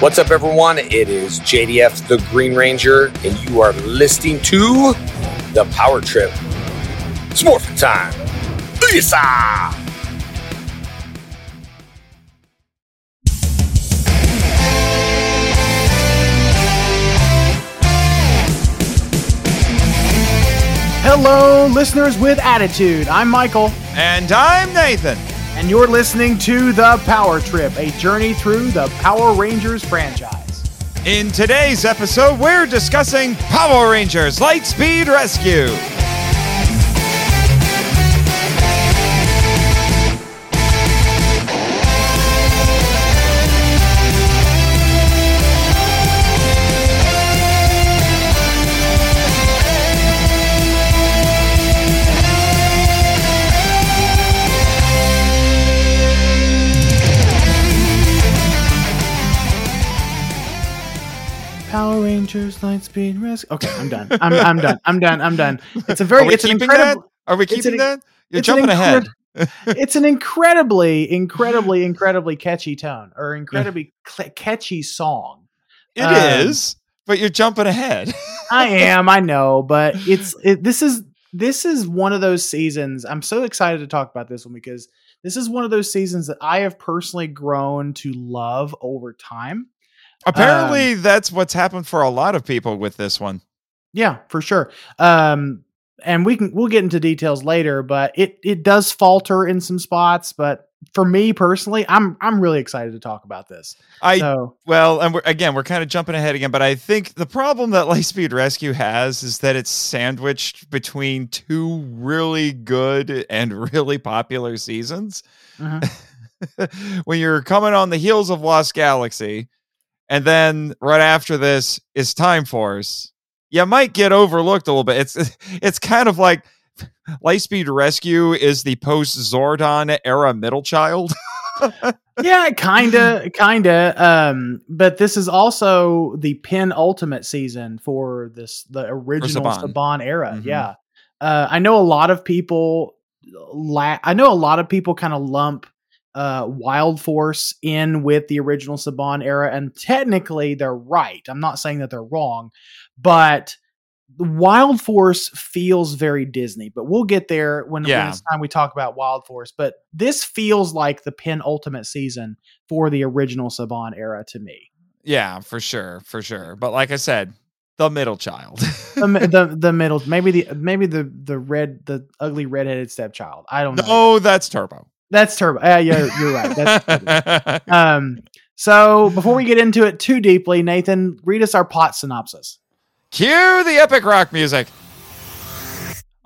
What's up, everyone? It is JDF the Green Ranger, and you are listening to the Power Trip. It's morphin time. Lisa! Hello, listeners with attitude. I'm Michael, And I'm Nathan. And you're listening to The Power Trip, a journey through the Power Rangers franchise. In today's episode, we're discussing Power Rangers Lightspeed Rescue. Rangers Lightspeed Rescue. Okay, I'm done. I'm, I'm done. I'm done. I'm done. It's a very, Are we it's an keeping incredible, that? Are we keeping an- that? You're jumping ahead. it's an incredibly, incredibly, incredibly catchy tone or incredibly cl- catchy song. It Um, is, but you're jumping ahead. I am, I know, but it's it, this is this is one of those seasons. I'm so excited to talk about this one because this is one of those seasons that I have personally grown to love over time. Apparently, that's what's happened for a lot of people with this one. Yeah, for sure. Um, and we can we'll get into details later, but it it does falter in some spots. But for me personally, I'm I'm really excited to talk about this. I So well, and we're, again, we're kind of jumping ahead again, but I think the problem that Lightspeed Rescue has is that it's sandwiched between two really good and really popular seasons. mhm. when you're coming on the heels of Lost Galaxy, and then right after this is Time Force, you might get overlooked a little bit. It's it's kind of like Lightspeed Rescue is the post Zordon era middle child. yeah, kinda, kinda. Um, but this is also the penultimate season for this the original Saban. Saban era. Mhm. Yeah, uh, I know a lot of people. La- I know a lot of people kind of lump uh, Wild Force in with the original Saban era, and technically they're right. I'm not saying that they're wrong, but Wild Force feels very Disney. But we'll get there when, when Yeah. it's time we talk about Wild Force. But this feels like the penultimate season for the original Saban era to me. yeah, for sure, for sure. But like I said, the middle child. The, the the middle, maybe the maybe the the red the ugly redheaded stepchild. I don't know. no, that's Turbo. That's Turbo. Uh, yeah, you're right. That's Um, so before we get into it too deeply, Nathan, read us our plot synopsis. Cue the epic rock music.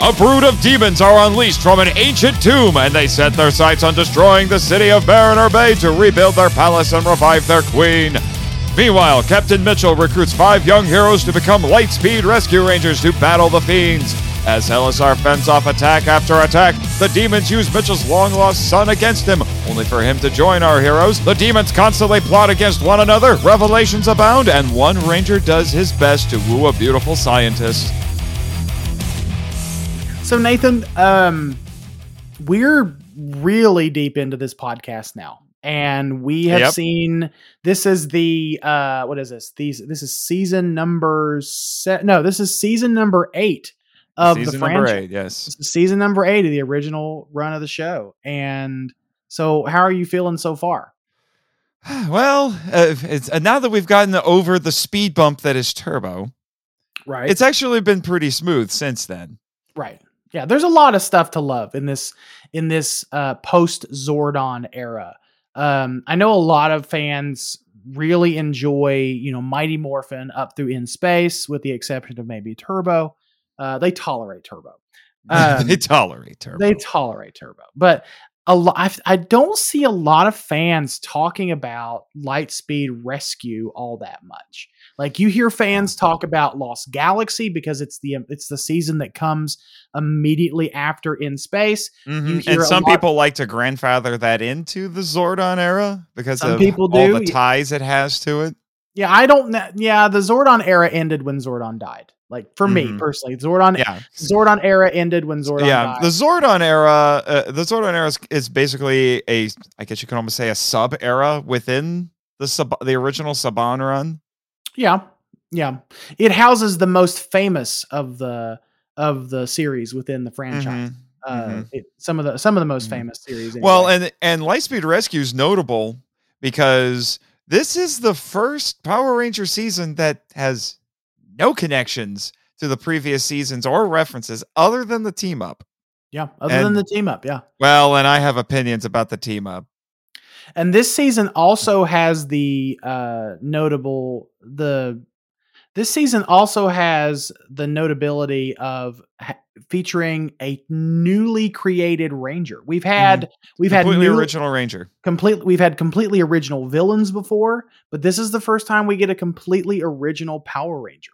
A brood of demons are unleashed from an ancient tomb, and they set their sights on destroying the city of Mariner Bay to rebuild their palace and revive their queen. Meanwhile, Captain Mitchell recruits five young heroes to become Lightspeed Rescue Rangers to battle the fiends. As LSR fends off attack after attack, the demons use Mitchell's long lost son against him, only for him to join our heroes. The demons constantly plot against one another, revelations abound, and one ranger does his best to woo a beautiful scientist. So Nathan, um, we're really deep into this podcast now, and we have Yep. seen this is the uh, what is this? These this is season number set. No, this is season number eight of Season the number franchise. eight, yes. Season number eight of the original run of the show, and so how are you feeling so far? Well, uh, it's, uh, now that we've gotten over the speed bump that is Turbo, Right. it's actually been pretty smooth since then. Right. Yeah, there's a lot of stuff to love in this in this uh, post Zordon era. Um, I know a lot of fans really enjoy, you know, Mighty Morphin up through in space, with the exception of maybe Turbo. Uh, they tolerate Turbo. Um, they tolerate Turbo. They tolerate Turbo, but a lot. I, I don't see a lot of fans talking about Lightspeed Rescue all that much. Like you hear fans talk about Lost Galaxy because it's the it's the season that comes immediately after In Space. Mhm. you hear And some lot- people like to grandfather that into the Zordon era because of people all the ties it has to it. Yeah, I don't. Yeah, the Zordon era ended when Zordon died. Like for me Mhm. personally, Zordon Yeah. Zordon era ended when Zordon yeah, died. the Zordon era, uh, the Zordon era is, is basically a, I guess you could almost say a sub era within the sub, the original Saban run. Yeah, yeah. It houses the most famous of the of the series within the franchise. Mhm, Uh, mhm. it, some of the some of the most Mhm. famous series. Well, and and Lightspeed Rescue is notable because this is the first Power Ranger season that has no connections to the previous seasons or references other than the team up. yeah. Other than the team up, yeah. Well, and I have opinions about the team up. And this season also has the uh notable the this season also has the notability of ha- featuring a newly created ranger. We've had we've had Mm-hmm. Completely new, original Ranger. complete we've had completely original villains before, but this is the first time we get a completely original Power Ranger.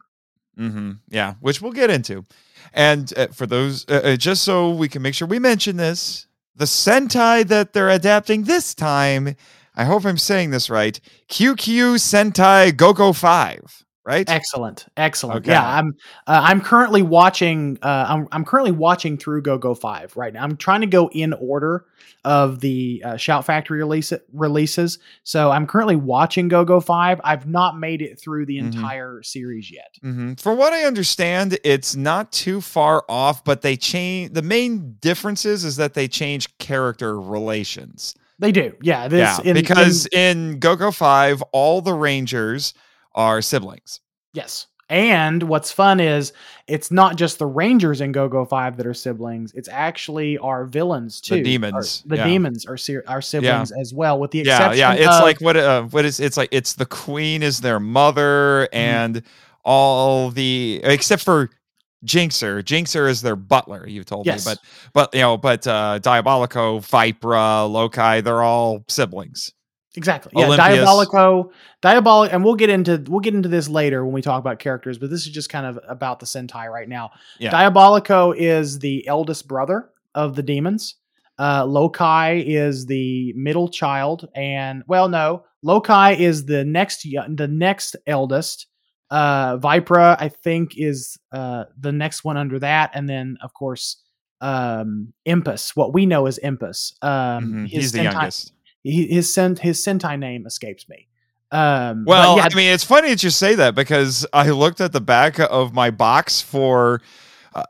Hmm Yeah, which we'll get into. And uh, for those, uh, uh, just so we can make sure we mention this, the Sentai that they're adapting this time, I hope I'm saying this right, Kyukyu Sentai Gogo 5, right? Excellent, excellent. Okay. Yeah, I'm uh, I'm currently watching. Uh, I'm I'm currently watching through Go Go Five right now. I'm trying to go in order of the uh, Shout Factory release releases. So I'm currently watching Go Go Five. I've not made it through the Mhm. entire series yet. hmm From what I understand, it's not too far off, but they change. The main differences is that they change character relations. They do, yeah. This yeah, in- because in- in GoGo 5, all the Rangers are siblings. yes. And what's fun is it's not just the Rangers in Go Go Five that are siblings. It's actually our villains too. The demons, Our- the yeah. demons are ser- our siblings as well, with the exception. yeah. yeah. It's of- like what uh what is it's like it's the queen is their mother Mm-hmm. and all the except for Jinxer. Jinxer is their butler, you told Yes. me. But but you know, but uh Diabolico, Vypra, Loki, they're all siblings. Exactly. Yeah, Olympius. Diabolico, Diabolic, and we'll get into we'll get into this later when we talk about characters. But this is just kind of about the Sentai right now. Yeah. Diabolico is the eldest brother of the demons. Uh, Lokai is the middle child, and well, no, Lokai is the next the next eldest. Uh, Vypra, I think, is uh the next one under that, and then of course, um, Impus, what we know as Impus. Um, Mhm, his He's the Sentai- youngest. He, his sent his Sentai name escapes me. Um, Well, yeah, I mean, it's funny that you say that because I looked at the back of my box for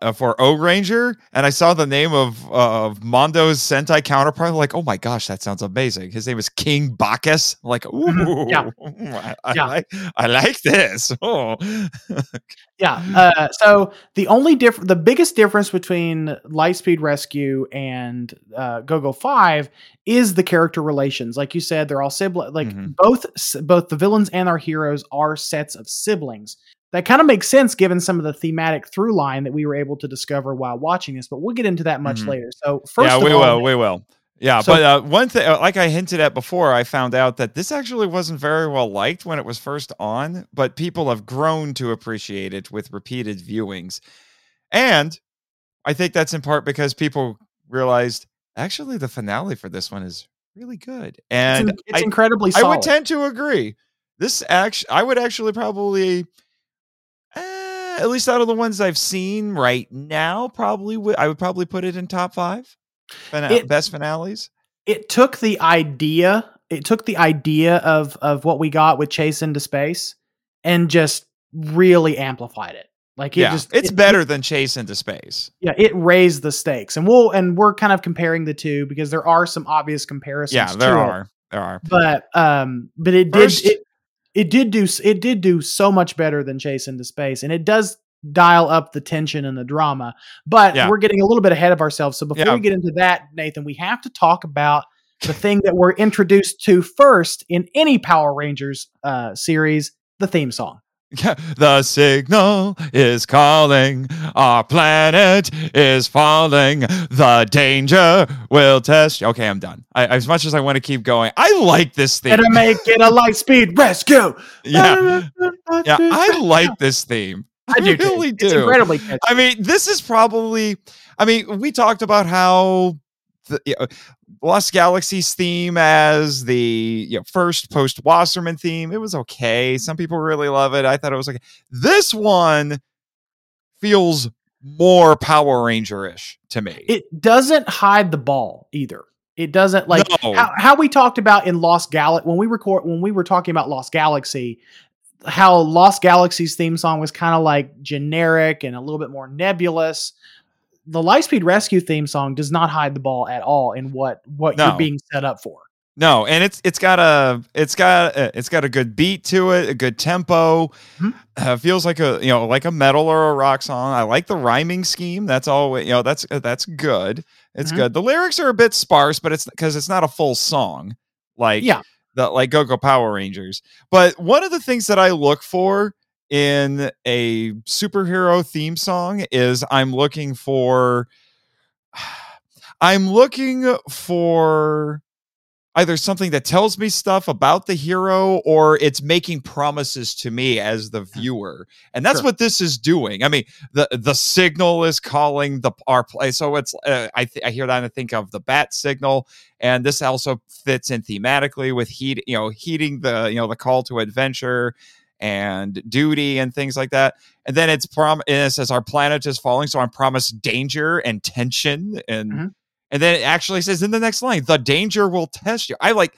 uh, for Ohranger and I saw the name of uh, of Mondo's Sentai counterpart. Like, oh my gosh, that sounds amazing. His name is King Bacchus. Like, ooh, Mhm, yeah. I, I Yeah. like I like this. Oh, yeah. Uh, so the only difference, the biggest difference between Lightspeed Rescue and uh, GoGo Five is the character relations. Like you said, they're all siblings. Like Mhm. both both the villains and our heroes are sets of siblings. That kind of makes sense given some of the thematic through line that we were able to discover while watching this. But we'll get into that much Mhm. later. So first, yeah, of we all, will, we will. Yeah, So- but uh, one thing, uh, like I hinted at before, I found out that this actually wasn't very well liked when it was first on, but people have grown to appreciate it with repeated viewings. And I think that's in part because people realized actually the finale for this one is really good. it's, And in- it's I, incredibly I would tend to agree. This actually, I would actually probably, at least out of the ones I've seen right now, probably would I would probably put it in top five Fina- It- best finales. it took the idea it took the idea of of what we got with chase into space and just really amplified it like it yeah, just it's it- better than Chase into Space. yeah it raised the stakes and we'll and we're kind of comparing the two because there are some obvious comparisons Yeah, there it. are, there are. but um but it First- did it, it did do it did do so much better than chase into space and it does dial up the tension and the drama but Yeah. we're getting a little bit ahead of ourselves so before Yeah. we get into that nathan we have to talk about the thing that we're introduced to first in any power rangers uh series the theme song the signal is calling. Our planet is falling. The danger will test. Okay, I'm done. I, as much as I want to keep going, I like this theme. Gotta make it a light speed rescue yeah, yeah, I like this theme. I do too. really it's do. incredibly catchy. I mean, this is probably. I mean, we talked about how the you know, Lost Galaxy's theme as the you know, first post Wasserman theme. It was okay. Mm-hmm. Some people really love it. I thought it was okay. This one feels more Power Ranger ish to me. it doesn't hide the ball either It doesn't like No. how, how we talked about in Lost Galaxy when we record when we were talking about Lost Galaxy, how Lost Galaxy's theme song was kind of like generic and a little bit more nebulous. The Lightspeed Rescue theme song does not hide the ball at all in what what No. you're being set up for. No, and it's it's got a it's got a, it's got a good beat to it, a good tempo. Mhm. Uh, feels like a you know like a metal or a rock song. I like the rhyming scheme. That's all you know. That's that's good. It's Mhm. good. The lyrics are a bit sparse, but it's because it's not a full song like Yeah. the like Go Go Power Rangers. But one of the things that I look for in a superhero theme song is I'm looking for I'm looking for either something that tells me stuff about the hero or it's making promises to me as the viewer and that's Sure. what this is doing i mean the the signal is calling the our play so it's uh, i th- i hear that and I think of the bat signal and this also fits in thematically with heat you know heating the you know the call to adventure and duty and things like that and then it's prom it says our planet is falling so i'm promised danger and tension and Mhm. and then it actually says in the next line, the danger will test you. I like,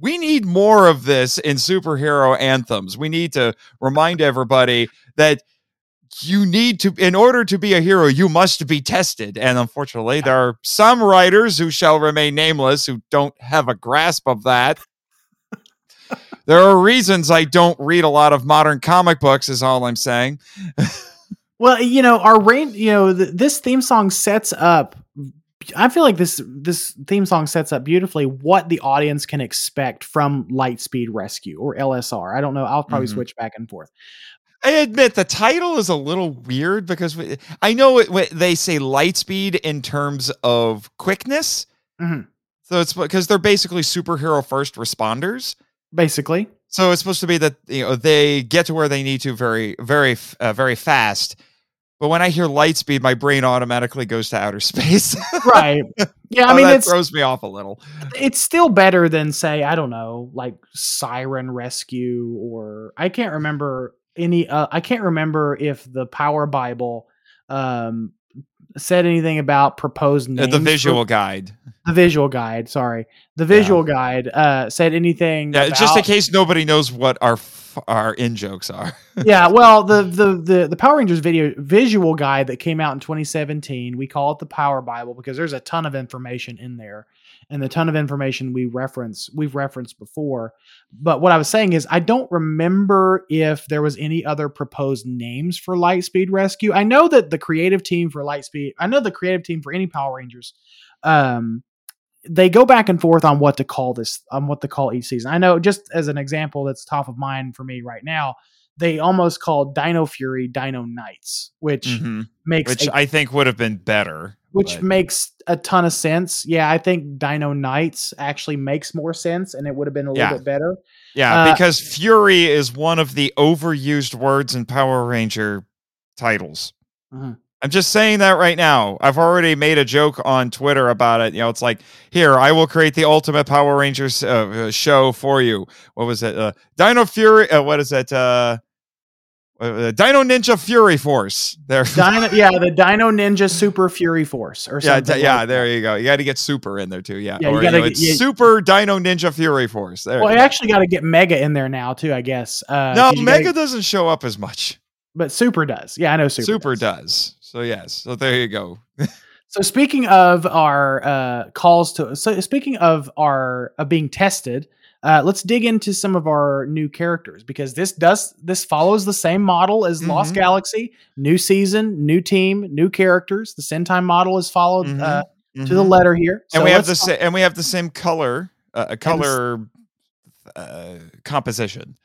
we need more of this in superhero anthems. We need to remind everybody that you need to, in order to be a hero, you must be tested. And unfortunately, there are some writers who shall remain nameless who don't have a grasp of that. There are reasons I don't read a lot of modern comic books, is all I'm saying. Well, you know, our rain, you know, th- this theme song sets up. I feel like this this theme song sets up beautifully what the audience can expect from Lightspeed Rescue or LSR. I don't know. I'll probably Mhm. switch back and forth. I admit the title is a little weird because we, I know it, they say light speed in terms of quickness. Mhm. So it's because they're basically superhero first responders. Basically, So it's supposed to be that you know they get to where they need to very, very, uh, very fast. But when I hear light speed, my brain automatically goes to outer space. right? Yeah, I Oh, mean, that it's throws me off a little. it's still better than say I don't know, like Siren Rescue or I can't remember any. Uh, I can't remember if the Power Bible um said anything about proposed Uh, names the for- visual guide. the visual guide sorry the visual guide uh said anything Yeah, just in case nobody knows what our our in jokes are. yeah well the, the the the power rangers video visual guide that came out in 2017 we call it the power bible because there's a ton of information in there and the ton of information we reference we've referenced before but what i was saying is i don't remember if there was any other proposed names for lightspeed rescue i know that the creative team for lightspeed i know the creative team for any power rangers um they go back and forth on what to call this on what to call each season i know just as an example that's top of mind for me right now they almost called dino fury dino knights which Mhm. makes Which a I think would have been better. Which but- makes a ton of sense. Yeah, I think Dino Knights actually makes more sense, and it would have been a little Yeah. bit better. Yeah, Uh, because Fury is one of the overused words in Power Ranger titles. Mhm. I'm just saying that right now. I've already made a joke on Twitter about it. You know, it's like, here, I will create the ultimate Power Rangers uh, uh, show for you. What was it? Uh, Dino Fury. Uh, what is it? Uh, uh, Dino Ninja Fury Force. There. Dino, yeah, the Dino Ninja Super Fury Force, or yeah, something. yeah. like there you go. You got to get Super in there too. Yeah. Yeah, you or, gotta know, get- it's yeah. Super Dino Ninja Fury Force. There. Well, you I actually got to get Mega in there now too. I guess. Uh, no, you gotta- Mega doesn't show up as much. but Super does. Yeah, I know Super. Super, does. So yes. So there you go. So speaking of our uh, calls to, so speaking of our of being tested, uh, let's dig into some of our new characters because this does this follows the same model as Lost Mhm. Galaxy. New season, new team, new characters. The Sentai model is followed Mhm. uh, to the Mhm. letter here. and we have the sa- and we have the same color uh, s- color uh, composition.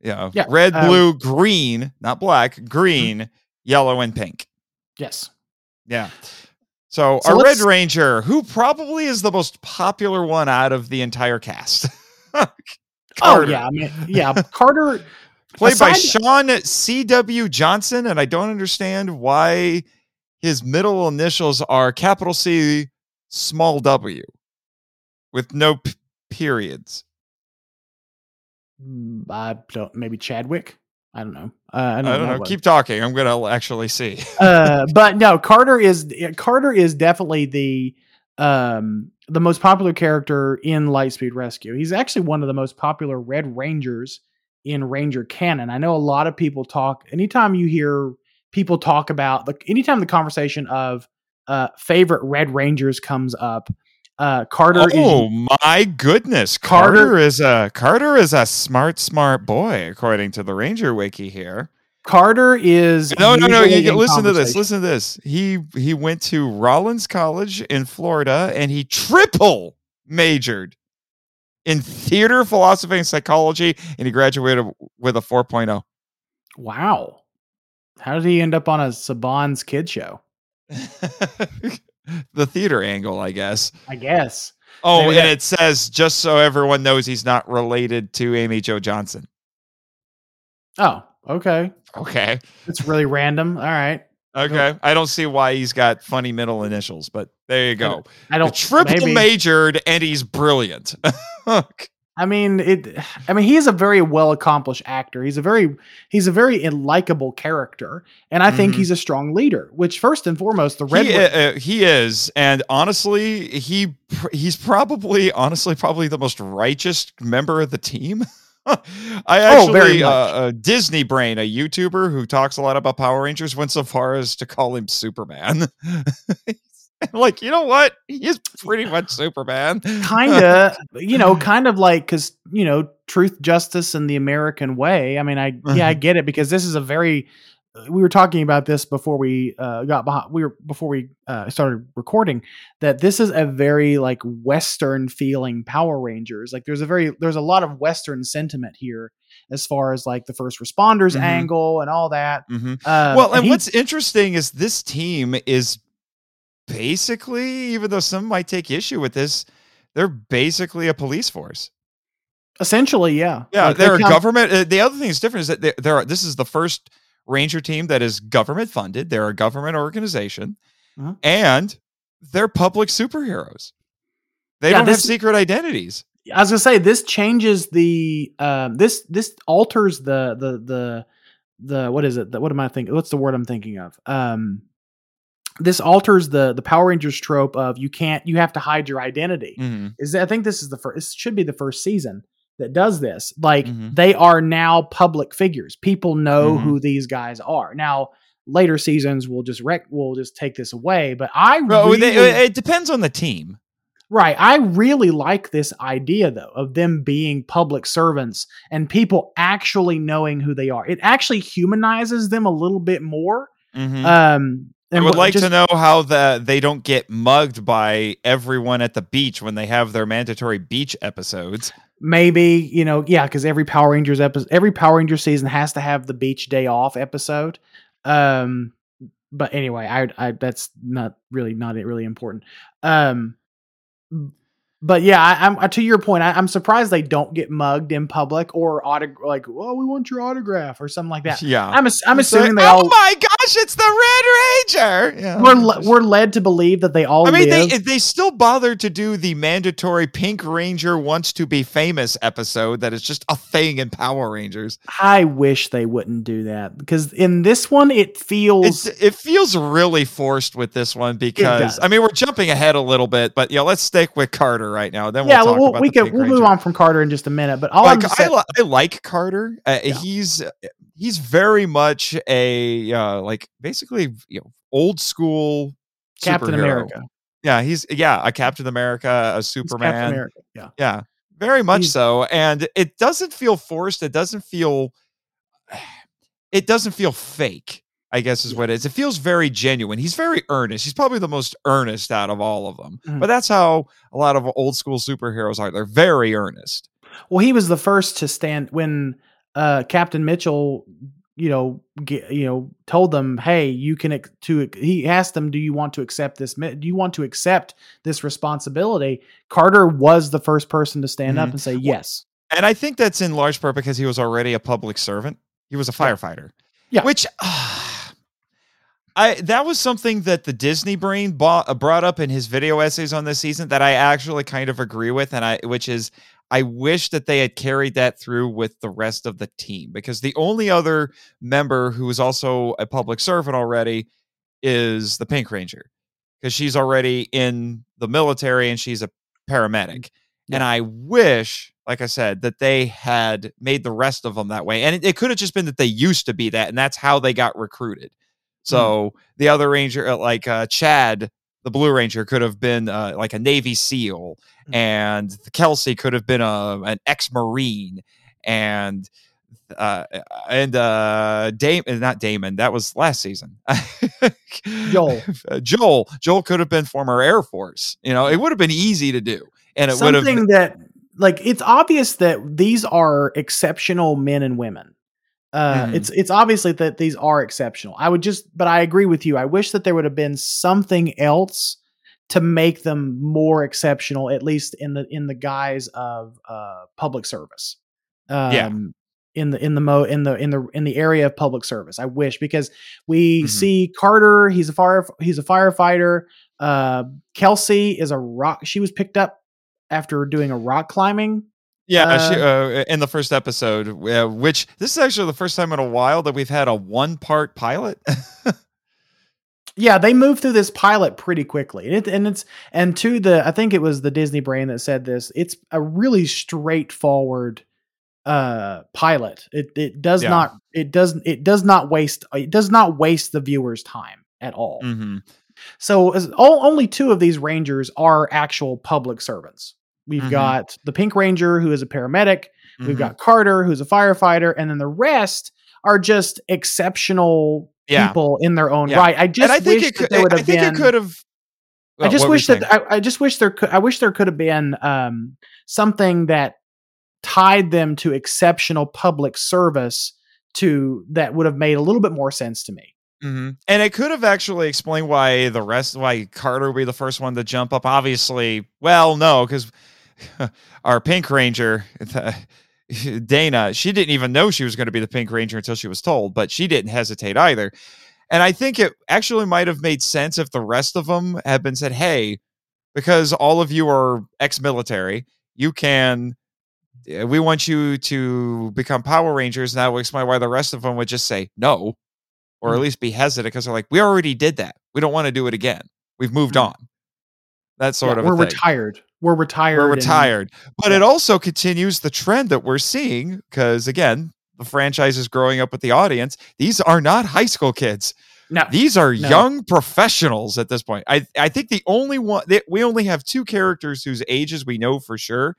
You know, Yeah, red, um, blue, green, not black, green, yellow, and pink. Yes. Yeah. So, So our Red Ranger, who probably is the most popular one out of the entire cast. Oh yeah, I mean, yeah. Carter played by Sean C.W. Johnson, and I don't understand why his middle initials are capital C, small w, with no p- periods. Mm, I don't maybe Chadwick. I don't know. Uh, I I don't, don't know. what- Keep talking. I'm gonna actually see. uh, but no, Carter is Carter is definitely the um, the most popular character in Lightspeed Rescue. He's actually one of the most popular Red Rangers in Ranger canon. I know a lot of people talk. Anytime you hear people talk about the, anytime the conversation of uh, favorite Red Rangers comes up, uh, Carter. Oh is, my goodness, Carter- Carter, is a Carter is a smart, smart boy, according to the Ranger Wiki here. Carter is No, no, no. You, listen to this. Listen to this. He he went to Rollins College in Florida, and he triple majored in theater, philosophy, and psychology, and he graduated with a oh. 4.0. Wow. How did he end up on a Saban's kid show? the theater angle, I guess. I guess. Oh, Maybe and that- it says just so everyone knows he's not related to Amy Jo Johnson. Oh, okay. Okay. It's really random. All right. Okay. I don't see why he's got funny middle initials, but there you go. I don't triple maybe- majored and he's brilliant. I mean, it. I mean, he's a very well accomplished actor. He's a very he's a very likable character, and I think Mhm. he's a strong leader. Which first and foremost, the Red he, uh, uh, he is, and honestly, he he's probably honestly probably the most righteous member of the team. I Oh, actually, uh, much. uh, Disney Brain, a YouTuber who talks a lot about Power Rangers, went so far as to call him Superman. like, you know what? He's pretty much Superman. kind of you know kind of like because you know truth justice and the american way i mean i yeah i get it because this is a very we were talking about this before we uh, got behind we were before we uh, started recording that this is a very like western feeling power rangers like there's a very there's a lot of western sentiment here as far as like the first responders Mhm. angle and all that Mhm. uh, well, and he- what's interesting is this team is basically, even though some might take issue with this, they're basically a police force. essentially yeah Yeah, Like, they they're a count- government. Uh, the other thing that's different is that they- they're this is the first Ranger team that is government funded. They're a government organization, Uh-huh. and they're public superheroes. They Yeah, don't this- have secret identities. I was gonna say this changes the um this this alters the the the the what is it the, what am I thinking what's the word I'm thinking of um this alters the the Power Rangers trope of you can't you have to hide your identity Mhm. is I think this is the first this should be the first season that does this like Mhm. they are now public figures people know Mhm. who these guys are now later seasons will just rec will just take this away but I Well, really they- it depends on the team. Right. I really like this idea though of them being public servants and people actually knowing who they are. It actually humanizes them a little bit more. Mhm. Um I and would what- like to know how the they don't get mugged by everyone at the beach when they have their mandatory beach episodes. Maybe, you know, yeah, because every Power Rangers episode every Power Ranger season has to have the beach day off episode. Um but anyway, I I that's not really not really important. Um but yeah, I, I'm uh, to your point. I, I'm surprised they don't get mugged in public or autog- like, oh, we want your autograph or something like that. Yeah, I'm ass- I'm It's like, assuming they all oh my gosh, it's the Red Ranger. Yeah. we're le- we're led to believe that they all I mean, live. they they still bother to do the mandatory Pink Ranger wants to be famous episode that is just a thing in Power Rangers. I wish they wouldn't do that because in this one it feels It's, it feels really forced with this one because. I mean we're jumping ahead a little bit, but yeah, let's stick with Carter right now. Then yeah. we'll talk We'll, we can we'll move on from Carter in just a minute. But all like I, saying, I like Carter. Uh, Yeah. He's he's very much a uh, like basically you know old school Captain superhero. America, Yeah, he's yeah a Captain America, a Superman. America. Yeah. Yeah, very much He's- so. And it doesn't feel forced. It doesn't feel. It doesn't feel fake. I guess is what it is. It feels very genuine. He's very earnest. He's probably the most earnest out of all of them. Mhm. But that's how a lot of old school superheroes are. They're very earnest. Well, he was the first to stand when uh, Captain Mitchell, you know, get, you know, told them, "Hey, you can." To he asked them, "Do you want to accept this? Do you want to accept this responsibility?" Carter was the first person to stand up Mhm. and say, "Yes." And I think that's in large part because he was already a public servant. He was a firefighter. Yeah. Which I that was something that the Disney brain bought, uh, brought up in his video essays on this season that I actually kind of agree with and I which is I wish that they had carried that through with the rest of the team because the only other member who is also a public servant already is the Pink Ranger. because she's already in the military and she's a paramedic. And I wish, like I said, that they had made the rest of them that way. And it, it could have just been that they used to be that, and that's how they got recruited. So the other ranger, uh, like uh, Chad, the Blue Ranger, could have been uh, like a Navy SEAL, Mhm. and Kelsey could have been a an ex Marine, and uh, and uh, Damon, not Damon, that was last season. Joel. Uh, Joel, Joel could have been former Air Force. You know, it would have been easy to do, and it would have. something that like it's obvious that these are exceptional men and women. Uh, Mhm. It's it's obviously that these are exceptional. I would just, but I agree with you. I wish that there would have been something else to make them more exceptional, at least in the in the guise of uh, public service. Um, Yeah. In the in the mo in the in the in the area of public service, I wish because we Mhm. see Carter. He's a fire. He's a firefighter. Uh, Kelsey is a rock. She was picked up after doing a rock climbing. Yeah, she, uh, in the first episode, uh, which this is actually the first time in a while that we've had a one-part pilot. Yeah, they moved through this pilot pretty quickly, and, it, and it's and to the I think it was the Disney brain that said this. It's a really straightforward uh pilot. It it does Yeah. not it does it does not waste it does not waste the viewer's time at all. hmm So as, o- only two of these rangers are actual public servants. We've Mhm. got the Pink Ranger, who is a paramedic. Mm-hmm. We've got Carter, who's a firefighter, and then the rest are just exceptional Yeah. people in their own Yeah. right. I just and I think wish it could. that I think been. it could have. I just wish that I, I just wish there could. I wish there could have been um, something that tied them to exceptional public service to that would have made a little bit more sense to me. hmm And it could have actually explained why the rest, why Carter would be the first one to jump up. Obviously, well, no, because our Pink Ranger, Dana, she didn't even know she was going to be the Pink Ranger until she was told, but she didn't hesitate either. And I think it actually might have made sense if the rest of them had been said, hey, because all of you are ex military, you can. uh, We want you to become Power Rangers. And that would explain why the rest of them would just say no or at Mhm. least be hesitant because they're like, we already did that. We don't want to do it again. We've moved Mhm. on. That sort Yeah, of we're a thing. retired. We're retired. We're and- retired. But Yeah. it also continues the trend that we're seeing because, again, the franchise is growing up with the audience. These are not high school kids. No, These are No. young professionals at this point. I, I think the only one that we only have two characters whose ages we know for sure,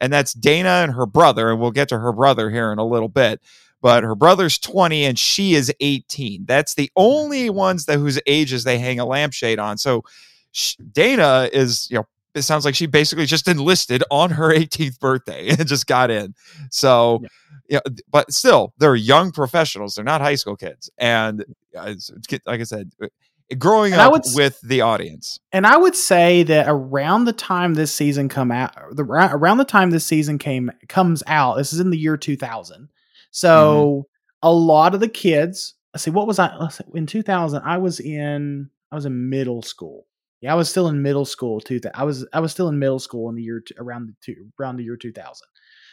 and that's Dana and her brother. And we'll get to her brother here in a little bit. But her brother's 20 and she is 18. That's the only ones that whose ages they hang a lampshade on. So Dana is, you know, it sounds like she basically just enlisted on her 18th birthday and just got in. So, Yeah. yeah, but still, they're young professionals. They're not high school kids. And uh, like I said, uh, growing And up would with the audience. and I would say that around the time this season come out, the around the time this season came comes out, this is in the year 2000. So Mm-hmm. a lot of the kids, let's see, what was I let's see, in 2000? I was in I was in middle school. Yeah, I was still in middle school too. I was I was still in middle school in the year around the two, around the year 2000.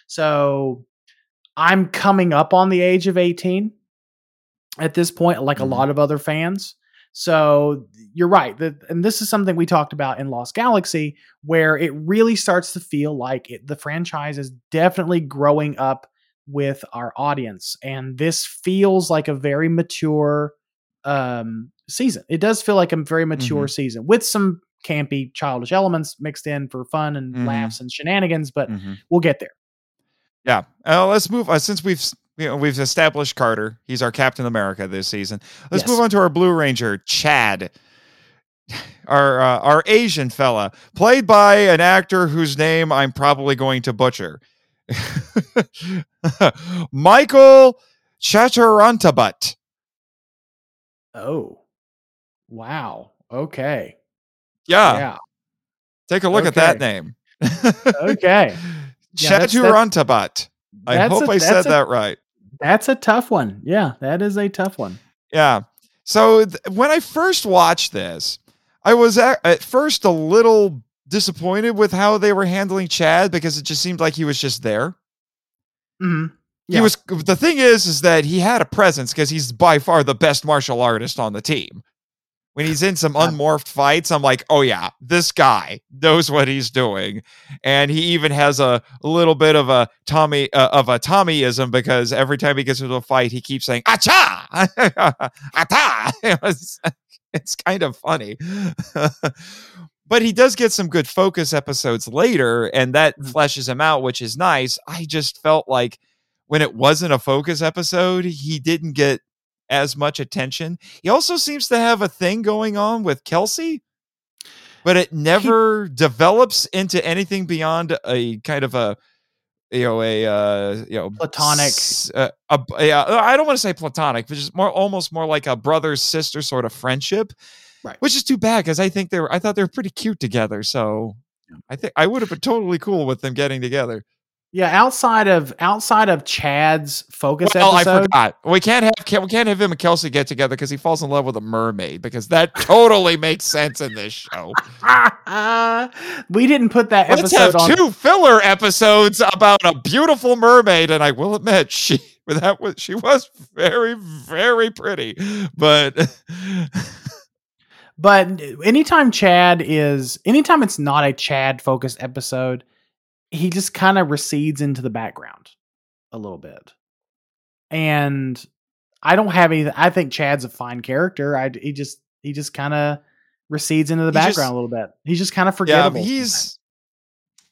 So I'm coming up on the age of 18 at this point, like Mhm. a lot of other fans. So you're right. That, and this is something we talked about in Lost Galaxy, where it really starts to feel like it, the franchise is definitely growing up with our audience. And this feels like a very mature um, season. It does feel like a very mature season with some campy, childish elements mixed in for fun and Mhm. laughs and shenanigans, but Mhm. we'll get there. Yeah. Uh, let's move. Uh, since we've you know, we've established Carter, he's our Captain America this season. Let's Yes. move on to our Blue Ranger, Chad, our uh, our Asian fella, played by an actor whose name I'm probably going to butcher, Michael Chaturantabut. Oh, wow. Okay. Yeah, yeah. take a look at that name. Okay. Yeah, Chaturantabut. I hope a- I said a- that right. That's a tough one. Yeah, that is a tough one. Yeah. So th- when I first watched this, I was at, at first a little disappointed with how they were handling Chad because it just seemed like he was just there. hmm He was the thing is is that he had a presence because he's by far the best martial artist on the team. When he's in some unmorphed fights, I'm like, oh yeah, this guy knows what he's doing, and he even has a, little bit of a Tommy uh, of a Tommyism because every time he gets into a fight, he keeps saying "acha, ata." it's, it's kind of funny, but he does get some good focus episodes later, and that Mhm. fleshes him out, which is nice. I just felt like when it wasn't a focus episode, he didn't get as much attention. He also seems to have a thing going on with Kelsey, but it never develops into anything beyond a kind of a you know a uh, you know Platonic. uh, a, yeah, I don't want to say platonic, but just more almost more like a brother sister sort of friendship. Right. Which is too bad because I think they were I thought they were pretty cute together. So I think I would have been totally cool with them getting together. Yeah, outside of outside of Chad's focus Well, I forgot. We can't have we can't have him and Kelsey get together because he falls in love with a mermaid because that totally makes sense in this show. we didn't put that Let's episode have on. two filler episodes about a beautiful mermaid, and I will admit she that was she was very very pretty, but But anytime Chad is, anytime it's not a Chad focused episode, he just kind of recedes into the background a little bit. And I don't have any. I think Chad's a fine character. I he just he just kind of recedes into the He just- background a little bit. He's just kind of forgettable. yeah, he's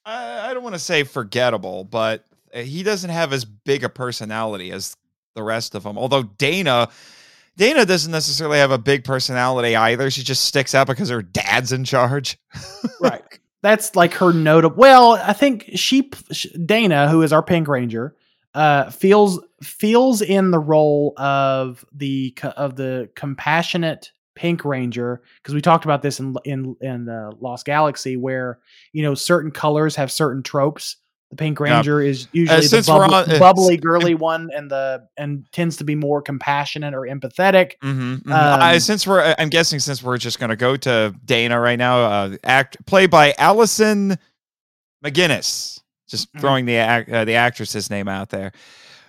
I, I don't want to say forgettable, but uh, he doesn't have as big a personality as the rest of them. Although Dana. Dana doesn't necessarily have a big personality either. She just sticks out because her dad's in charge. right. That's like her notable. Well, I think she Dana, who is our Pink Ranger, uh, feels feels in the role of the of the compassionate Pink Ranger because we talked about this in in in uh, Lost Galaxy, where you know certain colors have certain tropes. The Pink Yeah. Ranger is usually the since we're bubbly, on- uh, bubbly, girly one, and the and tends to be more compassionate or empathetic. Mm-hmm. I, Um, since we're, I'm guessing since we're just going to go to Dana right now, uh, act played by Alison MacInnis. Just Mhm. throwing the ac- uh, the actress's name out there.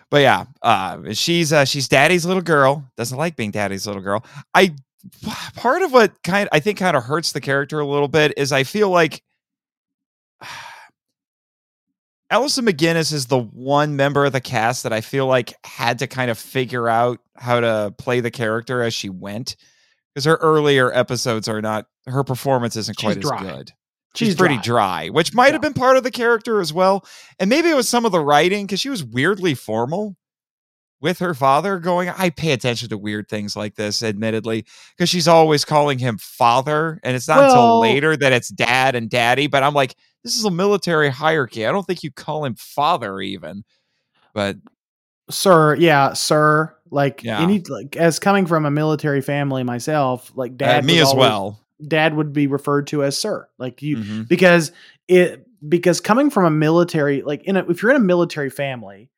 But yeah, uh, she's uh, she's daddy's little girl. Doesn't like being daddy's little girl. I part of what kind I think kind of hurts the character a little bit is I feel like Alison MacInnis is the one member of the cast that I feel like had to kind of figure out how to play the character as she went. Because her earlier episodes are not her performance isn't She's quite as dry. good. She's, She's pretty dry. dry, which might Yeah. have been part of the character as well. And maybe it was some of the writing because she was weirdly formal with her father going. I pay attention to weird things like this, admittedly, because she's always calling him father. And it's not until later that it's dad and daddy. But I'm like, this is a military hierarchy. I don't think you call him father even. But sir yeah sir like Yeah. any like as coming from a military family myself like uh, dad me as always- well. dad would be referred to as sir like you Mhm. because it because coming from a military like in a, if you're in a military family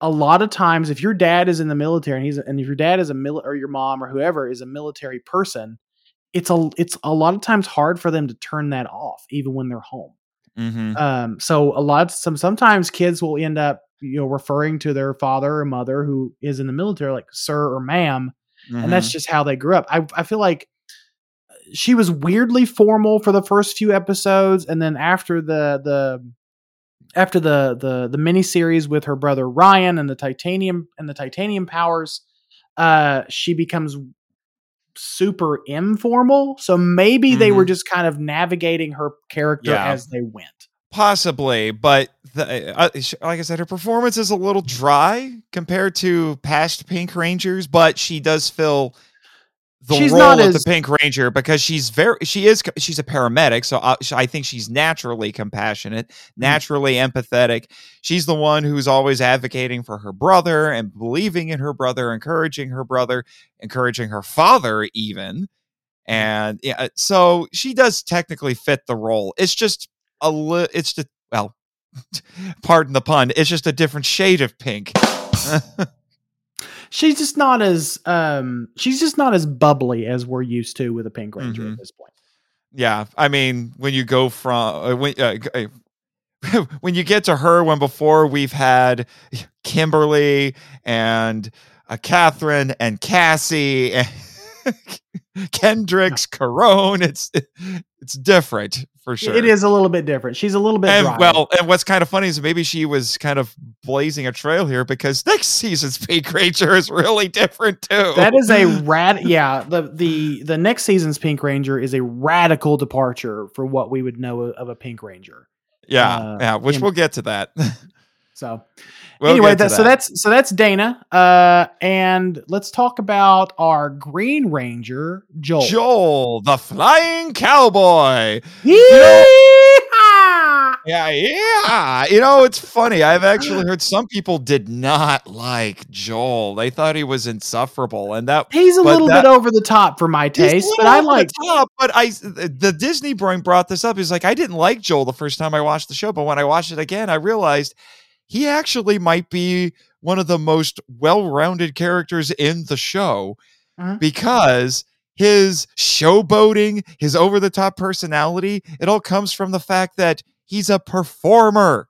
a lot of times if your dad is in the military and he's and if your dad is a mil or your mom or whoever is a military person it's a it's a lot of times hard for them to turn that off even when they're home Mhm. um, so a lot some sometimes kids will end up you know referring to their father or mother who is in the military like sir or ma'am, and that's Mhm. just how they grew up. I I feel like she was weirdly formal for the first few episodes, and then after the the after the the the miniseries with her brother Ryan and the titanium and the titanium powers, uh, she becomes super informal. So maybe they were Mhm. just kind of navigating her character Yeah. as they went. Possibly, but the, uh, like I said, her performance is a little dry compared to past Pink Rangers, but she does fill the She's role not of as- the Pink Ranger because she's very she is she's a paramedic, so uh, I, I think she's naturally compassionate, hmm. naturally empathetic. She's the one who's always advocating for her brother and believing in her brother, encouraging her brother, encouraging her father, even. Hmm. And yeah, uh, so she does technically fit the role. It's just a li- it's just well, pardon the pun. It's just a different shade of pink. she's just not as um she's just not as bubbly as we're used to with a pink ranger Mhm. at this point yeah, I mean, when you go from uh, when uh, uh, when you get to her, when before we've had Kimberly and uh, Katherine and Cassie. And Kendrix Karone. It's it's different for sure. It is a little bit different. She's a little bit And dry. well, and what's kind of funny is maybe she was kind of blazing a trail here because next season's Pink Ranger is really different too. that is a rad. Yeah, the the the next season's Pink Ranger is a radical departure for what we would know of a Pink Ranger. yeah, uh, yeah. Which in- we'll get to that. So We'll anyway, to that, so that's so that's Dana. Uh, and let's talk about our Green Ranger, Joel. Joel, the flying cowboy. Yeehaw! Yeah, yeah. You know, it's funny. I've actually heard some people did not like Joel. They thought he was insufferable, and that He's a little that- bit over the top for my taste, but I like. top, but I the Disney brain brought this up. He's like, I didn't like Joel the first time I watched the show, but when I watched it again, I realized he actually might be one of the most well-rounded characters in the show Mhm. because his showboating, his over-the-top personality, it all comes from the fact that he's a performer.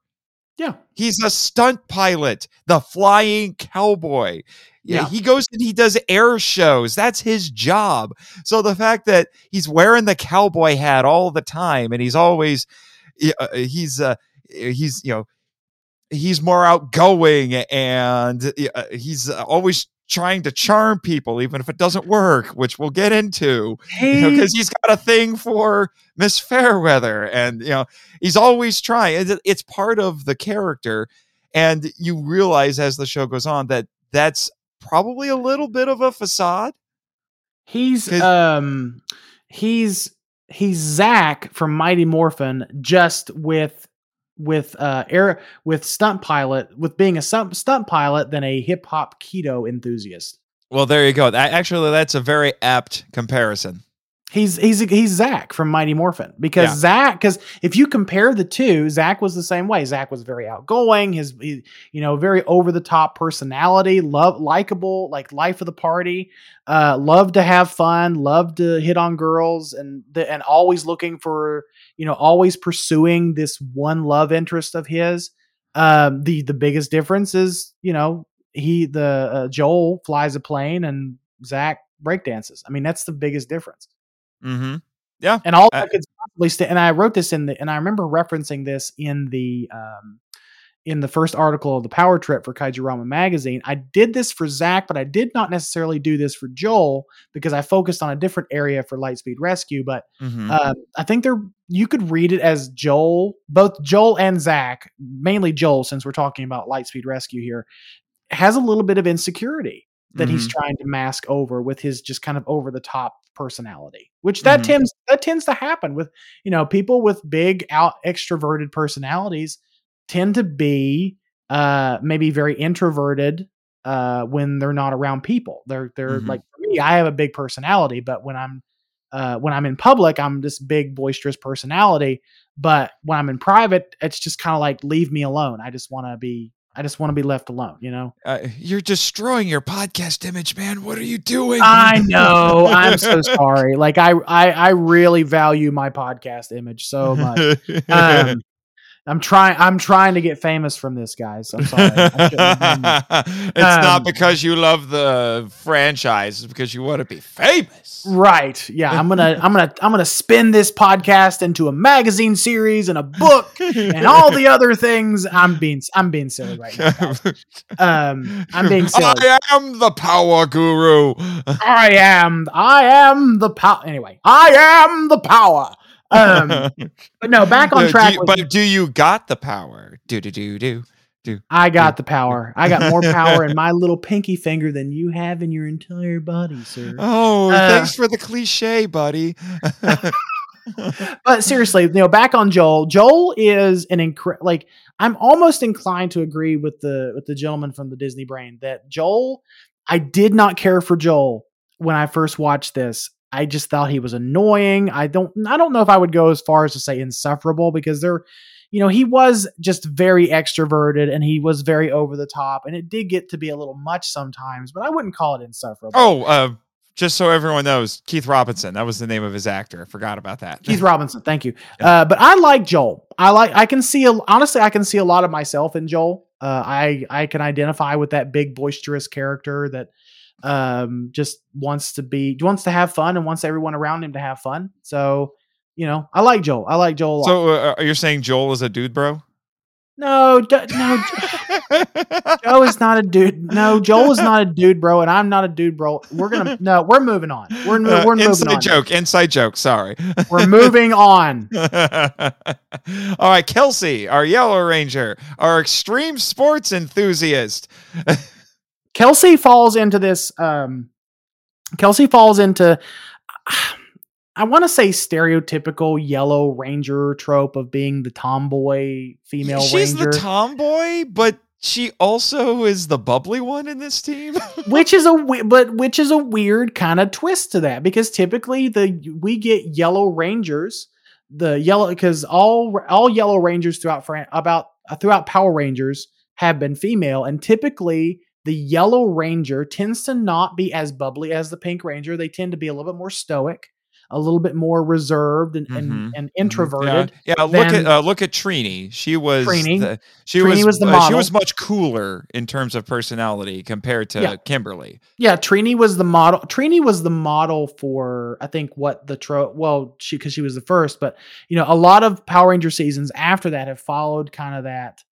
Yeah. He's a stunt pilot, the flying cowboy. Yeah, Yeah. he goes and he does air shows. That's his job. So the fact that he's wearing the cowboy hat all the time and he's always, uh, he's, uh, he's, you know he's more outgoing and uh, he's uh, always trying to charm people even if it doesn't work, which we'll get into because he's got a thing for Miss Fairweather, and you know he's always trying. It's, it's part of the character, and you realize as the show goes on that that's probably a little bit of a facade. he's um he's he's Zach from Mighty Morphin, just with with uh air with stunt pilot with being a stunt, stunt pilot than a hip hop kido enthusiast. Well, there you go. That, actually, that's a very apt comparison. He's he's he's Zach from Mighty Morphin because Yeah. Zach because if you compare the two, Zach was the same way. Zach was very outgoing, his he, you know very over the top personality, love likable, like life of the party, uh, loved to have fun, loved to hit on girls, and the, and always looking for you know always pursuing this one love interest of his. Um, the the biggest difference is you know he the uh, Joel flies a plane and Zach breakdances. I mean that's the biggest difference Mm-hmm. Yeah. And all Uh, I could possibly st- and I wrote this in the and I remember referencing this in the um in the first article of the Power Trip for Kaiju Ramen magazine. I did this for Zach, but I did not necessarily do this for Joel because I focused on a different area for Lightspeed Rescue. But Mm-hmm. um, I think there you could read it as Joel, both Joel and Zach, mainly Joel, since we're talking about Lightspeed Rescue here, has a little bit of insecurity that he's Mm-hmm. trying to mask over with his just kind of over the top personality which that Mhm. tends that tends to happen with you know people with big out extroverted personalities tend to be uh maybe very introverted uh when they're not around people they're they're Mhm. like for me i have a big personality but when i'm uh when i'm in public i'm this big boisterous personality but when i'm in private it's just kind of like leave me alone i just want to be i just want to be left alone you know Uh, you're destroying your podcast image, man. What are you doing? I know. I'm so sorry. Like I, I, I really value my podcast image so much. Um, I'm trying. I'm trying to get famous from this, guys. I'm sorry. I shouldn't have it's not Um, because you love the franchise; it's because you want to be famous. Right. Yeah. I'm gonna. I'm gonna. I'm gonna spin this podcast into a magazine series and a book and all the other things. I'm being. I'm being silly right now. Um, I'm being silly. I am the power guru. I am. I am the power. Anyway, I am the power. Um, but no, back on Uh, do track. you- but do you got the power? Do do do do. Do, I got the power. I got more power in my little pinky finger than you have in your entire body, sir. Oh, Uh, thanks for the cliche, buddy. But seriously, you know, back on Joel. Joel is an incre- like I'm almost inclined to agree with the with the gentleman from the Disney brain that Joel I did not care for Joel when I first watched this. I just thought he was annoying. I don't I don't know if I would go as far as to say insufferable because there you know, he was just very extroverted and he was very over the top and it did get to be a little much sometimes, but I wouldn't call it insufferable. oh, uh, just so everyone knows, Keith Robinson. That was the name of his actor. I forgot about that. Keith Robinson, thank you. Uh, but I like Joel. I like. I can see. A, honestly, I can see a lot of myself in Joel. Uh, I I can identify with that big boisterous character that Um, just wants to be wants to have fun and wants everyone around him to have fun. So, you know, I like Joel. I like Joel. A lot. So uh, you're saying Joel is a dude, bro? no, no, Joe is not a dude. No, Joel is not a dude, bro, and I'm not a dude, bro. We're gonna no, we're moving on. We're mo- Uh, we're moving inside on. joke. Inside joke. Sorry. We're moving on. All right, Kelsey, our Yellow Ranger, our extreme sports enthusiast. Kelsey falls into this. Um, Kelsey falls into. I want to say stereotypical yellow ranger trope of being the tomboy female She's ranger, the tomboy, but she also is the bubbly one in this team. which is a but which is a weird kind of twist to that because typically the we get yellow rangers, the yellow because all all yellow rangers throughout Fran- about uh, throughout Power Rangers have been female, and typically the yellow ranger tends to not be as bubbly as the pink ranger. They tend to be a little bit more stoic, a little bit more reserved and Mhm, and, and introverted. Yeah, yeah look at uh, look at Trini. She was Trini. the, she Trini was, was the uh, she was much cooler in terms of personality compared to Yeah. Kimberly. Yeah, Trini was the model. Trini was the model for I think what the tro. Well, she because she was the first, but you know a lot of Power Ranger seasons after that have followed kind of that.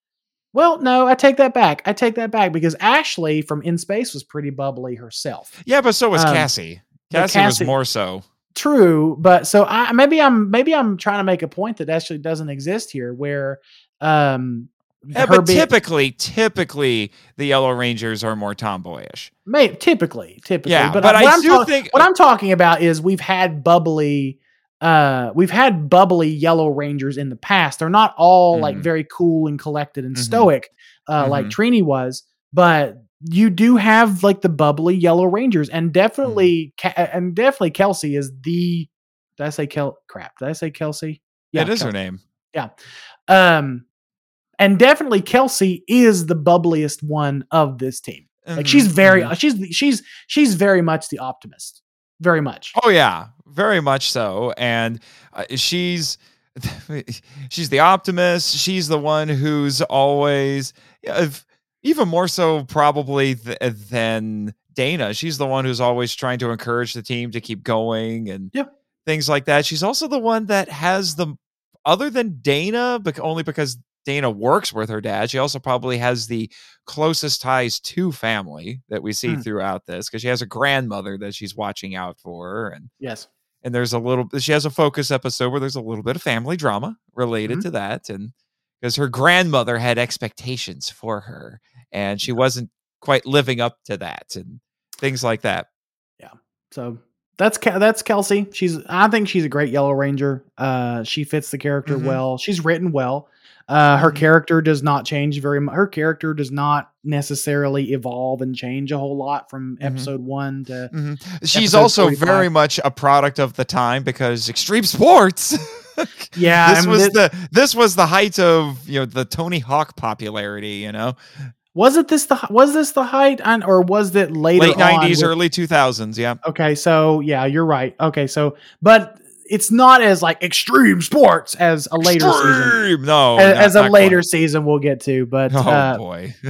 Well, no, I take that back. I take that back because Ashley from In Space was pretty bubbly herself. Yeah, but so was Um, Cassie. Cassie, Cassie- was more so. True, but so I maybe I'm maybe I'm trying to make a point that actually doesn't exist here, where um Yeah, but being- typically, typically the Yellow Rangers are more tomboyish. May, typically, typically. Yeah, but, but I, I do talk- think- what I'm talking about is we've had bubbly, uh, we've had bubbly Yellow Rangers in the past. They're not all like Mhm. very cool and collected and Mhm. stoic, uh, like Mhm. Trini was, but you do have like the bubbly Yellow Rangers, and definitely, Mm-hmm. Ca- and definitely Kelsey is the. Did I say Kel? Crap! Did I say Kelsey? it is her name. Yeah, um, and definitely Kelsey is the bubbliest one of this team. Like she's Mhm, very mhm. she's she's she's very much the optimist. Very much. Oh yeah, very much so. And uh, she's she's the optimist. She's the one who's always if- even more so probably th- than Dana. She's the one who's always trying to encourage the team to keep going and Yeah. things like that. She's also the one that has the other than Dana, but only because Dana works with her dad. She also probably has the closest ties to family that we see Hmm. throughout this because she has a grandmother that she's watching out for and Yes. And there's a little she has a focus episode where there's a little bit of family drama related Mhm. to that and because her grandmother had expectations for her and she wasn't quite living up to that and things like that Yeah. So that's that's Kelsey. She's I think she's a great Yellow Ranger. Uh, she fits the character Mhm. well. She's written well. Uh, her Mhm. character does not change very much. Her character does not necessarily evolve and change a whole lot from Mhm. episode one to Mhm. she's also 45. very much a product of the time because extreme sports yeah. this I mean, was the this was the height of you know the tony hawk popularity you know was it this the was this the height on, or was it later late 90s early 2000s yeah Okay, so yeah, you're right. Okay, so but it's not as like extreme sports as a later season. Extreme! no As, not- as a later quite. season we'll get to, but oh uh, boy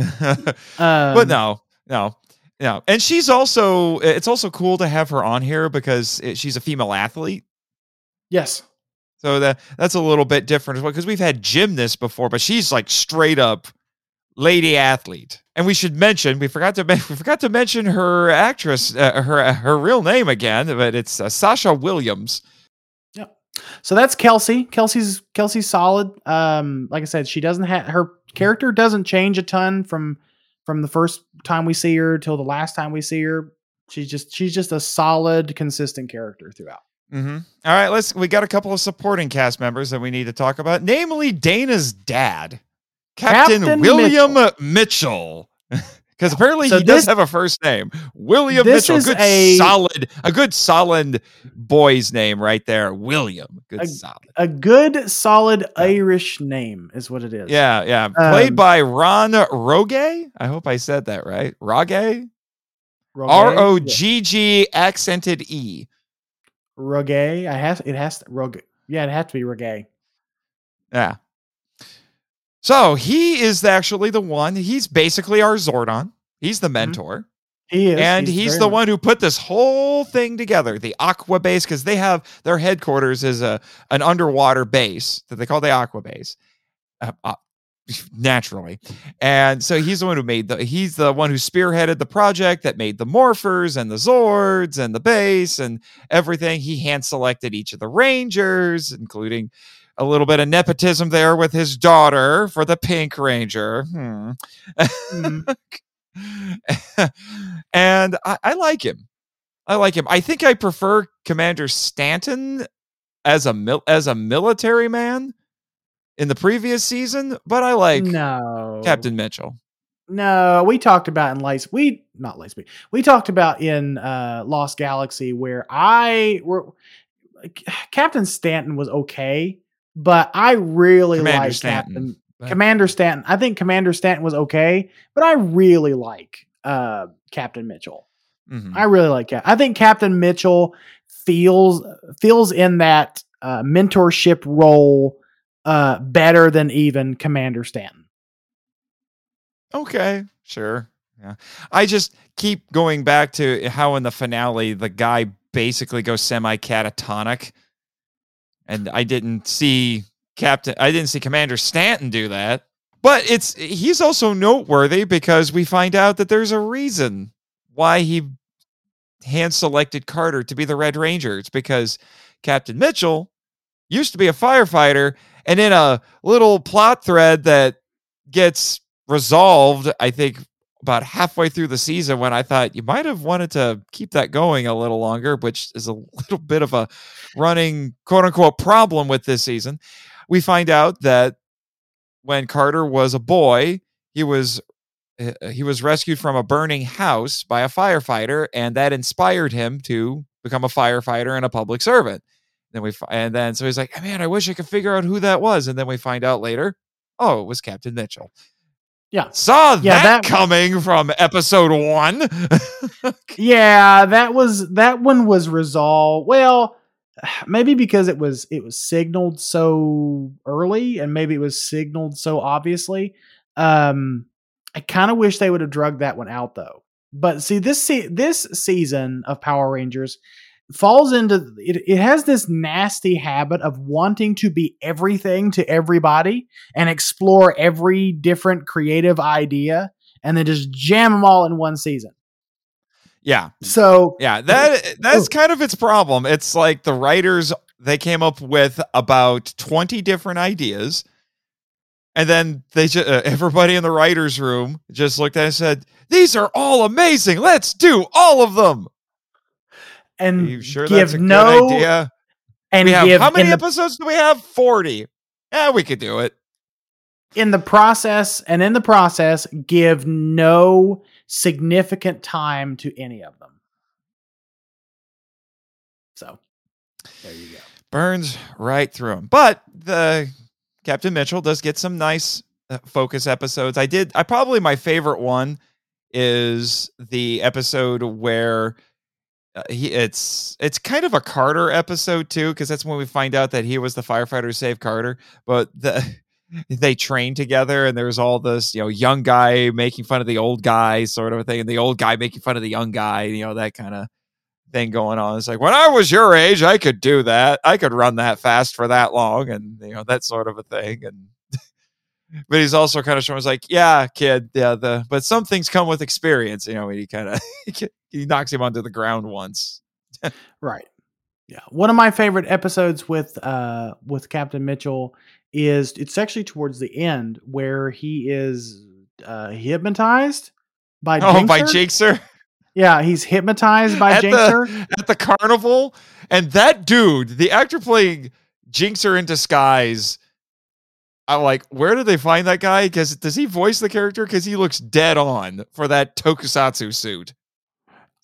um, but no, no, no. And she's also, it's also cool to have her on here because it, she's a female athlete. yes, So that that's a little bit different as well because we've had gymnasts before, but she's like straight up lady athlete. And we should mention we forgot to we forgot to mention her actress uh, her her real name again, but it's uh, Sasha Williams. So that's Kelsey. Kelsey's Kelsey's solid. Um, like I said, she doesn't have her character doesn't change a ton from from the first time we see her till the last time we see her. She's just she's just a solid, consistent character throughout. Mm-hmm. All right, let's. We got a couple of supporting cast members that we need to talk about, namely Dana's dad, Captain, Captain William Mitchell. Because apparently So he does have a first name, William This Mitchell. is Good a- solid, a good solid boy's name right there, William. Good A- solid. A good, solid Irish name is what it is. Yeah, yeah. Played Um, by Ron Roge. I hope I said that right. Roge. R O G G accented E. Rogue. I has it has to Rogue. Yeah, it has to be Rogue. Yeah. So he is actually the one. He's basically our Zordon. He's the mentor. He is, and he's, very the much- one who put this whole thing together the aqua base because they have their headquarters is a an underwater base that they call the aqua base uh, uh, naturally and so he's the one who made the he's the one who spearheaded the project that made the morphers and the zords and the base and everything he hand selected each of the rangers including a little bit of nepotism there with his daughter for the pink ranger hmm. Mm. and I, I like him. I like him. I think I prefer Commander Stanton as a mil- as a military man in the previous season, but I like no Captain Mitchell. No, we talked about in Lights. We not Lightspeed. We talked about in uh Lost Galaxy where I were Captain Stanton was okay, but I really Commander like Stanton, Captain but- Commander Stanton. I think Commander Stanton was okay, but I really like uh Captain Mitchell. Mhm. I really like Cap. I think Captain Mitchell feels feels in that uh, mentorship role uh better than even Commander Stanton. Okay, sure. Yeah. I just keep going back to how in the finale the guy basically goes semi catatonic. And I didn't see Captain I didn't see Commander Stanton do that. But it's he's also noteworthy because we find out that there's a reason why he hand selected Carter to be the Red Ranger. It's because Captain Mitchell used to be a firefighter and in a little plot thread that gets resolved, I think about halfway through the season when I thought you might have wanted to keep that going a little longer, which is a little bit of a running quote unquote problem with this season. We find out that when Carter was a boy, he was uh, he was rescued from a burning house by a firefighter, and that inspired him to become a firefighter and a public servant. Then we and then so he's like, man, I wish I could figure out who that was, and then we find out later, oh, it was Captain Mitchell. Yeah. Saw Yeah, that, that- coming from episode one. Yeah, that was that one was resolved. Well, maybe because it was it was signaled so early and maybe it was signaled so obviously. Um I kind of wish they would have drugged that one out though. But see this se- this season of Power Rangers falls into it, it has this nasty habit of wanting to be everything to everybody and explore every different creative idea and then just jam them all in one season. yeah, So yeah. That that's kind of its problem. It's like the writers they came up with about twenty different ideas, and then they just uh, everybody in the writers' room just looked at it and said, "These are all amazing. Let's do all of them." And you sure give no idea? and we have give how many the, episodes do we have? Forty. Yeah, we could do it. in the process and in the process give no significant time to any of them. So there you go. burns right through him. But the Captain Mitchell does get some nice uh, focus episodes. I did. I probably my favorite one is the episode where uh, he it's it's kind of a Carter episode too because that's when we find out that he was the firefighter who saved Carter. But the they train together and there's all this you know young guy making fun of the old guy sort of a thing and the old guy making fun of the young guy you know that kind of thing going on it's like when i was your age i could do that i could run that fast for that long and you know that sort of a thing and but he's also kind of showing us like yeah kid yeah the but some things come with experience you know he kind of he knocks him onto the ground once Right. Yeah. One of my favorite episodes with uh with Captain Mitchell is it's actually towards the end where he is uh hypnotized by oh by Jinxer. jinxer Yeah, he's hypnotized by At the- Jinxer. at the carnival and that dude the actor playing jinxer in disguise i'm like where did they find that guy because does he voice the character because he looks dead on for that tokusatsu suit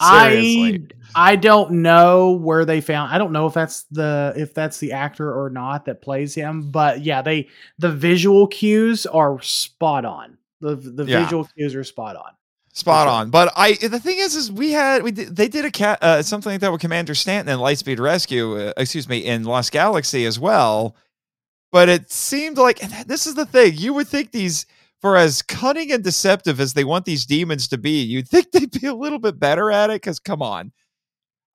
Seriously. I I don't know where they found. I don't know if that's the if that's the actor or not that plays him. But yeah, they the visual cues are spot on. The the Yeah. visual cues are spot on. spot on but i the thing is is we had we did, they did a cat uh, something like that with commander stanton in lightspeed rescue uh, excuse me in lost galaxy as well but it seemed like and this is the thing you would think these for as cunning and deceptive as they want these demons to be, you'd think they'd be a little bit better at it. Because come on,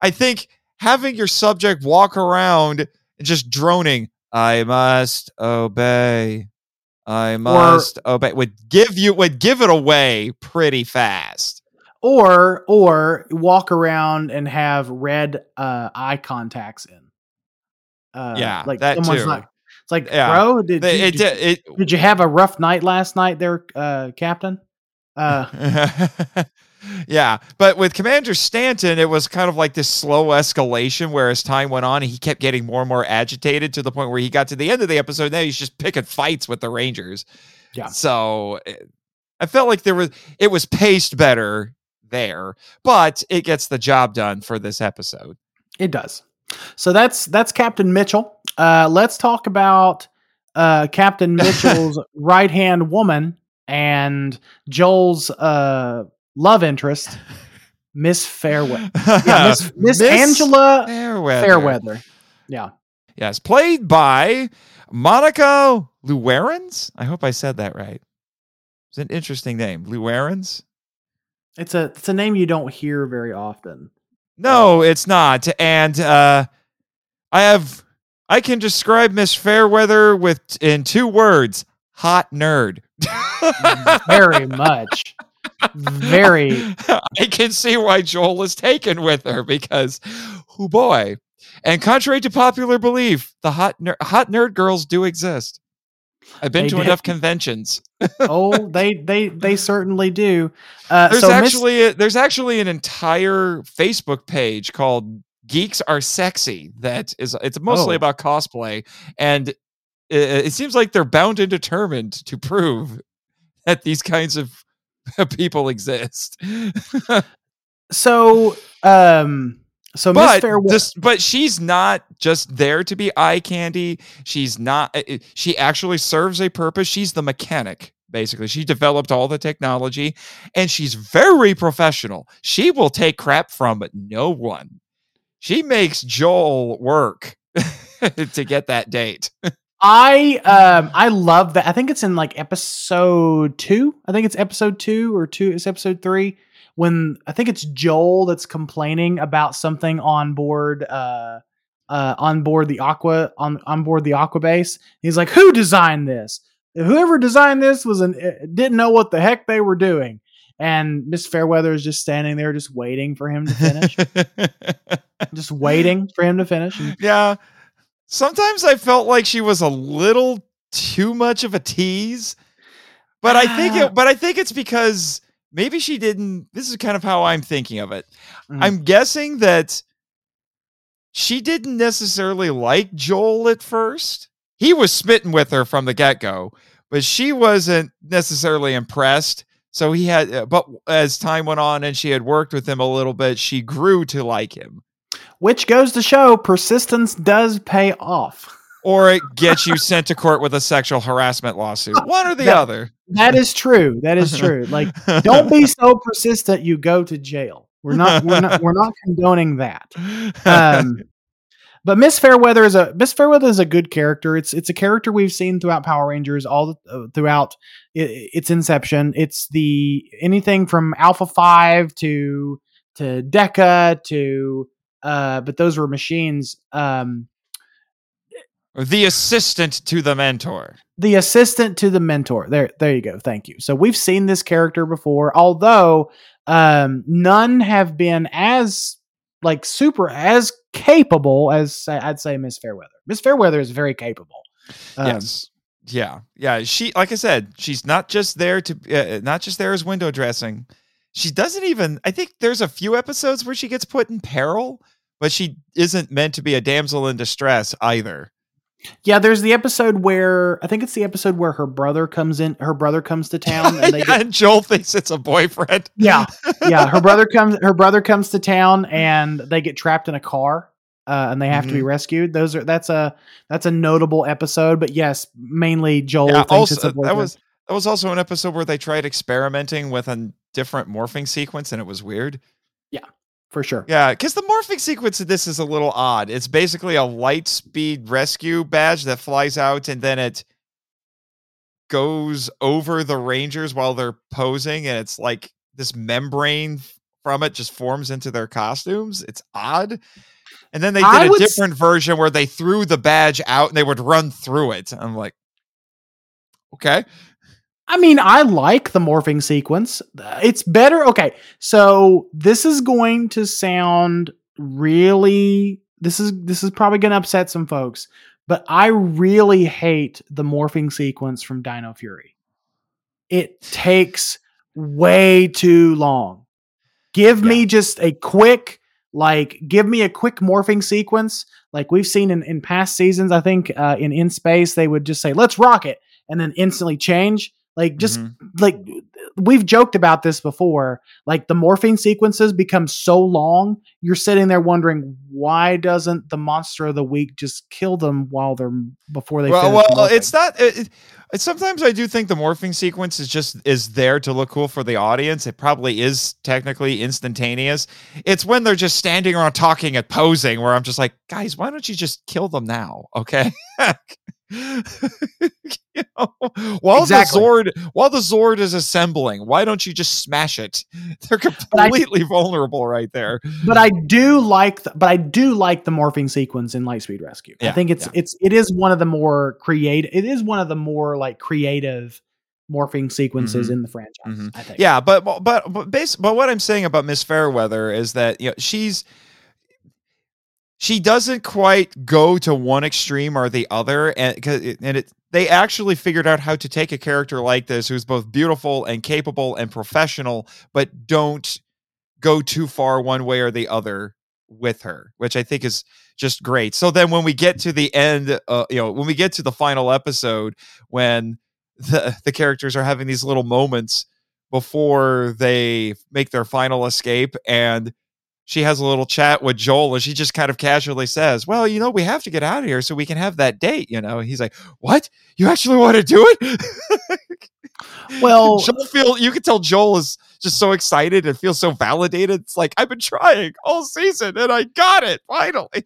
I think having your subject walk around and just droning, "I must obey." I must obey would give you would give it away pretty fast. Or or walk around and have red uh, eye contacts in. Uh, Yeah, like that someone's too. not. It's like, Yeah. bro, did, They- you, it, did, it, did you have a rough night last night, there, uh, Captain? Uh, yeah, but with Commander Stanton, it was kind of like this slow escalation where as time went on, he kept getting more and more agitated to the point where he got to the end of the episode. Now he's just picking fights with the Rangers. Yeah. So eh, I felt like there was it was paced better there, but it gets the job done for this episode. It does. So that's that's Captain Mitchell. Uh, let's talk about uh, Captain Mitchell's right hand woman and Joel's uh, love interest, Miss Fairweather. Yeah, Miss, Miss Angela Fairweather. Fairweather. Yeah, Yes, played by Monica Llewellyn. I hope I said that right. It's an interesting name, Llewellyn. it's a it's a name you don't hear very often. No, it's not. And uh, I have I can describe Miss Fairweather with in two words: hot nerd. Very much. Very. I can see why Joel is taken with her because, oh boy. And contrary to popular belief, the hot ner- hot nerd girls do exist. I've been They to do. enough conventions. Oh, they they they certainly do. Uh, There's so Miss- actually a, there's actually an entire Facebook page called Geeks Are Sexy that is it's mostly Oh. about cosplay and it, it seems like they're bound and determined to prove that these kinds of people exist. so um so but this, but she's not just there to be eye candy. She's not. uh, uh, She actually serves a purpose. She's the mechanic. Basically, she developed all the technology, and she's very professional. She will take crap from no one. She makes Joel work to get that date. I um I love that. I think it's in like episode two. I think it's episode two or two. It's episode three when I think it's Joel that's complaining about something on board. Uh, uh, on board the aqua on on board the aqua base. He's like, "Who designed this? Whoever designed this was an uh, didn't know what the heck they were doing." And Miss Fairweather is just standing there, just waiting for him to finish, just waiting for him to finish. Yeah. Sometimes I felt like she was a little too much of a tease. But I think Ah. it but I think it's because maybe she didn't this is kind of how I'm thinking of it. Mhm. I'm guessing that she didn't necessarily like Joel at first. He was smitten with her from the get-go, but she wasn't necessarily impressed. So he had uh, but as time went on and she had worked with him a little bit, she grew to like him. which goes to show persistence does pay off. or it gets you sent to court with a sexual harassment lawsuit. One or the That- other. That is true. That is true. Like, don't be so persistent you go to jail. We're not. We're not. We're not condoning that. Um, but Miss Fairweather is a Miss Fairweather is a good character. It's it's a character we've seen throughout Power Rangers all uh, throughout i- its inception. It's the anything from Alpha Five to to Deca to uh, but those were machines. Um, the assistant to the mentor. The assistant to the mentor. There, there you go. Thank you. So we've seen this character before, although um, none have been as like super as capable as I'd say Miss Fairweather. Miss Fairweather is very capable. Um, yes. Yeah. Yeah. She, like I said, she's not just there to, uh, not just there as window dressing. She doesn't even, I think there's a few episodes where she gets put in peril, but she isn't meant to be a damsel in distress either. Yeah, there's the episode where I think it's the episode where her brother comes in. Her brother comes to town, and they Yeah, get, and Joel thinks it's a boyfriend. yeah, yeah. Her brother comes. Her brother comes to town, and they get trapped in a car, uh, and they have to be Mhm. rescued. Those are that's a that's a notable episode. But yes, mainly Joel Yeah, thinks also, it's a that was that was also an episode where they tried experimenting with a different morphing sequence, and it was weird. For sure. Yeah, because the morphing sequence of this is a little odd. It's basically a light speed rescue badge that flies out, and then it goes over the Rangers while they're posing, and it's like this membrane from it just forms into their costumes. It's odd. And then they did I a would s- different version where they threw the badge out and they would run through it. I'm like, okay. I mean, I like the morphing sequence. It's better. Okay, so this is going to sound really. This is this is probably going to upset some folks, but I really hate the morphing sequence from Dino Fury. It takes way too long. Give me just a quick, like, give me a quick morphing sequence, like we've seen in, in past seasons. I think uh, in In Space they would just say, "Let's rock it," and then instantly change. Like, just Mhm. like we've joked about this before like the morphing sequences become so long you're sitting there wondering why doesn't the monster of the week just kill them while they're before they well, finish well it's not. It, it- it- sometimes I do think the morphing sequence is just is there to look cool for the audience. It probably is technically instantaneous. It's when they're just standing around talking and posing where I'm just like, guys, why don't you just kill them now? Okay. you know, while Exactly. the Zord while the Zord is assembling, why don't you just smash it? They're I- completely vulnerable right there. but I do like the, but I do like the morphing sequence in Lightspeed Rescue. I think it's yeah. it's it is one of the more creative it is one of the more like creative morphing sequences in the franchise, Mhm. I think. Yeah, but but but but, base, but what I'm saying about Miss Fairweather is that you know she's she doesn't quite go to one extreme or the other, and and it they actually figured out how to take a character like this who's both beautiful and capable and professional, but don't go too far one way or the other with her, which I think is just great. So then when we get to the end, uh, you know, when we get to the final episode, when the the characters are having these little moments before they make their final escape and she has a little chat with Joel and she just kind of casually says, "Well, you know, we have to get out of here so we can have that date." You know, he's like, "What? You actually want to do it?" Well, Joel feel you can tell Joel is just so excited and feels so validated. It's like I've been trying all season and I got it finally.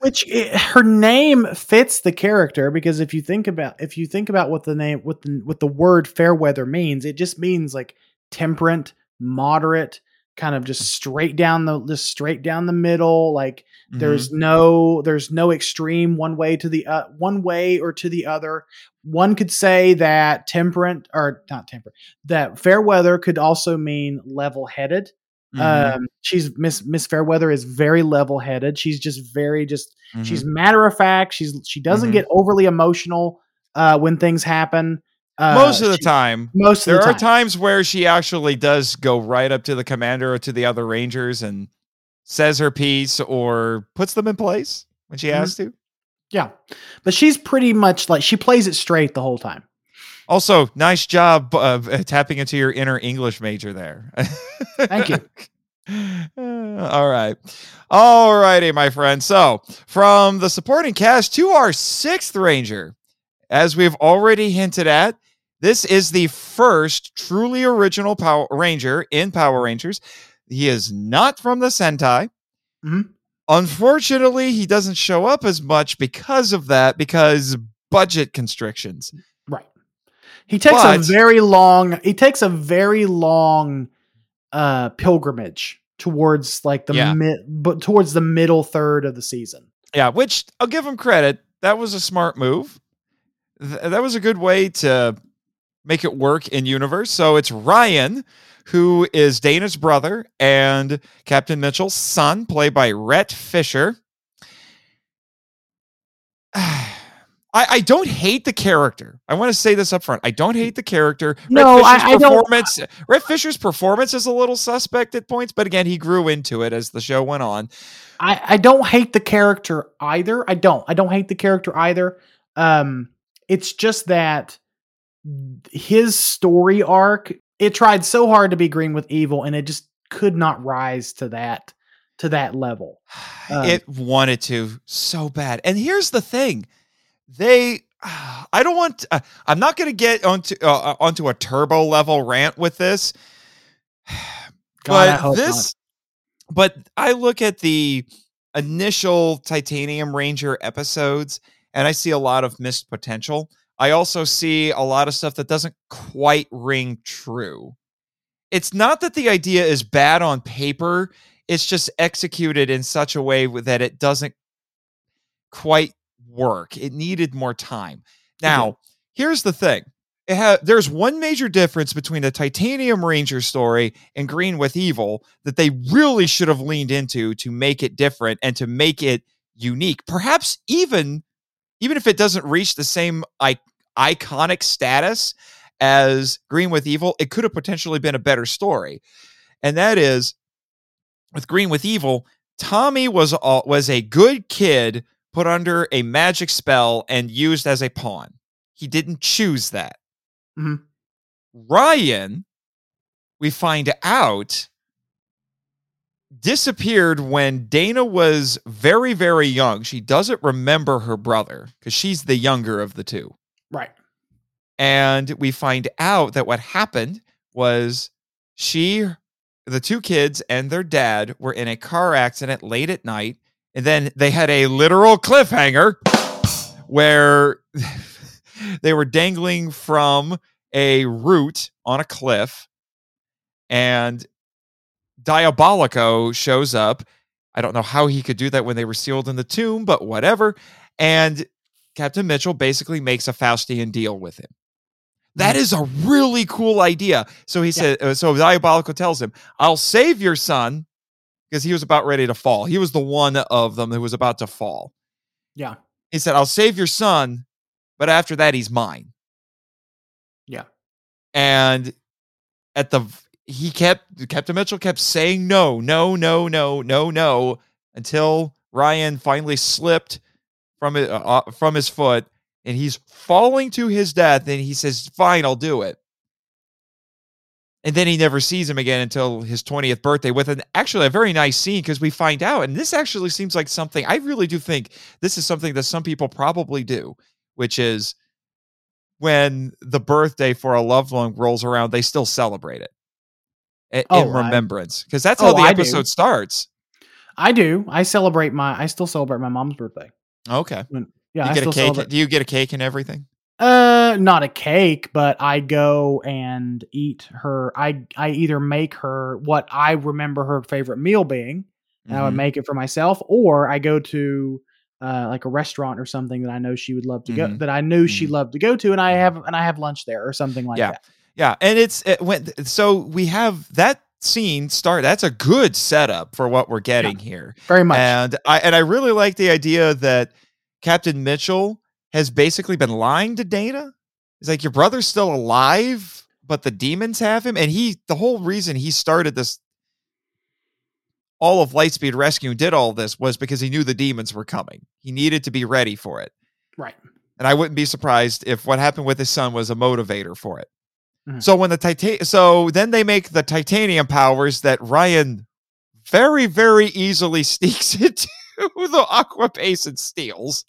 which i her name fits the character because if you think about if you think about what the name what the what the word fairweather means it just means like temperate moderate kind of just straight down the just straight down the middle like Mm-hmm. there's no there's no extreme one way to the uh, one way or to the other one could say that temperate or not temperate that fair weather could also mean level headed Mhm. um she's miss miss fairweather is very level headed she's just very just Mhm. She's matter of fact. She's she doesn't Mhm. get overly emotional uh, when things happen. Uh, most of the she- time. Most of There the are times where she actually does go right up to the commander or to the other rangers and says her piece or puts them in place when she Mhm. has to. Yeah, but she's pretty much like she plays it straight the whole time. Also, nice job of uh, tapping into your inner English major there. Thank you. All right. All righty, my friend. So, from the supporting cast to our sixth Ranger, as we've already hinted at, this is the first truly original Power Ranger in Power Rangers. He is not from the Sentai. Mhm. Unfortunately, he doesn't show up as much because of that, because budget constrictions. Right. He takes a very long. He takes a very long uh pilgrimage towards like the Yeah. mid, but towards the middle third of the season. Yeah, which I'll give him credit. That was a smart move. Th- that was a good way to make it work in universe. So it's Ryan, who is Dana's brother and Captain Mitchell's son, played by Rhett Fisher. I, I don't hate the character. I want to say this up front. I don't hate the character. No, Rhett Fisher's I- I don't- performance. Rhett Fisher's performance is a little suspect at points, but again, he grew into it as the show went on. I, I don't hate the character either. I don't. I don't hate the character either. Um, it's just that his story arc it tried so hard to be green with evil, and it just could not rise to that to that level. Um, it wanted to so bad. And here's the thing. They I don't want uh, I'm not going to get onto uh, onto a turbo level rant with this. God, but this but I look at the initial Titanium Ranger episodes and I see a lot of missed potential. I also see a lot of stuff that doesn't quite ring true. It's not that the idea is bad on paper, it's just executed in such a way that it doesn't quite work. It needed more time. Now, okay. here's the thing. Ha- there's one major difference between the Titanium Ranger story and Green with Evil that they really should have leaned into to make it different and to make it unique. Perhaps even even if it doesn't reach the same I- iconic status as Green with Evil, it could have potentially been a better story. And that is with Green with Evil, Tommy was a, was a good kid put under a magic spell and used as a pawn. He didn't choose that. Mm-hmm. Ryan, we find out, disappeared when Dana was very, very young. She doesn't remember her brother because she's the younger of the two. Right. And we find out that what happened was she, the two kids, and their dad were in a car accident late at night. And then they had a literal cliffhanger where they were dangling from a root on a cliff. And Diabolico shows up. I don't know how he could do that when they were sealed in the tomb, but whatever. And Captain Mitchell basically makes a Faustian deal with him. That mm-hmm. a really cool idea. So he yeah. said, uh, so Diabolico tells him, I'll save your son because he was about ready to fall. He was the one of them who was about to fall. Yeah. He said, I'll save your son, but after that, he's mine. Yeah. And at the, he kept, Captain Mitchell kept saying no, no, no, no, no, no, until Ryan finally slipped from it, uh, uh from his foot and he's falling to his death and he says fine i'll do it. And then he never sees him again until his 20th birthday with an actually a very nice scene because we find out and this actually seems like something i really do think this is something that some people probably do which is when the birthday for a loved one rolls around they still celebrate it in, oh, remembrance because that's how oh, the episode starts i do i celebrate my i still celebrate my mom's birthday okay when, yeah, you get a cake. Do you get a cake and everything? Uh, not a cake, but I go and eat her. I I either make her what I remember her favorite meal being, and mm-hmm. I would mm-hmm. make it for myself, or I go to uh, like a restaurant or something that I know she would love to mm-hmm. go that I knew mm-hmm. she loved to go to, and I have and I have lunch there or something like yeah. that. Yeah, and it's it went so we have that scene start. That's a good setup for what we're getting yeah, here, very much. And I and I really like the idea that Captain Mitchell has basically been lying to Dana. He's like, Your brother's still alive, but the demons have him. And he, the whole reason he started this, all of Lightspeed Rescue did all this was because he knew the demons were coming. He needed to be ready for it. Right. And I wouldn't be surprised if what happened with his son was a motivator for it. Mm-hmm. So when the titan, so then they make the titanium powers that Ryan very, very easily sneaks into the aqua base and steals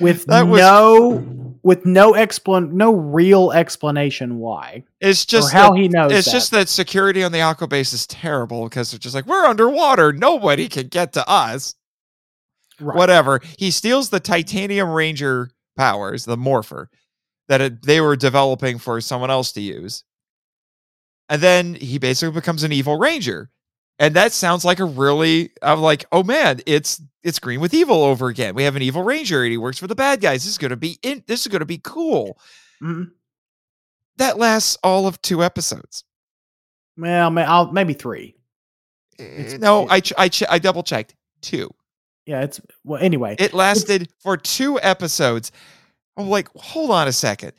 with that no was, with no explan no real explanation why. It's just how that, he knows. It's that. just that security on the aqua base is terrible because they're just like we're underwater, nobody can get to us. Right. Whatever. He steals the titanium ranger powers, the morpher that it, they were developing for someone else to use. And then he basically becomes an evil ranger. And that sounds like a really i'm like oh man it's it's green with evil over again. We have an evil ranger and he works for the bad guys. This is to be in this is to be cool. Mm-hmm. that lasts all of two episodes. Well I'll, maybe three. It's, no I, ch- I, ch- I double checked. Two. Yeah it's well anyway it lasted for two episodes i'm like hold on a second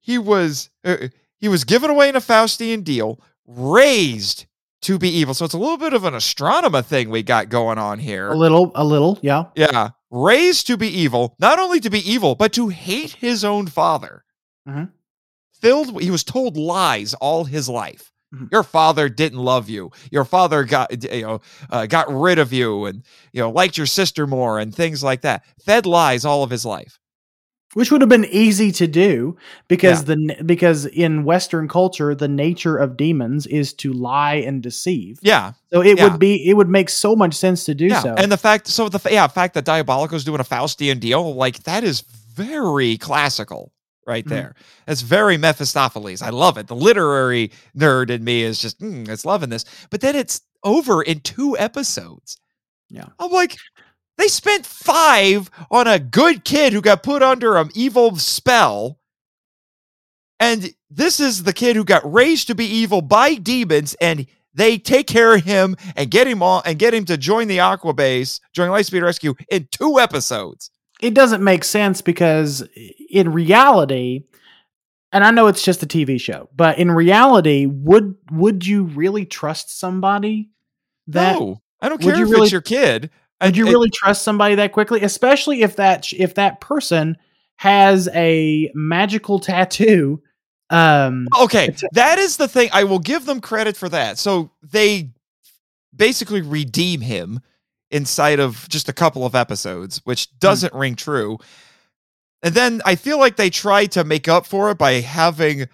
he was uh, he was given away in a faustian deal raised to be evil. So it's a little bit of an Astronema thing we got going on here. A little, a little, yeah. Yeah. Raised to be evil, not only to be evil, but to hate his own father. Mm-hmm. Filled, he was told lies all his life. Mm-hmm. Your father didn't love you. Your father got you know uh, got rid of you, and you know liked your sister more, and things like that. Fed lies all of his life which would have been easy to do because yeah. the because in western culture the nature of demons is to lie and deceive yeah so it yeah. would be it would make so much sense to do yeah. so and the fact so the yeah fact that diabolico's doing a faustian deal like that is very classical right Mhm. there. It's very Mephistopheles. I love it. The literary nerd in me is just, mm, it's loving this. But then it's over in two episodes. Yeah. I'm like, they spent five on a good kid who got put under an evil spell. And this is the kid who got raised to be evil by demons, and they take care of him and get him on and get him to join the Aqua Base, join Lightspeed Rescue in two episodes. it doesn't make sense because in reality and I know it's just a TV show, but in reality, would would you really trust somebody that no, I don't care if really- it's your kid. Would you it- really trust somebody that quickly, especially if that if that person has a magical tattoo um Okay, that is the thing. I will give them credit for that. So they basically redeem him inside of just a couple of episodes, which doesn't ring true. And then I feel like they tried to make up for it by having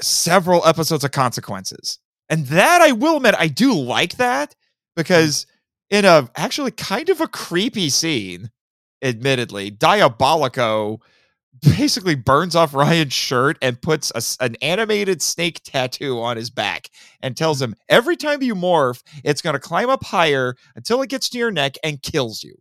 several episodes of consequences. And that I will admit, I do like that because in a actually kind of a creepy scene, admittedly, Diabolico basically burns off Ryan's shirt and puts a an animated snake tattoo on his back and tells him every time you morph, it's going to climb up higher until it gets to your neck and kills you.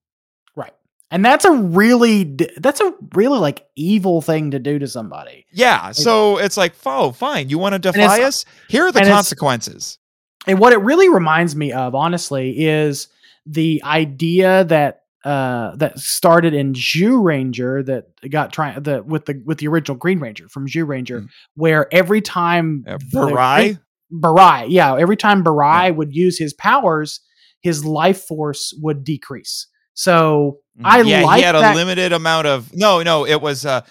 right. And that's a really that's a really like evil thing to do to somebody. Yeah, so it's like, oh, fine. You want to defy us? Here are the consequences. And what it really reminds me of, honestly, is the idea that uh that started in Zyuranger that got trying the with the with the original Green Ranger from Zyuranger, Mm. where every time Burai? Burai, yeah, every time Burai Yeah. would use his powers, his life force would decrease. So I Mm-hmm. yeah, like he had that- a limited amount of no, no. It was uh,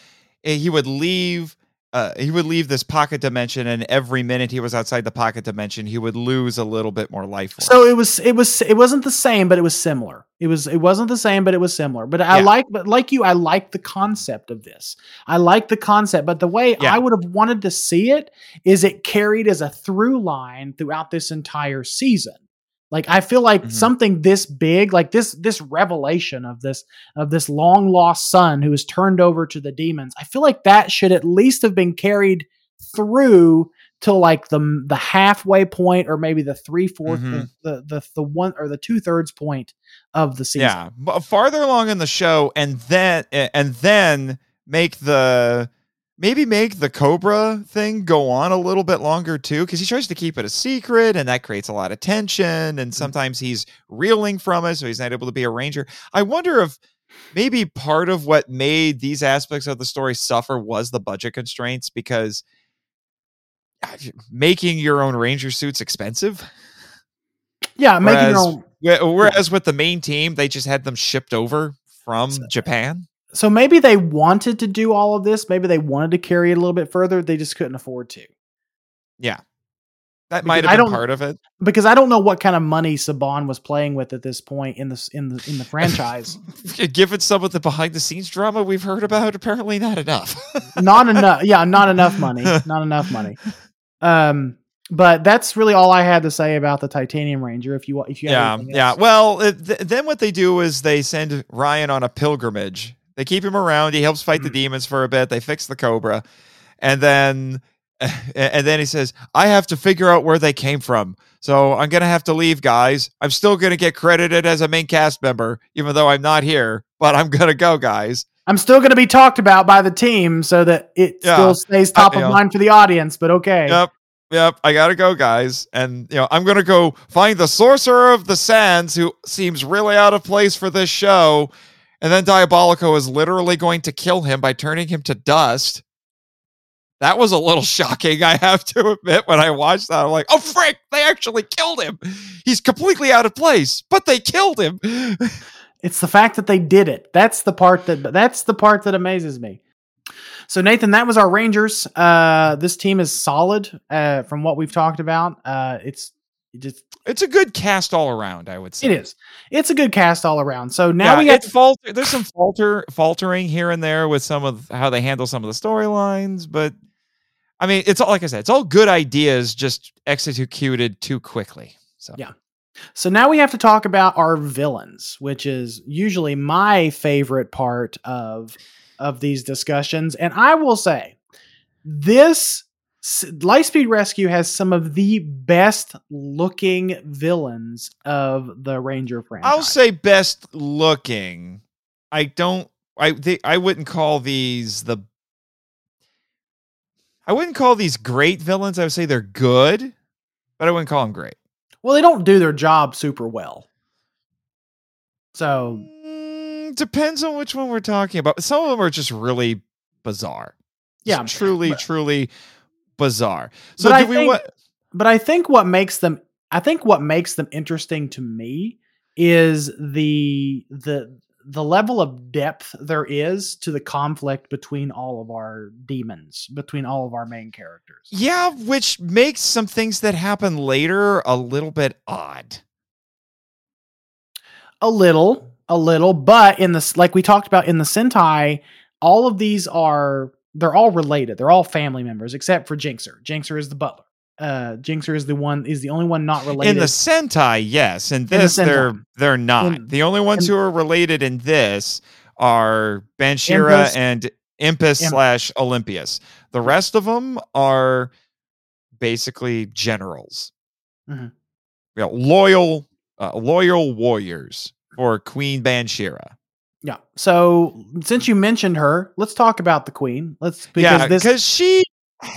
he would leave. Uh, he would leave this pocket dimension, and every minute he was outside the pocket dimension, he would lose a little bit more life force. So it was it was it wasn't the same, but it was similar. It was it wasn't the same, but it was similar. But I Yeah. like but like you, I like the concept of this. I like the concept, but the way Yeah. I would have wanted to see it is it carried as a through line throughout this entire season. Like I feel like Mhm. something this big, like this this revelation of this of this long lost son who is turned over to the demons. I feel like that should at least have been carried through to like the the halfway point or maybe the three Mhm. the, the the one or the two thirds point of the season. yeah, but farther along in the show, and then and then make the maybe make the Cobra thing go on a little bit longer too, because he tries to keep it a secret, and that creates a lot of tension. And mm-hmm. sometimes he's reeling from it, so he's not able to be a ranger. I wonder if maybe part of what made these aspects of the story suffer was the budget constraints, because making your own ranger suits expensive. Yeah, making your Whereas- own. Whe- Whereas with the main team, they just had them shipped over from Japan. So maybe they wanted to do all of this. Maybe they wanted to carry it a little bit further. They just couldn't afford to. Yeah. That Because might have been part of it. Because I don't know what kind of money Saban was playing with at this point in this in the in the franchise. Given some of the behind the scenes drama we've heard about, apparently not enough. not enough. Yeah, not enough money. Not enough money. Um, but that's really all I had to say about the Titanium Ranger. If you if you yeah, yeah. Well, th- then what they do is they send Ryan on a pilgrimage. They keep him around. He helps fight the Mhm. demons for a bit. They fix the Cobra, and then and then he says, "I have to figure out where they came from. So I'm gonna have to leave, guys. I'm still gonna get credited as a main cast member, even though I'm not here. But I'm gonna go, guys." I'm still going to be talked about by the team so that it Yeah. still stays top of know. mind for the audience. But okay, Yep. Yep, I gotta go, guys. And you know, I'm gonna go find the sorcerer of the sands who seems really out of place for this show. And then Diabolico is literally going to kill him by turning him to dust. That was a little shocking, I have to admit, when I watched that. I'm like, oh frick, they actually killed him. He's completely out of place, but they killed him. It's the fact that they did it. That's the part that that's the part that amazes me. So Nathan, that was our Rangers. Uh, this team is solid uh, from what we've talked about. Uh, it's it just It's a good cast all around, I would say. it is. It's a good cast all around. So now yeah, we it falter. There's some falter faltering here and there with some of how they handle some of the storylines, but I mean, it's all like I said, it's all good ideas just executed too quickly. So Yeah. So now we have to talk about our villains, which is usually my favorite part of of these discussions. And I will say, this Lightspeed Rescue has some of the best looking villains of the Ranger franchise. I'll say best looking. I don't. I they, I wouldn't call these the. I wouldn't call these great villains. I would say they're good, but I wouldn't call them great. well, they don't do their job super well. So Mm, depends on which one we're talking about. Some of them are just really bizarre. Just Yeah, truly, but- truly bizarre. So But do I we think- want? but I think what makes them I think what makes them interesting to me is the the the level of depth there is to the conflict between all of our demons, between all of our main characters. Yeah, which makes some things that happen later a little bit odd. A little, a little, but in this like we talked about in the Sentai, all of these are they're all related. They're all family members except for Jinxer. Jinxer is the butler. Uh Jinxer is the one is the only one not related. In the Sentai, yes. In the this, they're they're not. In- the only ones in- who are related in this are Bansheera Impus- and Impus Imp- slash Olympius. The rest of them are basically generals. Mhm. You know, loyal, uh, loyal warriors for Queen Bansheera. Yeah. So since you mentioned her, let's talk about the queen. Let's because yeah, this she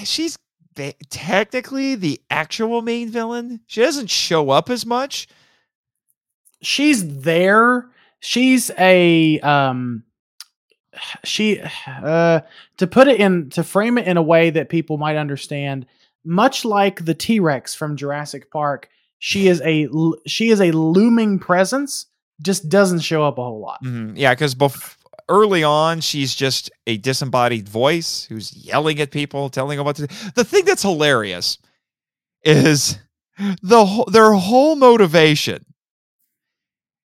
she's ba- technically the actual main villain. She doesn't show up as much. she's there. She's a um she uh to put it in to frame it in a way that people might understand, much like the T-Rex from Jurassic Park, she is a she is a looming presence, just doesn't show up a whole lot. Mhm, Yeah, because bef- early on, she's just a disembodied voice who's yelling at people, telling them what to do. The thing that's hilarious is the whole, their whole motivation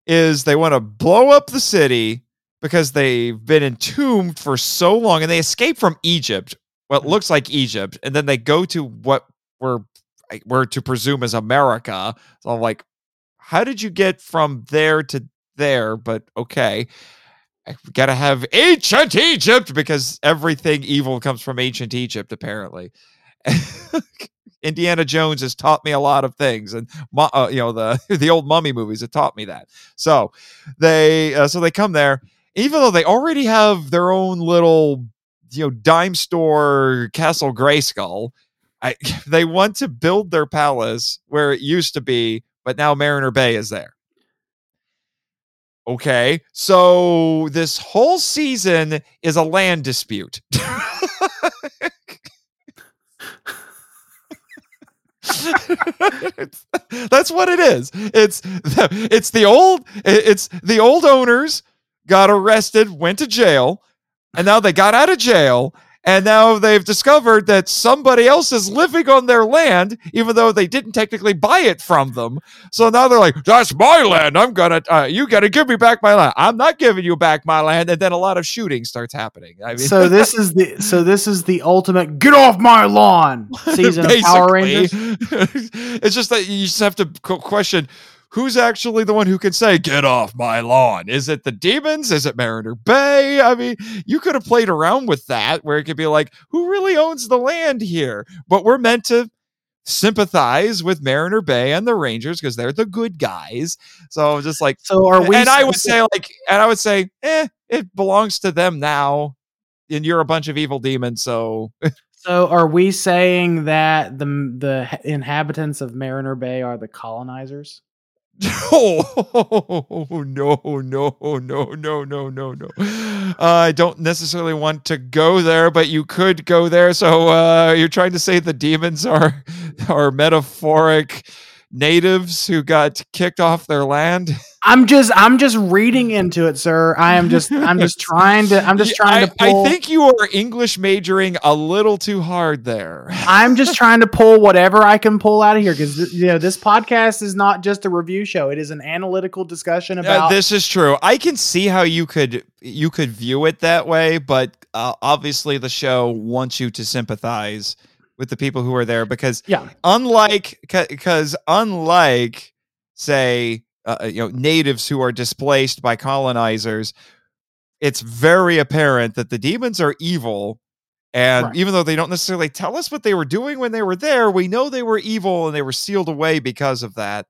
is they want to blow up the city because they've been entombed for so long and they escape from Egypt, what looks like Egypt, and then they go to what we're we're to presume is America. So I'm like, how did you get from there to there? But okay. I gotta have ancient Egypt because everything evil comes from ancient Egypt, apparently. Indiana Jones has taught me a lot of things, and uh, you know the the old mummy movies have taught me that. So they uh, so they come there, even though they already have their own little you know dime store Castle Grayskull. I, they want to build their palace where it used to be, but now Mariner Bay is there. Okay, so this whole season is a land dispute. That's what it is. It's the, it's the old it's the old owners got arrested, went to jail, and now they got out of jail, and now they've discovered that somebody else is living on their land, even though they didn't technically buy it from them. So now they're like, "That's my land. I'm gonna, uh, you gotta give me back my land. I'm not giving you back my land." And then a lot of shooting starts happening. I mean, So this is the so this is the ultimate get off my lawn season of Power Rangers. it's just that you just have to question who's actually the one who can say "Get off my lawn." Is it the demons? Is it Mariner Bay? I mean, you could have played around with that, where it could be like, who really owns the land here? But we're meant to sympathize with Mariner Bay and the Rangers because they're the good guys. So just like, So are we? and I would say like, and I would say, eh, it belongs to them now. And you're a bunch of evil demons, so So are we saying that the the inhabitants of Mariner Bay are the colonizers? Oh no, no, no, no, no, no, no. Uh, I don't necessarily want to go there, but you could go there. So uh, you're trying to say the demons are are metaphoric natives who got kicked off their land? I'm just I'm just reading into it, sir. I am just I'm just trying to I'm just trying I, to pull I think you are English majoring a little too hard there. I'm just trying to pull whatever I can pull out of here because you know this podcast is not just a review show; it is an analytical discussion Uh, about. this is true. I can see how you could you could view it that way, but uh, obviously the show wants you to sympathize with the people who are there because yeah, unlike because unlike say uh, you know natives who are displaced by colonizers it's very apparent that the demons are evil. And Right. even though they don't necessarily tell us what they were doing when they were there, we know they were evil and they were sealed away because of that.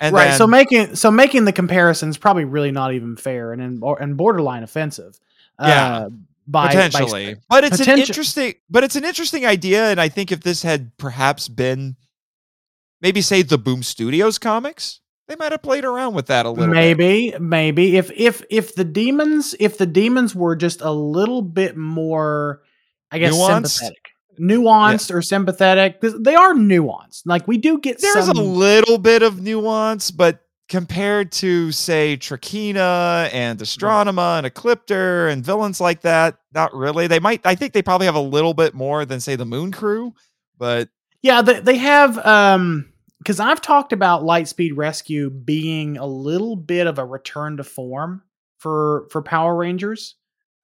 And right. so making so making the comparison is probably really not even fair and in, and borderline offensive. Yeah. Uh, by, by- potentially. but it's an interesting but it's an interesting idea and i think if this had perhaps been maybe say the boom studios comics they might have played around with that a little bit. maybe maybe. If if if the demons if the demons were just a little bit more i guess Nuanced? sympathetic. Nuanced or sympathetic 'cause they are nuanced. Like we do get there's some a little bit of nuance but compared to say Trakina and Astronema and Ecliptor and villains like that not really. They might i think they probably have a little bit more than say the moon crew but yeah they, they have um because i've talked about lightspeed rescue being a little bit of a return to form for for power rangers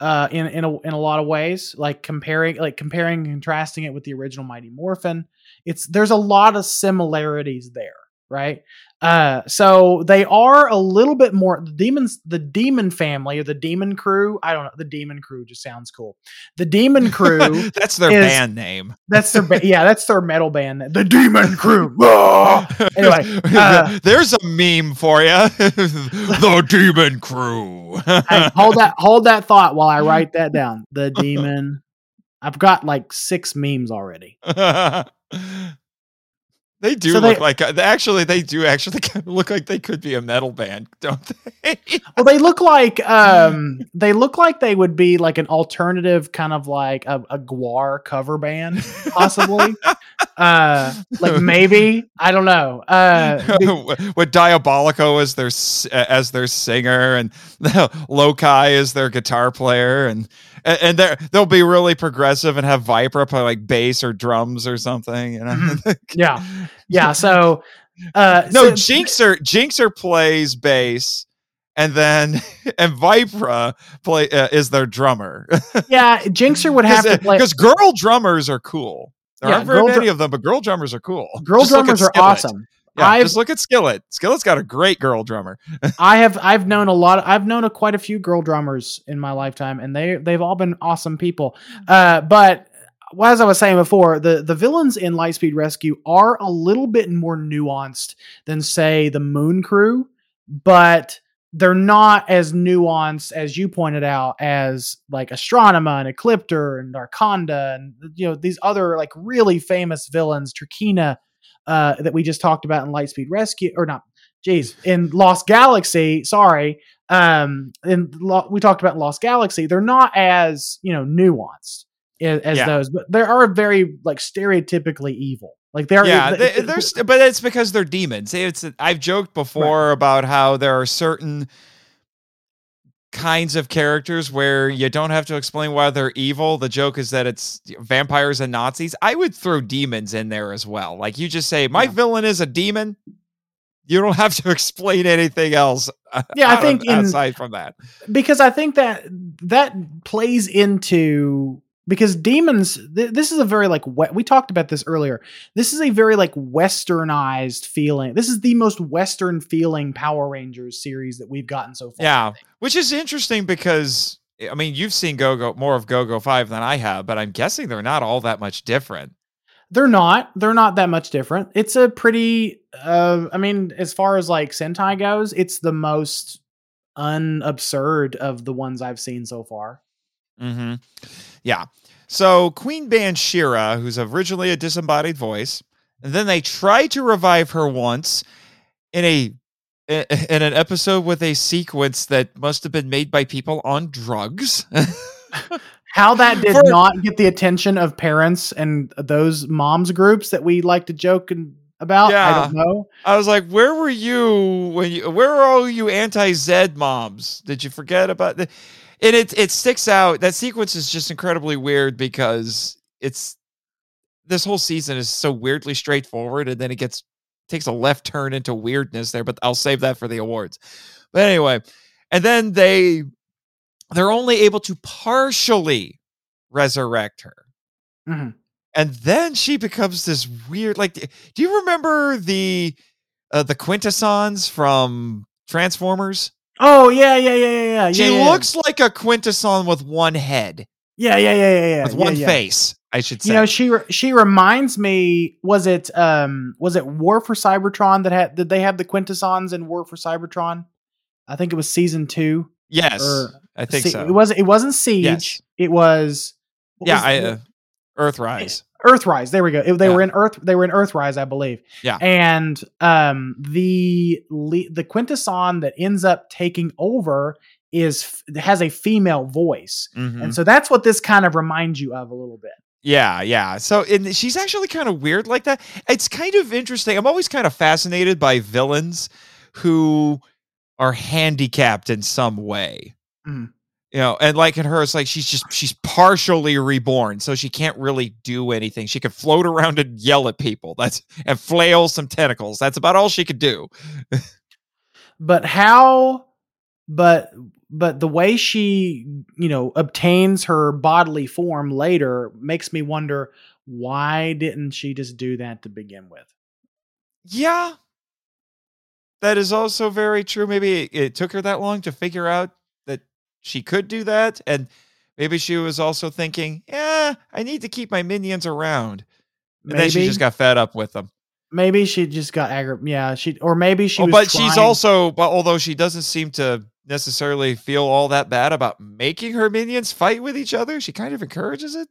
uh in in a, in a lot of ways like comparing like comparing contrasting it with the original mighty morphin. It's there's a lot of similarities there right uh so they are a little bit more the demons the demon family or the demon crew i don't know the demon crew just sounds cool the demon crew that's their is- band name that's their ba- yeah that's their metal band the demon crew Ah! Anyway, uh, there's a meme for you. the Demon Crew. Hold that hold that thought while i write that down the demon i've got like six memes already they do So look they- like uh, actually they do actually kind of look like they could be a metal band, don't they? well they look like um they look like they would be like an alternative kind of like a, a GWAR cover band possibly. Uh like maybe? I don't know. Uh with Diabolico as their as their singer and Loki as their guitar player and and and they're, they'll be really progressive and have Vypra play like bass or drums or something. You know? Mm-hmm. yeah yeah so uh no, so- Jinxer Jinxer plays bass, and then and Vypra play uh, is their drummer. yeah jinxer would have to play because girl drummers are cool. There Yeah, aren't very many dru- of them, but girl drummers are cool. girl Just drummers are awesome Yeah, I've- just look at Skillet. Skillet's got a great girl drummer. I have I've known a lot. I've known a, quite a few girl drummers in my lifetime, and they they've all been awesome people. Uh, but well, as I was saying before, the the villains in Lightspeed Rescue are a little bit more nuanced than say the Moon Crew, but they're not as nuanced as you pointed out as like Astronema and Ecliptor and Darkonda and you know these other like really famous villains, Trakina, uh, that we just talked about in Lightspeed Rescue or not Jeez, in Lost Galaxy, sorry, um, in Lo- we talked about Lost Galaxy, they're not as you know nuanced as, as Yeah. those, but they are very like stereotypically evil. Like they're yeah, they- they, they're but it's because they're demons. It's I've joked before about how there are certain kinds of characters where you don't have to explain why they're evil. The joke is that it's vampires and Nazis. I would throw demons in there as well. Like you just say, my Yeah. villain is a demon. You don't have to explain anything else. Uh, yeah, I out of- think in- aside from that, because I think that that plays into because demons. Th- this is a very like we-, we talked about this earlier. This is a very like westernized feeling. This is the most western feeling Power Rangers series that we've gotten so far. Yeah, which is interesting because I mean you've seen Go Go more of Go Go Five than I have, but I'm guessing they're not all that much different. They're not. They're not that much different. It's a pretty. Uh, I mean, as far as like Sentai goes, it's the most unabsurd of the ones I've seen so far. Mm-hmm. Yeah. So Queen Bansheera, who's originally a disembodied voice, and then they try to revive her once in a in an episode with a sequence that must have been made by people on drugs. How that did For- not get the attention of parents and those moms groups that we like to joke and about, I don't know. I was like, "Where were you when you? Where were all you anti-Z moms? Did you forget about the?" And it it sticks out. That sequence is just incredibly weird because it's this whole season is so weirdly straightforward, and then it gets takes a left turn into weirdness there. But I'll save that for the awards. But anyway, and then they they're only able to partially resurrect her Mhm. and then she becomes this weird like do you remember the uh, the quintessons from transformers Oh yeah, yeah, yeah, yeah, yeah. She yeah, yeah. looks like a quintesson with one head, Yeah, yeah, yeah, yeah, yeah. with yeah, one yeah. face. I should say. You know, she re- she reminds me. Was it um was it War for Cybertron that had did they have the Quintessons in War for Cybertron? I think it was season two. yes, I think Se- so. It was it wasn't Siege. Yes. It was yeah, was I, uh, Earthrise. Earthrise. There we go. They Yeah. were in Earth. They were in Earthrise, I believe. Yeah. And um, the the Quintesson that ends up taking over is has a female voice, Mhm. and so that's what this kind of reminds you of a little bit. Yeah, yeah. So and she's actually kind of weird like that. It's kind of interesting. I'm always kind of fascinated by villains who are handicapped in some way. Mhm. You know, and like in her, it's like she's just she's partially reborn, so she can't really do anything. She could float around and yell at people. That's and flail some tentacles. That's about all she could do. But how? But but the way she you know obtains her bodily form later makes me wonder why didn't she just do that to begin with? Yeah. That is also very true. Maybe it, it took her that long to figure out she could do that. And maybe she was also thinking, yeah, I need to keep my minions around. And then she just got fed up with them. Maybe she just got aggravated. Yeah, she or maybe she. Oh, but she's also, but although she doesn't seem to necessarily feel all that bad about making her minions fight with each other, she kind of encourages it.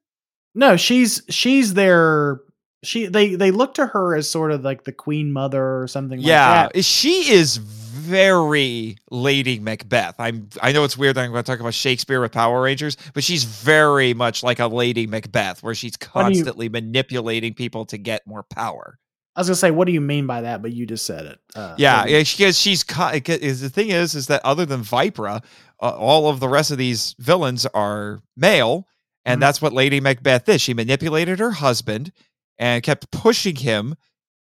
no. She's she's their she. They they look to her as sort of like the queen mother or something. yeah, like that. Eh, she is very Lady Macbeth. I'm. I know it's weird that I'm going to talk about Shakespeare with Power Rangers, but she's very much like a Lady Macbeth, where she's do you- constantly manipulating people to get more power. I was gonna say, what do you mean by that? But you just said it. Uh, Yeah, yeah, because she's is the thing is is that other than Vypra, uh, all of the rest of these villains are male, and Mhm. that's what Lady Macbeth is. She manipulated her husband and kept pushing him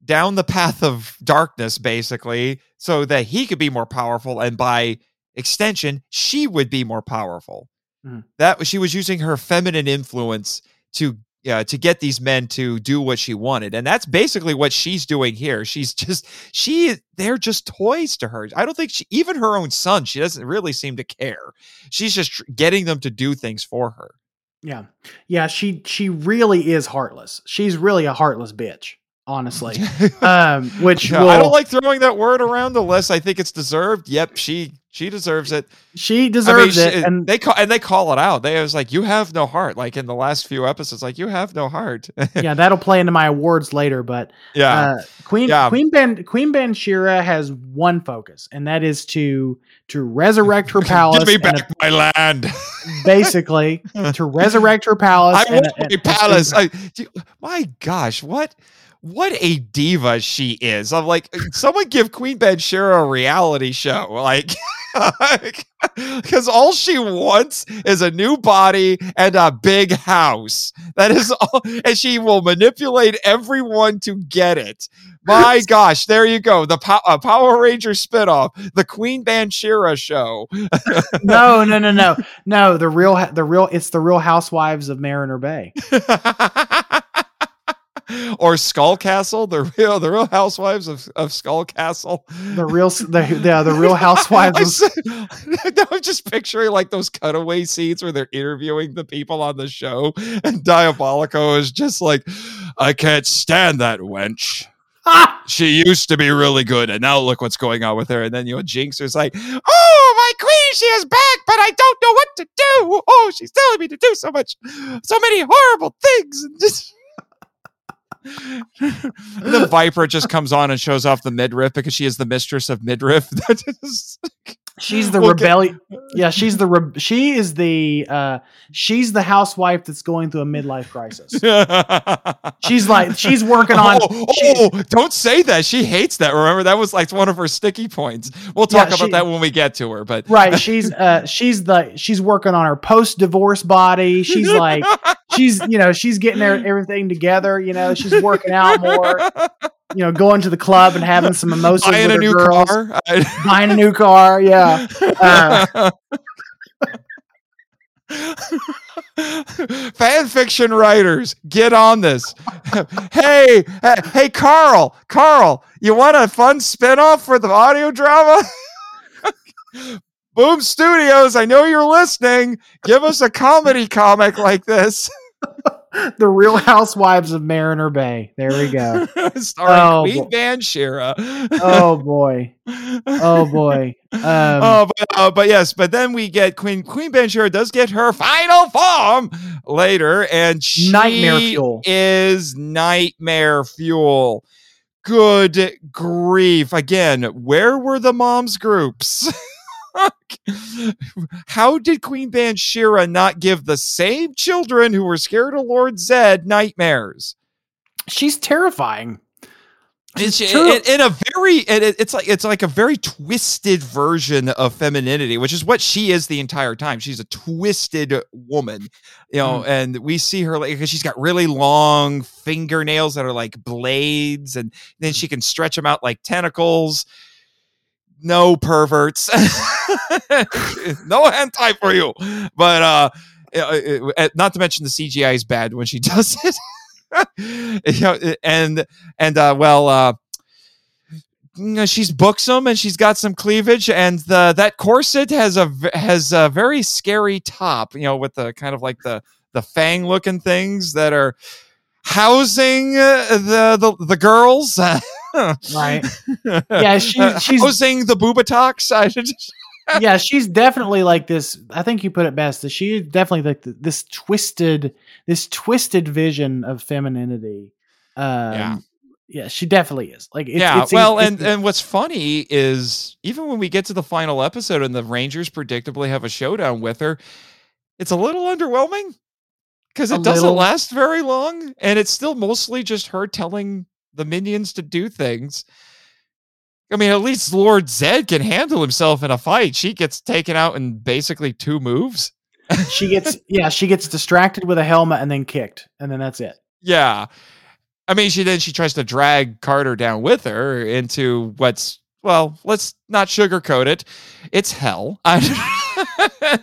down the path of darkness, basically, so that he could be more powerful, and by extension, she would be more powerful. Mhm. That she was using her feminine influence to uh, to get these men to do what she wanted and that's basically what she's doing here she's just she they're just toys to her i don't think she even her own son she doesn't really seem to care she's just tr- getting them to do things for her yeah, yeah. She she really is heartless. She's really a heartless bitch. Honestly, um, which will, i don't like throwing that word around unless i think it's deserved yep she she deserves it she I mean, deserves she- it, and they call and they call it out they was like you have no heart like in the last few episodes like you have no heart yeah, that'll play into my awards later. But yeah uh, Queen Yeah. Queen Ban Queen Bansheera has one focus, and that is to to resurrect her palace. give me and back my land basically to resurrect her palace. I want my palace. I, my gosh, what what a diva she is. I'm like, someone give Queen Bansheera a reality show, like. Because all she wants is a new body and a big house. That is all, and she will manipulate everyone to get it. My gosh, there you go. The Pow- uh, Power Ranger spinoff, the Queen Bansheera show. no, no, no, no, no. The real, the real, it's the Real Housewives of Mariner Bay. or Skull Castle, the real the real housewives of, of Skull Castle. The real, the yeah, the Real Housewives. I Of, I'm just picturing like those cutaway scenes where they're interviewing the people on the show, and Diabolico is just like, I can't stand that wench. Ah! She used to be really good, and now look what's going on with her. And then you know, Jinx is like, "Oh, my queen, she is back, but I don't know what to do. Oh, she's telling me to do so much, so many horrible things." And just then Vypra just comes on and shows off the midriff because she is the mistress of midriff. She's the We'll get- rebellion. Yeah, she's the re- she is the uh she's the housewife that's going through a midlife crisis. She's like she's working on. Oh, she- oh, don't say that. She hates that. Remember, that was like one of her sticky points. We'll talk Yeah, about she- that when we get to her. But right, she's uh she's the she's working on her post divorce body. She's like she's you know she's getting everything together. You know she's working out more. You know going to the club and having some mimosas buying with a new girls. car. Buying a new car. Yeah. Uh, Fan fiction writers, get on this. hey, hey, Carl, Carl, you want a fun spinoff for the audio drama? Boom Studios, I know you're listening. Give us a comedy comic like this. the Real Housewives of Mariner Bay. There we go. Starring Oh, Queen boy. Bansheera. Oh boy. Oh boy. Um, oh, but, uh, but yes, but then we get Queen Queen Bansheera does get her final form later, and she Nightmare fuel. is nightmare fuel. Good grief! Again, where were the moms groups? How did Queen Bansheera not give the same children who were scared of Lord Zed nightmares? she's terrifying. It's, true. in, in a very, it, it's like it's like a very twisted version of femininity, which is what she is the entire time. She's a twisted woman, you know, Mm. and we see her like because she's got really long fingernails that are like blades, and then she can stretch them out like tentacles. No perverts, no hentai for you. But uh, uh, uh, not to mention the CGI is bad when she does it. you know, and and uh, well, uh, she's buxom and she's got some cleavage, and the that corset has a has a very scary top. You know, with the kind of like the the fang looking things that are housing uh, the the the girls. Right. Yeah, she- Uh, she's- housing the boobatox. I just- yeah, she's definitely like this. I think you put it best. That she is definitely like this twisted, this twisted vision of femininity. Um, Yeah. yeah, she definitely is. Like, it's, yeah, it's, well, it's- and and what's funny is even when we get to the final episode and the Rangers predictably have a showdown with her, it's a little underwhelming because it doesn't little. last very long, and it's still mostly just her telling the minions to do things. I mean, at least Lord Zed can handle himself in a fight. She gets taken out in basically two moves. she gets yeah, she gets distracted with a helmet and then kicked, and then that's it. Yeah. I mean, she then she tries to drag Carter down with her into what's well, let's not sugarcoat it. It's hell.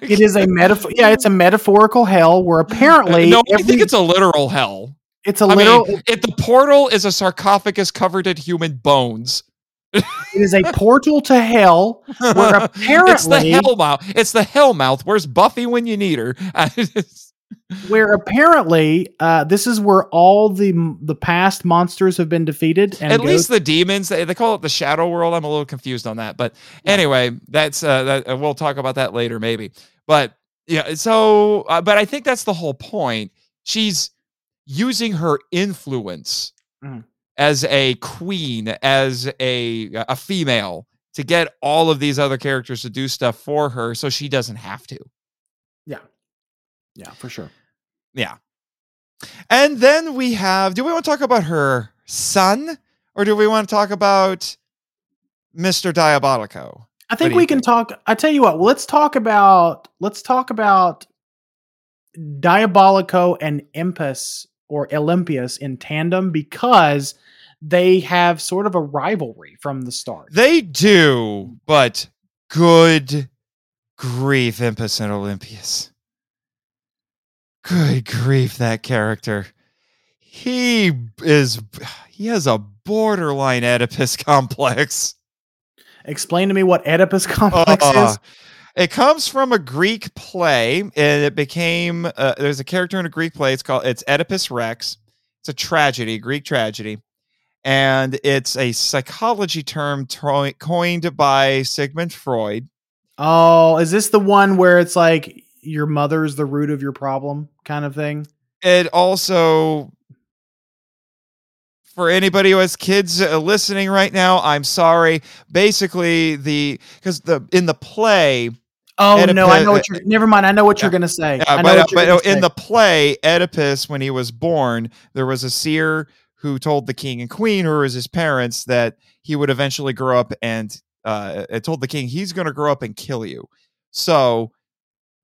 It is a metaphor. Yeah, it's a metaphorical hell where apparently no, I think it's a literal hell. It's a I literal. mean, it, the portal is a sarcophagus covered in human bones. it is a portal to hell where apparently it's the hell mouth. It's the hell mouth. Where's Buffy when you need her? where apparently uh, this is where all the the past monsters have been defeated and At goes- least the demons. They, they call it the shadow world. I'm a little confused on that, but anyway, that's uh, that. uh, We'll talk about that later, maybe. But yeah, so uh, but I think that's the whole point. She's using her influence Mhm. as a queen, as a a female, to get all of these other characters to do stuff for her, so she doesn't have to. yeah yeah for sure Yeah. And then we have do we want to talk about her son or do we want to talk about Mr. Diabolico? I think we you can talk. I tell you what. Let's talk about. Let's talk about Diabolico and Impus or Olympius in tandem because they have sort of a rivalry from the start. They do, but good grief, Impus and Olympius. Good grief, that character. He is he has a borderline Oedipus complex. Explain to me what Oedipus complex Uh, is. It comes from a Greek play, and it became uh, there's a character in a Greek play. It's called it's Oedipus Rex. It's a tragedy, Greek tragedy, and it's a psychology term coined by Sigmund Freud. Oh, is this the one where it's like your mother's the root of your problem kind of thing? It also, for anybody who has kids uh, listening right now, I'm sorry. Basically, the because the in the play, Oh no, I know what you're. Never mind. I know what you're gonna say. Yeah, I know but, uh, but in say. the play, Oedipus, when he was born, there was a seer who told the king and queen, who was his parents, that he would eventually grow up and uh, told the king he's going to grow up and kill you. So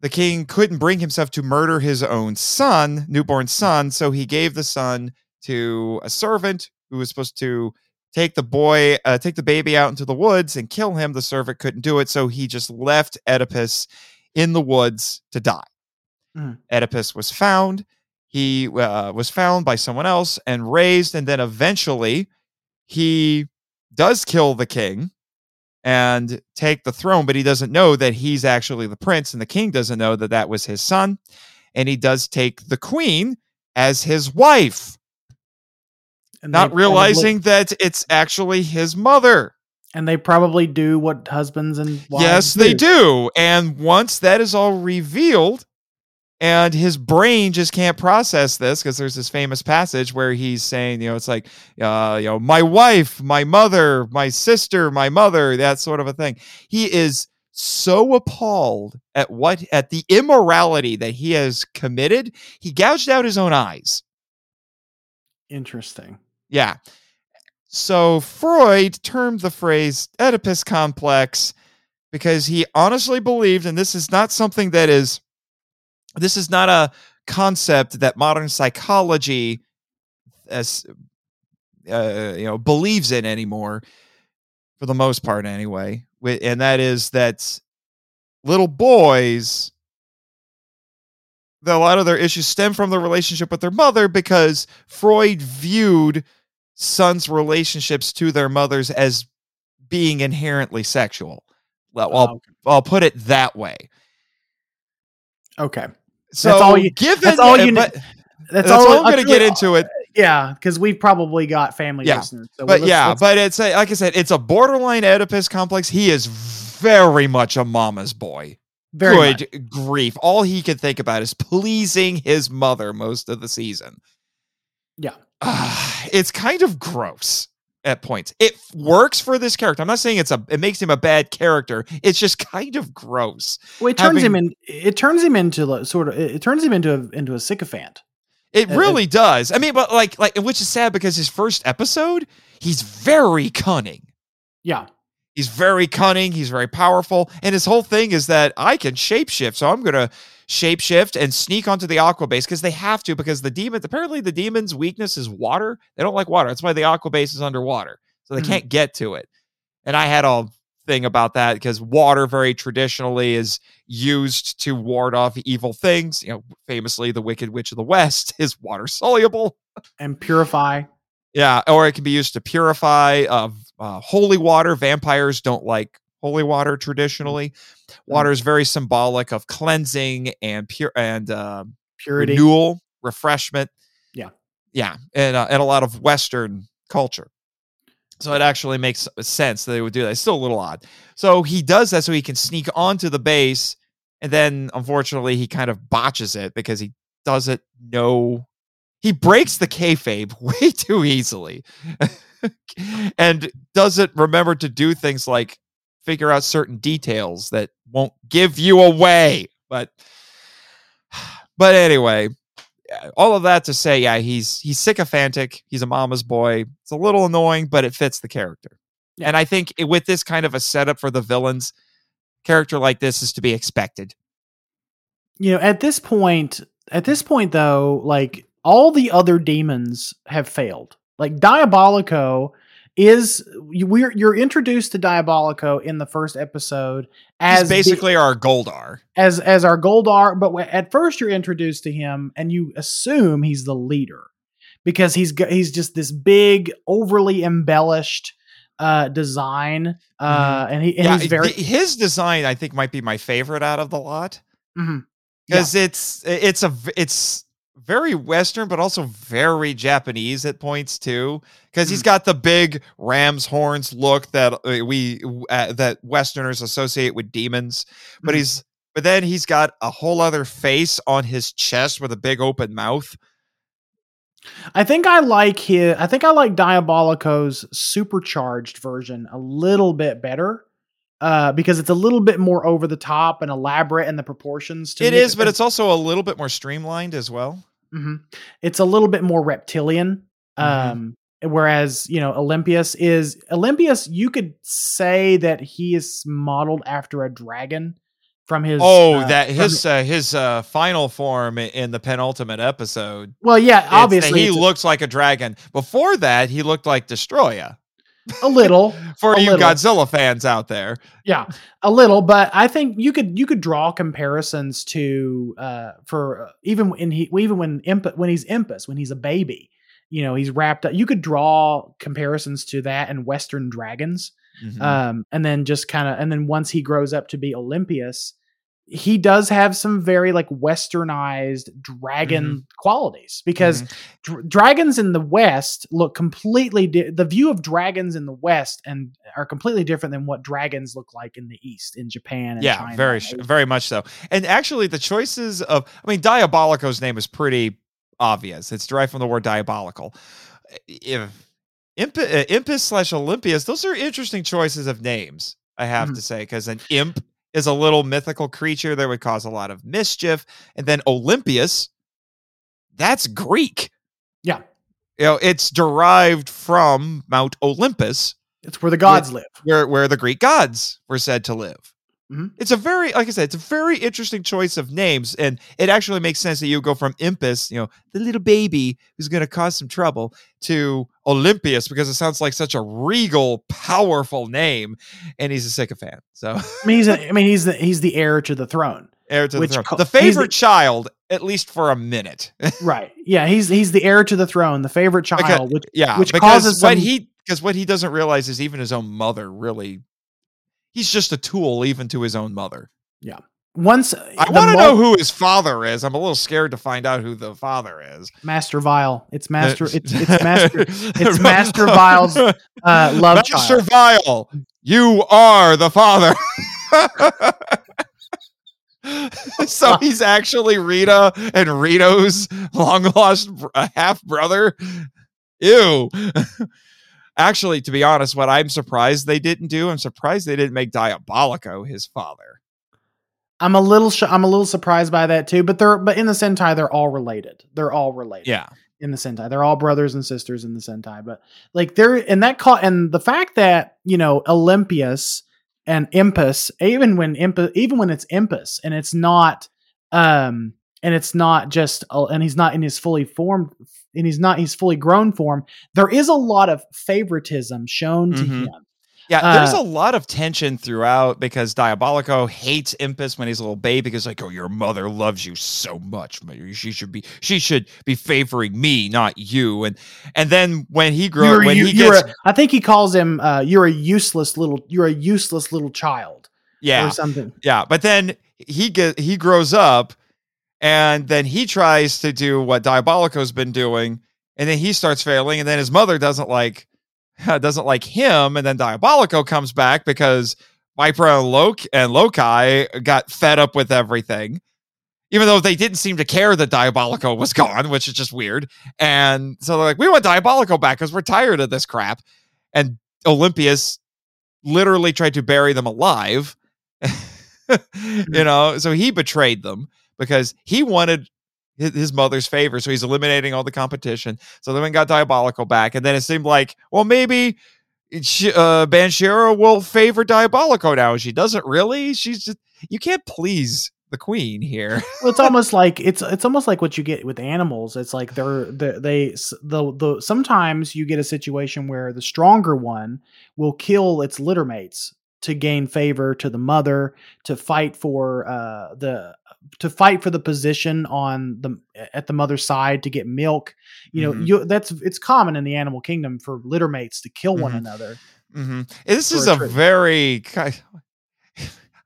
the king couldn't bring himself to murder his own son, newborn son. So he gave the son to a servant who was supposed to take the boy, uh, take the baby out into the woods and kill him. The servant couldn't do it, so he just left Oedipus in the woods to die. Mhm. Oedipus was found. He uh, was found by someone else and raised, and then eventually he does kill the king and take the throne, but he doesn't know that he's actually the prince, and the king doesn't know that that was his son. And he does take the queen as his wife, And not realizing that it's actually his mother. and they probably do what husbands and wives yes, they do. And once that is all revealed, and his brain just can't process this because there's this famous passage where he's saying, you know, it's like, uh, you know, my wife, my mother, my sister, my mother, that sort of a thing. He is so appalled at what at the immorality that he has committed, he gouged out his own eyes. Interesting. Yeah. So Freud termed the phrase Oedipus complex because he honestly believed, and this is not something that is, this is not a concept that modern psychology, as uh, you know, believes in anymore, for the most part, anyway. And that is that little boys, that a lot of their issues stem from their relationship with their mother because Freud viewed sons' relationships to their mothers as being inherently sexual. Well, I'll, Oh, I'll put it that way. okay. So that's all you- given that's all you but That's, that's, all, all I'm going to get into it. Yeah, because we've probably got family Yeah, listeners. So But let's- yeah, let's- but it's a, like I said, it's a borderline Oedipus complex. He is very much a mama's boy. very Good much. grief. All he can think about is pleasing his mother most of the season. Yeah. Ah, it's kind of gross at points. It works for this character. I'm not saying it's a it makes him a bad character. It's just kind of gross. Well, it turns him in. It turns him into sort of. It turns him into a, into a sycophant. It Uh, really does. I mean, but like like which is sad because his first episode, he's very cunning. Yeah. He's very cunning. He's very powerful. And his whole thing is that I can shapeshift. So I'm going to shapeshift and sneak onto the aqua base because they have to, because the demons, apparently the demon's weakness is water. They don't like water. That's why the aqua base is underwater. So they Mhm. can't get to it. And I had a thing about that because water very traditionally is used to ward off evil things. You know, famously, the Wicked Witch of the West is water soluble. And purify. Yeah, or it can be used to purify uh, uh, holy water. Vampires don't like holy water traditionally. Water is very symbolic of cleansing and pure and uh, Purity. renewal, refreshment. Yeah. yeah, and uh, and a lot of Western culture. So it actually makes sense that they would do that. It's still a little odd. So he does that so he can sneak onto the base, and then unfortunately he kind of botches it because he doesn't know. He breaks the kayfabe way too easily, and doesn't remember to do things like figure out certain details that won't give you away. But but anyway, all of that to say, yeah, he's he's sycophantic. He's a mama's boy. It's a little annoying, but it fits the character. Yeah. And I think it- with this kind of a setup for the villains, character like this is to be expected. you know at this point at this point though like all the other demons have failed like diabolico is we're you're introduced to diabolico in the first episode As the- basically our Goldar. as as our goldar but at first you're introduced to him and you assume he's the leader because he's he's just this big overly embellished uh design uh and he and Mm-hmm. yeah, he's very his design I think might be my favorite out of the lot. Mhm. because it's it's a it's very western but also very japanese at points too because Hmm. he's got the big ram's horns look that uh, we uh, that westerners associate with demons but Mhm. he's but then he's got a whole other face on his chest with a big open mouth I think I like his. I think I like Diabolico's supercharged version a little bit better, uh, because it's a little bit more over the top and elaborate in the proportions. To It is but it's also a little bit more streamlined as well Mhm. it's a little bit more reptilian. Mhm. Um, whereas you know Olympius is Olympius. You could say that he is modeled after a dragon from his. oh uh, that his uh, his uh, final form in the penultimate episode well, yeah, obviously he looks like a dragon. Before that, he looked like Destoroyah. A little. For A you little. Godzilla fans out there, yeah a little but i think you could you could draw comparisons to uh for uh, even when he even when imp when he's impus when he's a baby you know he's wrapped up you could draw comparisons to that and western dragons Mhm. um, and then just kind of and then once he grows up to be Olympius, he does have some very like westernized dragon qualities because Mhm. dr- dragons in the west look completely di- the view of dragons in the west and are completely different than what dragons look like in the east in Japan and yeah, China very, Asia. very much so. And actually, the choices of, I mean, Diabolico's name is pretty obvious. It's derived from the word diabolical. If Imp- uh, Impus slash Olympius, those are interesting choices of names, I have Mhm. to say, because an imp is a little mythical creature that would cause a lot of mischief. And then Olympius, that's Greek. Yeah. You know, it's derived from Mount Olympus, it's where the gods live where where the Greek gods were said to live. Mhm. It's a very, like I said, it's a very interesting choice of names, and it actually makes sense that you go from Impus, you know, the little baby who's going to cause some trouble, to Olympius because it sounds like such a regal, powerful name, and he's a sycophant. So I mean he's a, I mean he's the he's the heir to the throne heir to the throne, co- the he's the- favorite child, at least for a minute. right yeah he's he's the heir to the throne the favorite child Because- which yeah, Which causes what some- he because what he doesn't realize is even his own mother really. He's just a tool, even to his own mother. Once I want to know who his father is. I'm a little scared to find out who the father is. Master Vile. It's Master. It's it's Master. It's Master Vile's uh, love Master child. Vile, you are the father. so he's actually Rita and Rito's long lost half brother. Ew. Actually, to be honest, what I'm surprised they didn't do, I'm surprised they didn't make Diabolico his father. I'm a little. Sh- I'm a little surprised by that too. But they're. But in the Sentai, they're all related. They're all related. Yeah. In the Sentai, they're all brothers and sisters in the Sentai. But like they're and that call and the fact that you know Olympius and Impus, even when Impus, even when it's Impus and it's not, um, and it's not just, uh, and he's not in his fully formed, and he's not he's fully grown form. There is a lot of favoritism shown to Mhm. him. Yeah, there's Uh, a lot of tension throughout because Diabolico hates Impus when he's a little baby because like, oh, your mother loves you so much. She should be she should be favoring me, not you. And and then when he grows when you, he gets a, I think he calls him. Uh, you're a useless little. You're a useless little child, yeah or something. yeah, but then he get he grows up and then he tries to do what Diabolico's been doing and then he starts failing and then his mother doesn't like doesn't like him and then Diabolico comes back because Vypra and Loki and Loki got fed up with everything. Even though they didn't seem to care that Diabolico was gone, which is just weird. And so they're like, we want Diabolico back because we're tired of this crap. And Olympius literally tried to bury them alive. Mm-hmm. you know, so he betrayed them because he wanted his, mother's favor. So he's eliminating all the competition. So then we got Diabolico back. And then it seemed like, well, maybe uh, Bansheera will favor Diabolico now. She doesn't really. She's just, you can't please the queen here. Well, it's almost like it's it's almost like what you get with animals. It's like they're, they they the the sometimes you get a situation where the stronger one will kill its litter mates to gain favor to the mother to fight for uh the to fight for the position on the at the mother's side to get milk. You know, Mhm. you that's it's common in the animal kingdom for litter mates to kill one Mhm. another. hmm This is a a very.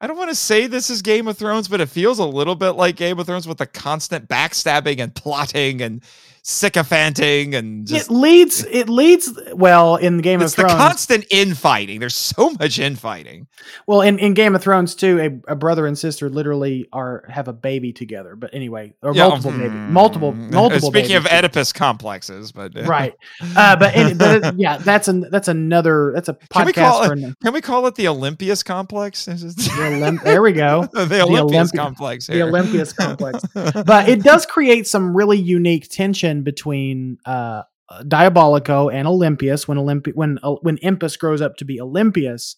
I don't want to say this is Game of Thrones, but it feels a little bit like Game of Thrones with the constant backstabbing and plotting and sycophanting and just. it leads it leads well in Game it's of the constant infighting. There's so much infighting. Well, in, in Game of Thrones too, a, a brother and sister literally are have a baby together. But anyway, or Yeah, multiple baby, hmm. multiple multiple. Speaking of. Oedipus complexes, but right? Uh, but any, but it- yeah, that's an that's another that's a Can we podcast call it- an, Can we call it the Olympius complex? the Olymp- there we go, the Olympius Olympi- complex. the here. Olympius complex. But it does create some really unique tension between uh, Diabolico and Olympius when Olympi- when uh, when Impus grows up to be Olympius,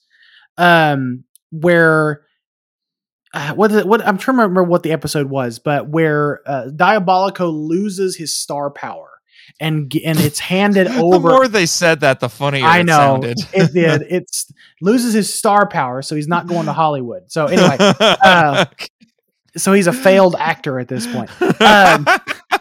um, where uh, what is it, what I'm trying to remember what the episode was, but where uh, Diabolico loses his star power and and it's handed the over. The more they said that, the funnier I it know sounded. it did. It's loses his star power, so he's not going to Hollywood. So anyway, uh, so he's a failed actor at this point. Um,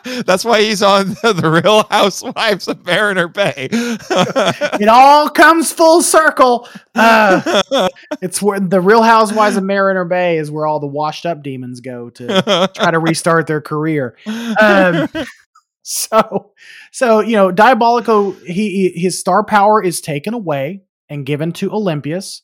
That's why he's on the Real Housewives of Mariner Bay. it all comes full circle. Uh, it's where the Real Housewives of Mariner Bay is where all the washed up demons go to try to restart their career. Um, so, so you know, Diabolico, he his star power is taken away and given to Olympius,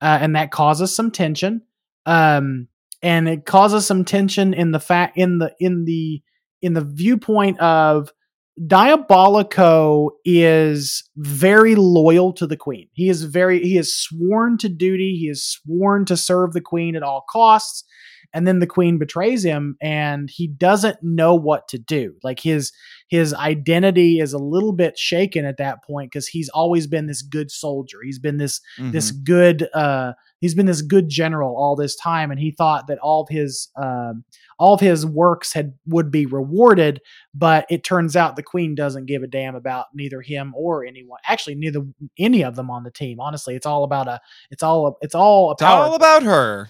uh, and that causes some tension. Um, and it causes some tension in the fact in the in the in the viewpoint of Diabolico is very loyal to the queen. He is very he is sworn to duty. He is sworn to serve the queen at all costs. And then the queen betrays him and he doesn't know what to do. Like his his identity is a little bit shaken at that point because he's always been this good soldier. He's been this mm-hmm. this good uh he's been this good general all this time and he thought that all of his um, all of his works had would be rewarded but it turns out the queen doesn't give a damn about neither him or anyone actually neither any of them on the team honestly it's all about a it's all it's all a it's all about her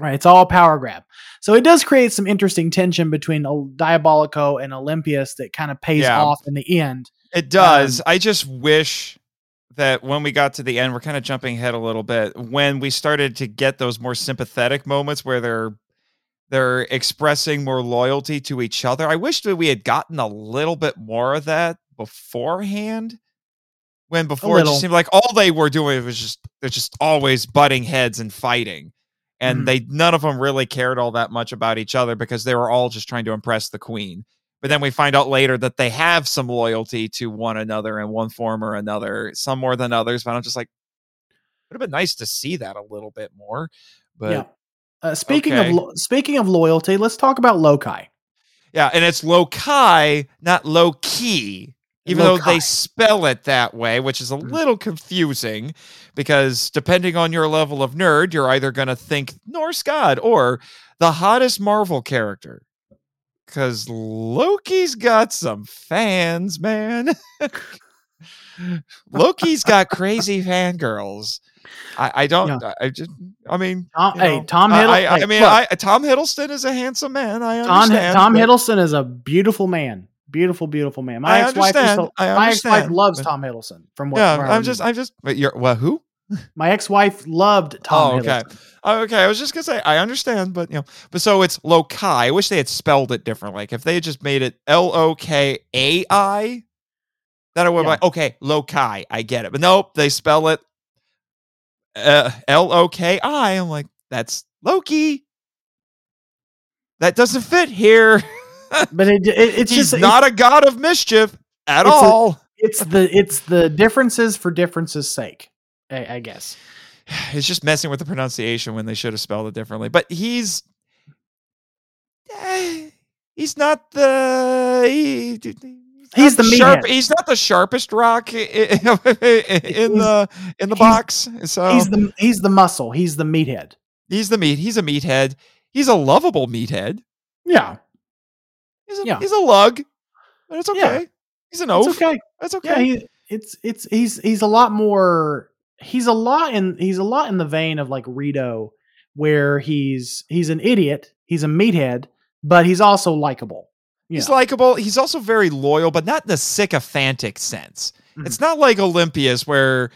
right it's all a power grab so it does create some interesting tension between diabolico and olympius that kind of pays yeah. off in the end it does um, i just wish that when we got to the end, we're kind of jumping ahead a little bit. When we started to get those more sympathetic moments where they're they're expressing more loyalty to each other, I wish that we had gotten a little bit more of that beforehand. When before it just seemed like all they were doing was just they're just always butting heads and fighting, and mm-hmm. they none of them really cared all that much about each other because they were all just trying to impress the queen. But then we find out later that they have some loyalty to one another in one form or another, some more than others. But I'm just like, it would have been nice to see that a little bit more. But yeah. Uh, speaking okay. of lo- speaking of loyalty, let's talk about Lokai. Yeah, and it's Lokai, not low key, even though they spell it that way, which is a mm. little confusing because depending on your level of nerd, you're either going to think Norse god or the hottest Marvel character because Loki's got some fans, man. Loki's got crazy fangirls. I, I don't. Yeah. I just. I mean, Tom, hey, know, Tom Hiddleston. I, I, I mean, I, Tom Hiddleston is a handsome man. I understand. Tom, Tom Hiddleston is a beautiful man. Beautiful, beautiful man. My ex-wife, my ex-wife loves Tom Hiddleston. From what? Yeah, I'm just, I'm just. Wait, you're what? Who? My ex-wife loved Tom. Oh, okay. Oh, okay. I was just gonna say I understand, but you know, but so it's Lokai. I wish they had spelled it differently. Like if they had just made it L O K A I, then I would yeah. like okay, Lokai. I get it, but nope, they spell it uh, L O K I. I'm like that's Loki. That doesn't fit here. but it, it, it's He's just not a god of mischief at it's all. A, it's the it's the differences for differences' sake. I, I guess it's just messing with the pronunciation when they should have spelled it differently. But he's eh, he's not the he, he's, the sharp. He's not the sharpest rock in, the in the box. So he's the he's the muscle. He's the meathead. He's the meat. He's a meathead. He's a lovable meathead. Yeah. He's a, yeah. he's a lug, but it's okay. Yeah. He's an oaf. It's okay. That's okay. Yeah, he, it's it's he's he's a lot more he's a lot in he's a lot in the vein of like Rito, where he's he's an idiot, he's a meathead, but he's also likable. He's likable. He's also very loyal, but not in the sycophantic sense. Mm-hmm. It's not like Olympius where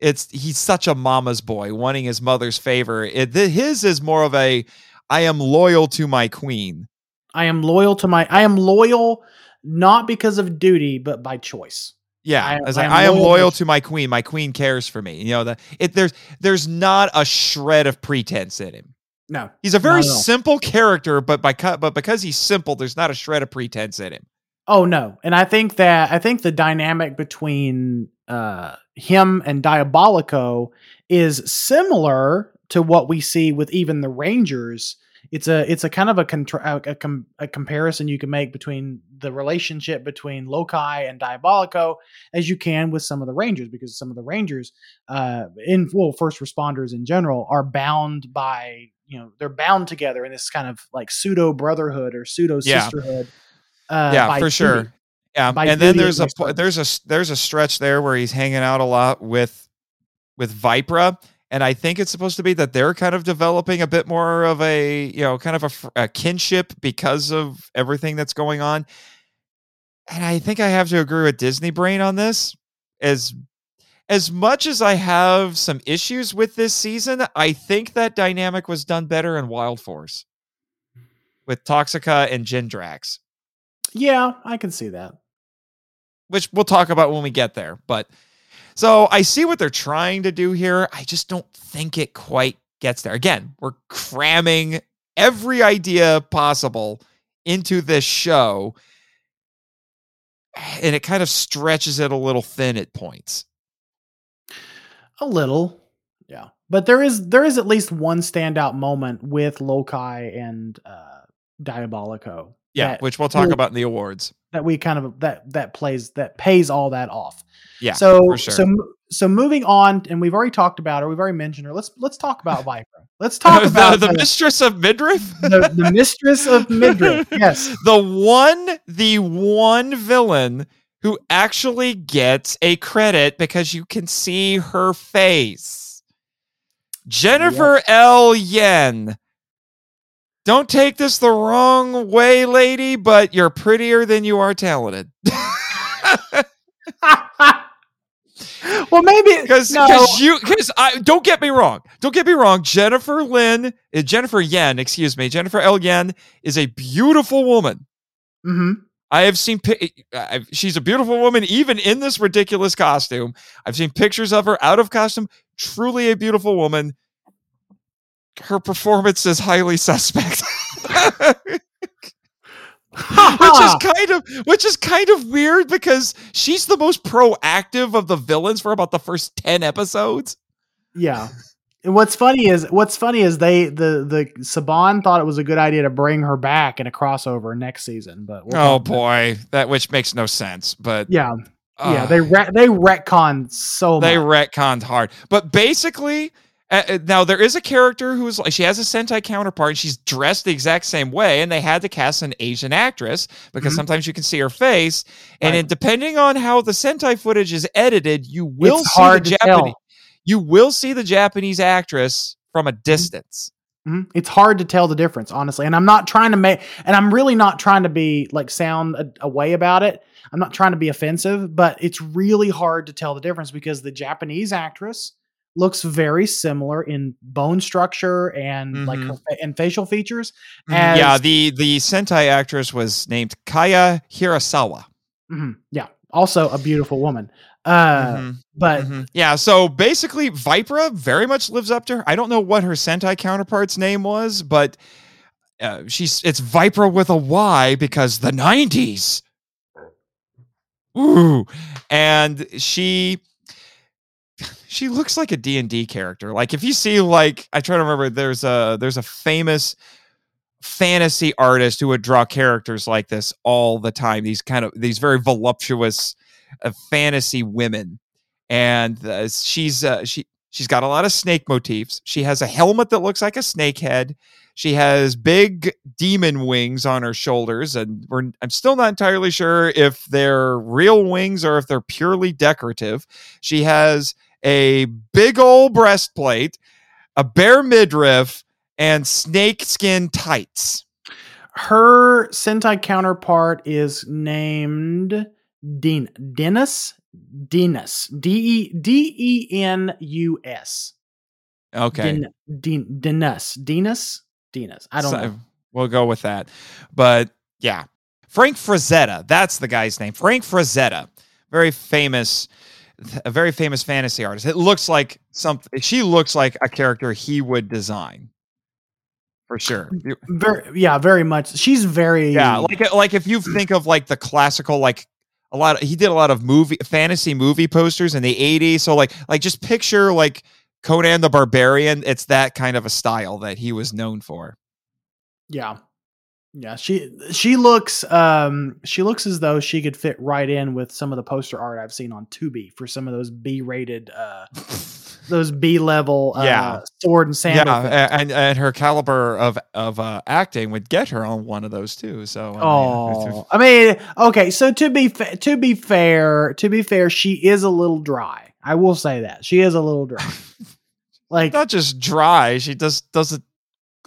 it's he's such a mama's boy wanting his mother's favor. It, his is more of a I am loyal to my queen. I am loyal to my I am loyal not because of duty but by choice. Yeah, I, I, like, I am loyal to my queen. My queen cares for me. You know, the, it, there's there's not a shred of pretense in him. No, he's a very simple character, but by but because he's simple, there's not a shred of pretense in him. Oh no, and I think that I think the dynamic between uh, him and Diabolico is similar to what we see with even the Rangers it's a it's a kind of a, contra- a, com- a, comparison you can make between the relationship between Lokai and Diabolico as you can with some of the Rangers because some of the Rangers uh in well first responders in general are bound by you know they're bound together in this kind of like pseudo brotherhood or pseudo sisterhood yeah, uh, yeah for duty. sure yeah and then there's a there's a there's a stretch there where he's hanging out a lot with with Vypra and I think it's supposed to be that they're kind of developing a bit more of a you know kind of a, a kinship because of everything that's going on. And I think I have to agree with Disney Brain on this. As as much as I have some issues with this season, I think that dynamic was done better in Wild Force with Toxica and Jindrax, Yeah, I can see that. which we'll talk about when we get there. But so I see what they're trying to do here. I just don't think it quite gets there. Again, we're cramming every idea possible into this show. And it kind of stretches it a little thin at points. A little, yeah. But there is there is at least one standout moment with Lokai and uh, Diabolico. Yeah, which we'll talk will- about in the awards. that we kind of that that plays that pays all that off. Yeah, So sure. so so moving on, and we've already talked about her. We've already mentioned her. Let's let's talk about Vypra. Let's talk about the the, mistress of midriff. the, the mistress of midriff. Yes, the one, the one villain who actually gets a credit because you can see her face. Jennifer L. Yen. Don't take this the wrong way, lady, but you're prettier than you are talented. well, maybe Because no. you because I don't get me wrong. Don't get me wrong. Jennifer Lynn, uh, Jennifer Yen, excuse me, Jennifer L. Yen is a beautiful woman. Mhm. I have seen pi- I've, she's a beautiful woman even in this ridiculous costume. I've seen pictures of her out of costume. Truly a beautiful woman. Her performance is highly suspect. which is kind of which is kind of weird because she's the most proactive of the villains for about the first 10 episodes. Yeah. And what's funny is what's funny is they the the Saban thought it was a good idea to bring her back in a crossover next season, but we'll Oh boy, that which makes no sense, but yeah, yeah, uh, they re- they retcon so they much. retconned hard. But basically, uh, uh, now there is a character who's like she has a Sentai counterpart. And she's dressed the exact same way, and they had to cast an Asian actress because Mhm. sometimes you can see her face, and Right. depending on how the Sentai footage is edited, you will It's see hard the Japanese. tell. You will see the Japanese actress from a distance. Mhm. It's hard to tell the difference, honestly. And I'm not trying to make, and I'm really not trying to be like sound a, a way about it. I'm not trying to be offensive, but it's really hard to tell the difference because the Japanese actress looks very similar in bone structure and like her and facial features. As, yeah, the the Sentai actress was named Kaya Hirasawa. Mhm. yeah, also a beautiful woman. Uh, Mhm. but Mhm. Yeah, so basically, Vypra very much lives up to her. I don't know what her Sentai counterpart's name was, but uh, she's it's Vypra with a Y because the '90s. Ooh, and she she looks like a D&D character. Like if you see like I try to remember there's a there's a famous fantasy artist who would draw characters like this all the time. These kind of these very voluptuous uh, fantasy women, and uh, she's uh, she she's got a lot of snake motifs. She has a helmet that looks like a snake head. She has big demon wings on her shoulders, and I'm still not entirely sure if they're real wings or if they're purely decorative. She has a big old breastplate, a bare midriff, and snake skin tights. her Sentai counterpart is named Din Dennis Denus D E D E N U S. Okay. Din, Denus Denus Denus. I don't So, know. We'll go with that. But yeah, Frank Frazetta. That's the guy's name. Frank Frazetta. Very famous, a very famous fantasy artist. It looks like something. She looks like a character he would design. For sure. Very, yeah, very much. She's very Yeah, like like if you think of like the classical like a lot of, he did a lot of movie fantasy movie posters in the 80s so like like just picture like Conan the Barbarian it's that kind of a style that he was known for. yeah. Yeah, she she looks um she looks as though she could fit right in with some of the poster art I've seen on Tubi for some of those B rated uh those B level uh Yeah. sword and sandal. yeah, things. and and her caliber of of uh, acting would get her on one of those too. So I mean, Oh, I mean, okay. So to be fa- to be fair, to be fair, she is a little dry. I will say that she is a little dry. Like not just dry. She does doesn't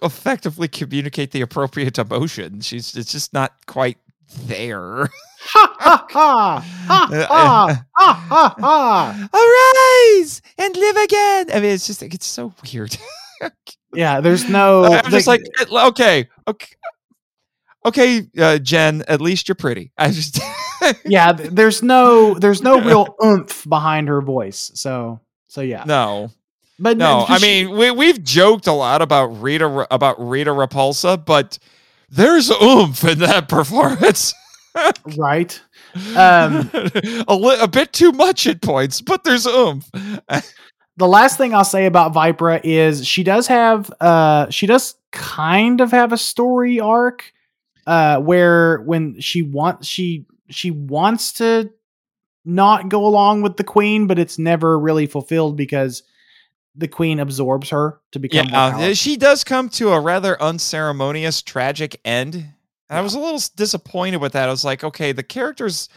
effectively communicate the appropriate emotion. She's it's just not quite there. ha ha ha ha ha ha! Arise and live again. I mean, it's just it's so weird. yeah, there's no. I'm just like okay, okay, okay, uh, Jen. At least you're pretty. I just. yeah, there's no there's no real oomph behind her voice. So so yeah. No. But No, I she- mean we we've joked a lot about Rita about Rita Repulsa, but there's oomph in that performance. right. Um, a, li- a bit too much at points, but there's oomph. the last thing I'll say about Vypra is she does have uh she does kind of have a story arc uh where when she wants she she wants to not go along with the queen but it's never really fulfilled because the queen absorbs her to become uh, Yeah, powerful. she does come to a rather unceremonious, tragic end. And I was a little disappointed with that. I was like, okay, the characters,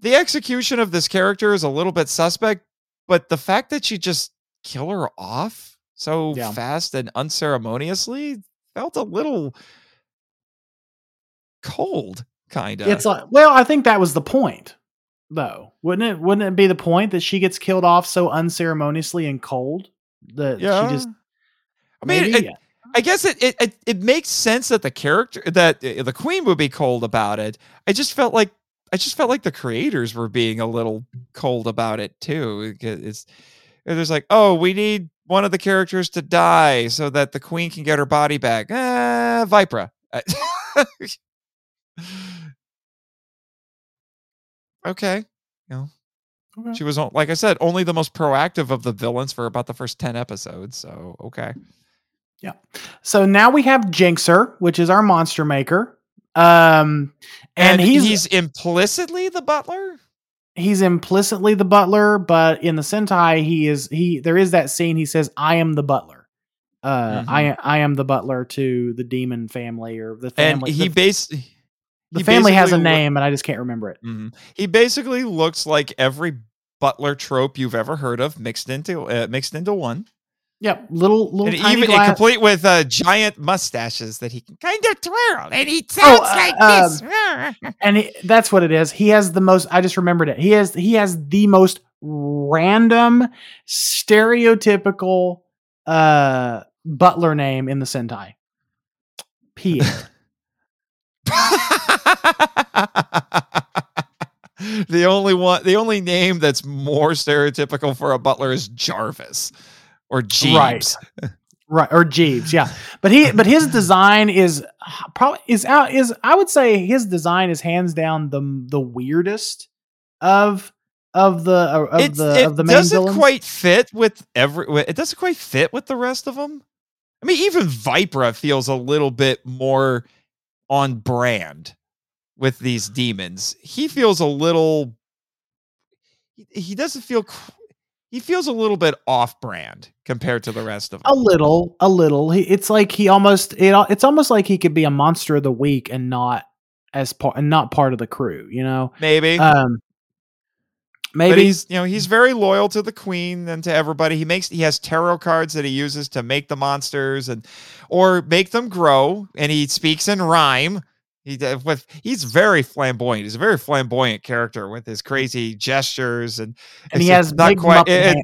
the execution of this character is a little bit suspect, but the fact that you just kill her off so Yeah. fast and unceremoniously felt a little cold, kind of. It's like well, I think that was the point though. Wouldn't it wouldn't it be the point that she gets killed off so unceremoniously and cold that yeah. she just I mean, maybe? it- I guess it, it it it makes sense that the character that uh, the queen would be cold about it. I just felt like I just felt like the creators were being a little cold about it too. It- It's there's like, oh, we need one of the characters to die so that the queen can get her body back. Ah, Vypra. okay, Okay. she was like I said, only the most proactive of the villains for about the first ten episodes. So okay. Yeah. So now we have Jinxer, which is our monster maker. Um and, And, he's, he's implicitly the butler. He's implicitly the butler, but in the Sentai he is he there is that scene he says I am the butler. Uh Mhm. I I am the butler to the demon family or the And family. he the, the he family has a name and I just can't remember it. Mhm. He basically looks like every butler trope you've ever heard of mixed into uh, mixed into one, Yep, little little and even gla- complete with uh, giant mustaches that he can kind of twirl, and he sounds uh, like um, this. and he, that's what it is. He has the most. I just remembered it. He has he has the most random, stereotypical uh butler name in the Sentai. Pierre. the only one, the only name that's more stereotypical for a butler is Jarvis or Jeeves. Right. right or Jeeves, yeah. But he but his design is probably is out is I would say his design is hands down the the weirdest of of the of It's- the it of the main doesn't villains. quite fit with every. It doesn't quite fit with the rest of them. I mean, even Vypra feels a little bit more on brand with these demons. He feels a little. he- doesn't feel. He feels a little bit off brand compared to the rest of them. a little a little he, it's like he almost it, it's almost like he could be a monster of the week and not as part and not part of the crew you know Maybe. um maybe But he's you know he's very loyal to the queen and to everybody. He makes he has tarot cards that he uses to make the monsters and or make them grow. And he speaks in rhyme. He with he's very flamboyant. He's a very flamboyant character with his crazy gestures and and he has not big quite- Muppet it- hand-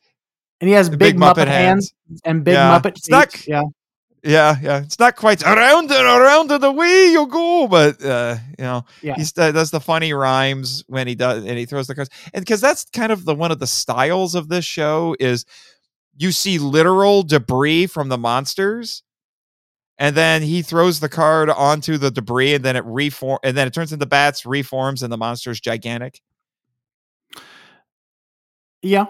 and he has the big, Muppet, hands. and big Yeah. Muppet feet. yeah yeah yeah. It's not quite around and around and away you go, but uh, you know Yeah. he uh, does the funny rhymes when he does and he throws the cards and because that's kind of the one of the styles of this show is you see literal debris from the monsters and then he throws the card onto the debris and then it reform and then it turns into bats reforms and the monster's gigantic. Yeah.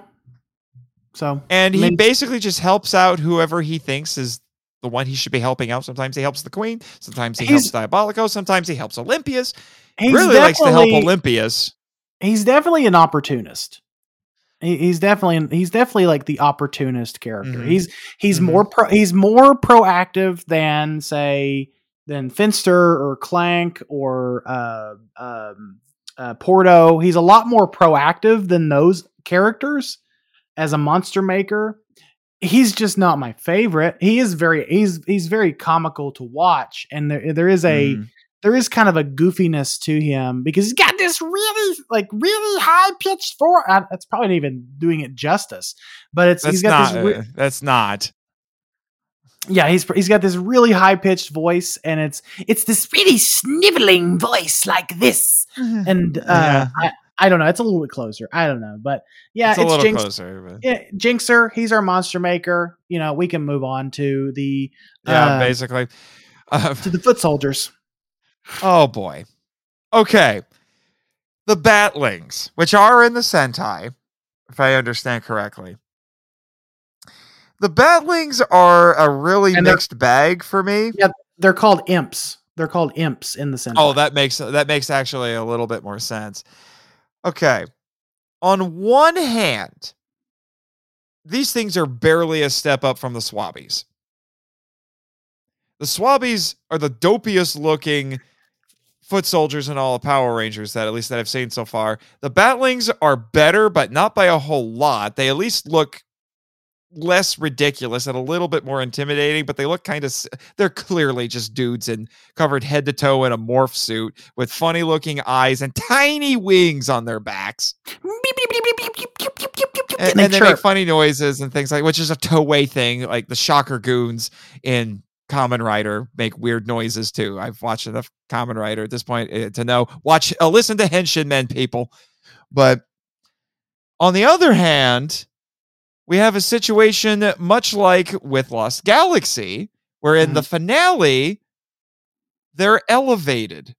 So and he basically just helps out whoever he thinks is the one he should be helping out. Sometimes he helps the queen sometimes he He's- helps diabolico sometimes he helps olympius he really likes to help olympius he's definitely an opportunist he's definitely he's definitely like the opportunist character Mhm. he's he's Mhm. more pro, he's more proactive than say than finster or Klank or uh, um, uh, porto he's a lot more proactive than those characters as a monster maker he's just not my favorite. He is very he's he's very comical to watch, and there there is a Mm. There is kind of a goofiness to him because he's got this really like really high pitched for. Uh, that's probably not even doing it justice, but it's That's he's got not. this. re- uh, that's not. yeah, he's he's got this really high pitched voice, and it's it's this really sniveling voice like this, and uh, Yeah. I, I don't know, it's a little bit closer. I don't know, but yeah, it's it's, a little Jinx. closer. But Yeah, Jinxer, he's our monster maker. You know, we can move on to the yeah, uh, basically. Uh, to the foot soldiers. Oh boy. Okay. The Batlings, which are in the Sentai, if I understand correctly. The Batlings are a really And mixed bag for me. Yeah, they're called imps. They're called imps in the Sentai. Oh, that makes that makes actually a little bit more sense. Okay. On one hand, these things are barely a step up from the Swabbies. The Swabbies are the dopiest looking foot soldiers in all the Power Rangers that at least that I've seen so far. The Batlings are better, but not by a whole lot. They at least look less ridiculous and a little bit more intimidating, but they look kind of they're clearly just dudes in covered head to toe in a morph suit with funny looking eyes and tiny wings on their backs. And, And they and they make funny noises and things like which is a Toei thing, like the shocker goons in Kamen Rider make weird noises too. I've watched enough Kamen Rider at this point uh, to know. Watch, uh, listen to Henshin Men, people. But on the other hand, we have a situation much like with Lost Galaxy, where in the finale, they're elevated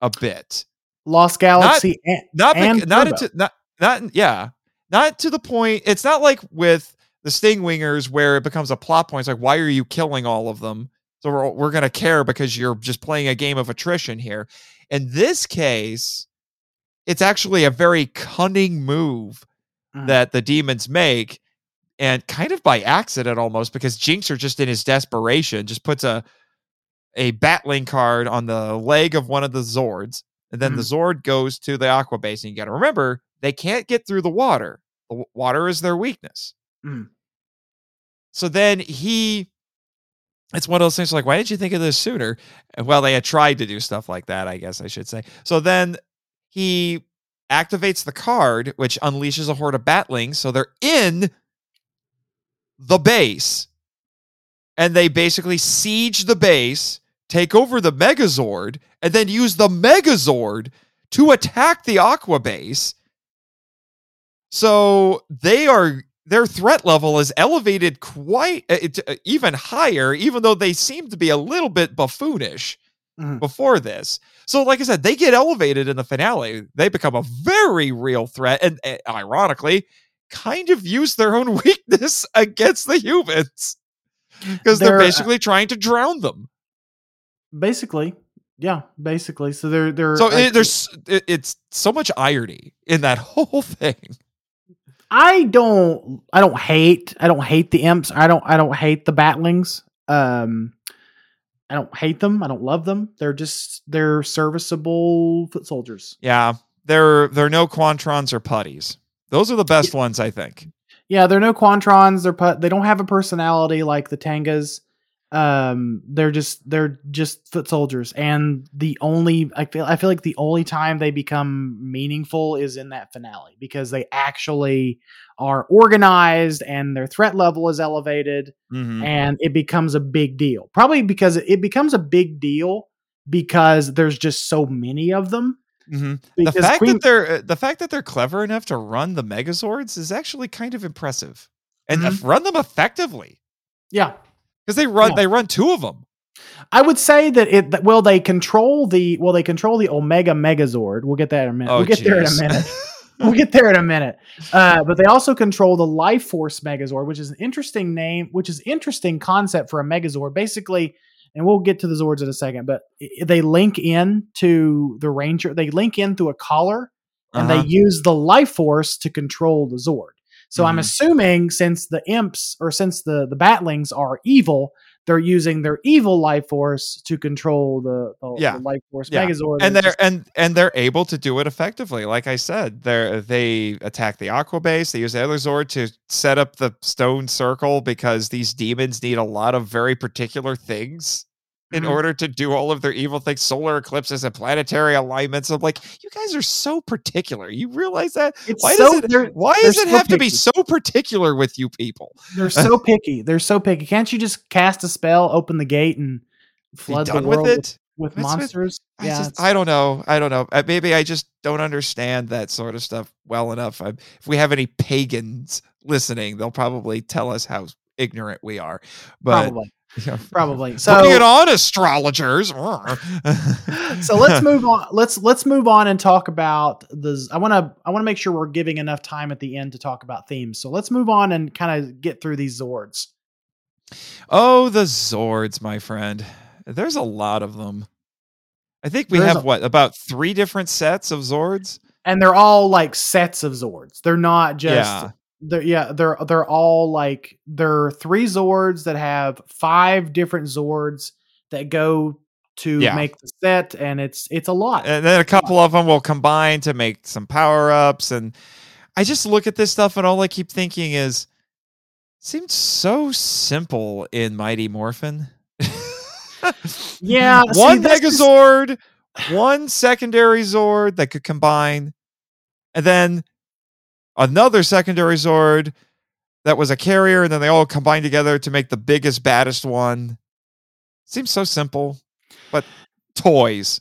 a bit. Lost Galaxy. and, Not And not into not not yeah. Not to the point. It's not like with the Sting Wingers where it becomes a plot point. It's like, why are you killing all of them? So we're we're gonna care because you're just playing a game of attrition here. In this case, it's actually a very cunning move Mm. that the demons make, and kind of by accident almost, because Jinxer just in his desperation just puts a a batling card on the leg of one of the Zords, and then the Zord goes to the Aqua Base. And you got to remember, they can't get through the water. The water is their weakness. Mm. So then he, it's one of those things like, why didn't you think of this sooner? Well, they had tried to do stuff like that, I guess I should say. So then he activates the card, which unleashes a horde of batlings. So they're in the base, and they basically siege the base, take over the Megazord, and then use the Megazord to attack the Aqua base. So they are their threat level is elevated quite uh, uh, even higher, even though they seem to be a little bit buffoonish Mhm. before this. So, like I said, they get elevated in the finale. They become a very real threat, and uh, ironically, kind of use their own weakness against the humans because they're, They're, uh, basically trying to drown them. Basically, yeah, basically. So they're they're. So it, there's it, it's so much irony in that whole thing. I don't I don't hate I don't hate the imps. I don't I don't hate the batlings. Um I don't hate them. I don't love them. They're just they're serviceable foot soldiers. Yeah, they're they're no quantrons or putties. Those are the best ones, I think. Yeah, they're no quantrons. They're put they don't have a personality like the Tengas. Um they're just they're just foot soldiers and the only I feel I feel like the only time they become meaningful is in that finale because they actually are organized and their threat level is elevated Mhm. and it becomes a big deal. Probably because it becomes a big deal because there's just so many of them. Mhm. The fact Queen- that they're uh, the fact that they're clever enough to run the Megazords is actually kind of impressive, and uh, run them effectively yeah, because they run Yeah. they run two of them. I would say that it. Well, they control the. Well, they control the Omega Megazord. We'll get that in a minute. Oh, we'll get there in a minute. we'll get there in a minute. Uh, but they also control the Life Force Megazord, which is an interesting name, which is interesting concept for a Megazord. Basically, and we'll get to the Zords in a second. But they link in to the Ranger. They link in through a collar, and Uh-huh. they use the Life Force to control the Zord. So I'm Mhm. assuming since the imps or since the the batlings are evil, they're using their evil life force to control the, the, Yeah. the life force Yeah. Megazord. and they're just- and and they're able to do it effectively. Like I said, they they attack the Aqua base. They use the other Zord to set up the stone circle because these demons need a lot of very particular things in Mhm. order to do all of their evil things, solar eclipses and planetary alignments. I'm like, you guys are so particular. You realize that? it's Why so does it? they're, Why does it so have to be so particular with you people? they're so picky. They're so picky. Can't you just cast a spell, open the gate, and flood the world with with, it. with That's what- monsters? I yeah, just, I don't know. I don't know. Uh, Maybe I just don't understand that sort of stuff well enough. I, if we have any pagans listening, they'll probably tell us how ignorant we are. But probably, yeah. probably. So, bring it on, astrologers. so let's move on. Let's let's move on and talk about the. I want to I want to make sure we're giving enough time at the end to talk about themes. So let's move on and kind of get through these Zords. Oh, the Zords, my friend. There's a lot of them. I think we There's have a- what about three different sets of Zords? and they're all like sets of Zords. They're not just Yeah. They're yeah, they're they're all like they're three Zords that have five different Zords that go to Yeah. make the set, and it's it's a lot. and then a couple of them will combine to make some power ups and i just look at this stuff and all i keep thinking is seems so simple in mighty morphin Yeah, see, one is- megazord one secondary zord that could combine and then another secondary zord that was a carrier and then they all combined together to make the biggest baddest one seems so simple but toys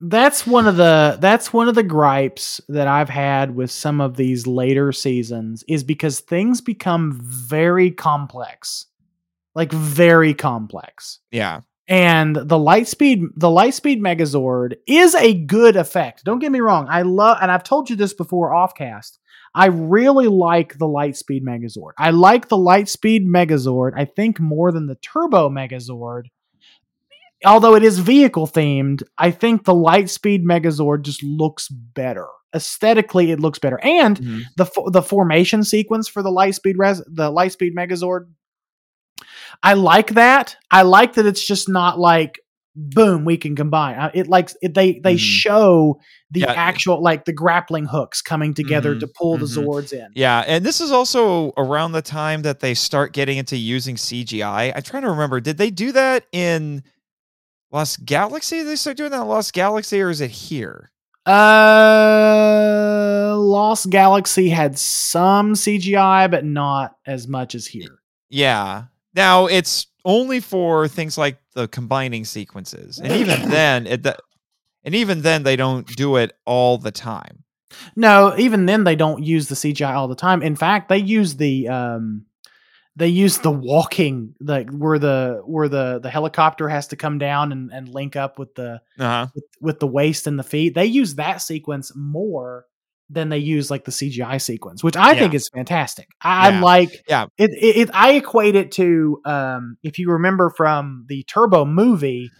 that's one of the that's one of the gripes that I've had with some of these later seasons is because things become very complex. Like very complex. yeah and the lightspeed the lightspeed megazord is a good effect don't get me wrong i love and i've told you this before offcast i really like the lightspeed megazord. I like the lightspeed megazord i think more than the turbo megazord. Although it is vehicle themed i think the lightspeed megazord just looks better. Aesthetically it looks better. And mm-hmm. the fo- the formation sequence for the lightspeed res the lightspeed megazord i like that. I like that it's just not like boom we can combine Uh, it like it, they they Mhm. show the Yeah. actual like the grappling hooks coming together Mhm. to pull the Mhm. zords in Yeah, and this is also around the time that they start getting into using CGI. I'm trying to remember, did they do that in Lost Galaxy? Did they start doing that in Lost Galaxy, or is it here? uh lost galaxy had some cgi but not as much as here Yeah. Now it's only for things like the combining sequences, and even then, it th- and even then they don't do it all the time. No, even then they don't use the CGI all the time. In fact, they use the um they use the walking like where the where the the helicopter has to come down and, and link up with the Uh huh. with, with the waist and the feet. They use that sequence more than they use like the CGI sequence, which I think is fantastic. I, Yeah. Like Yeah. it, it, it I equate it to um if you remember from the Turbo movie,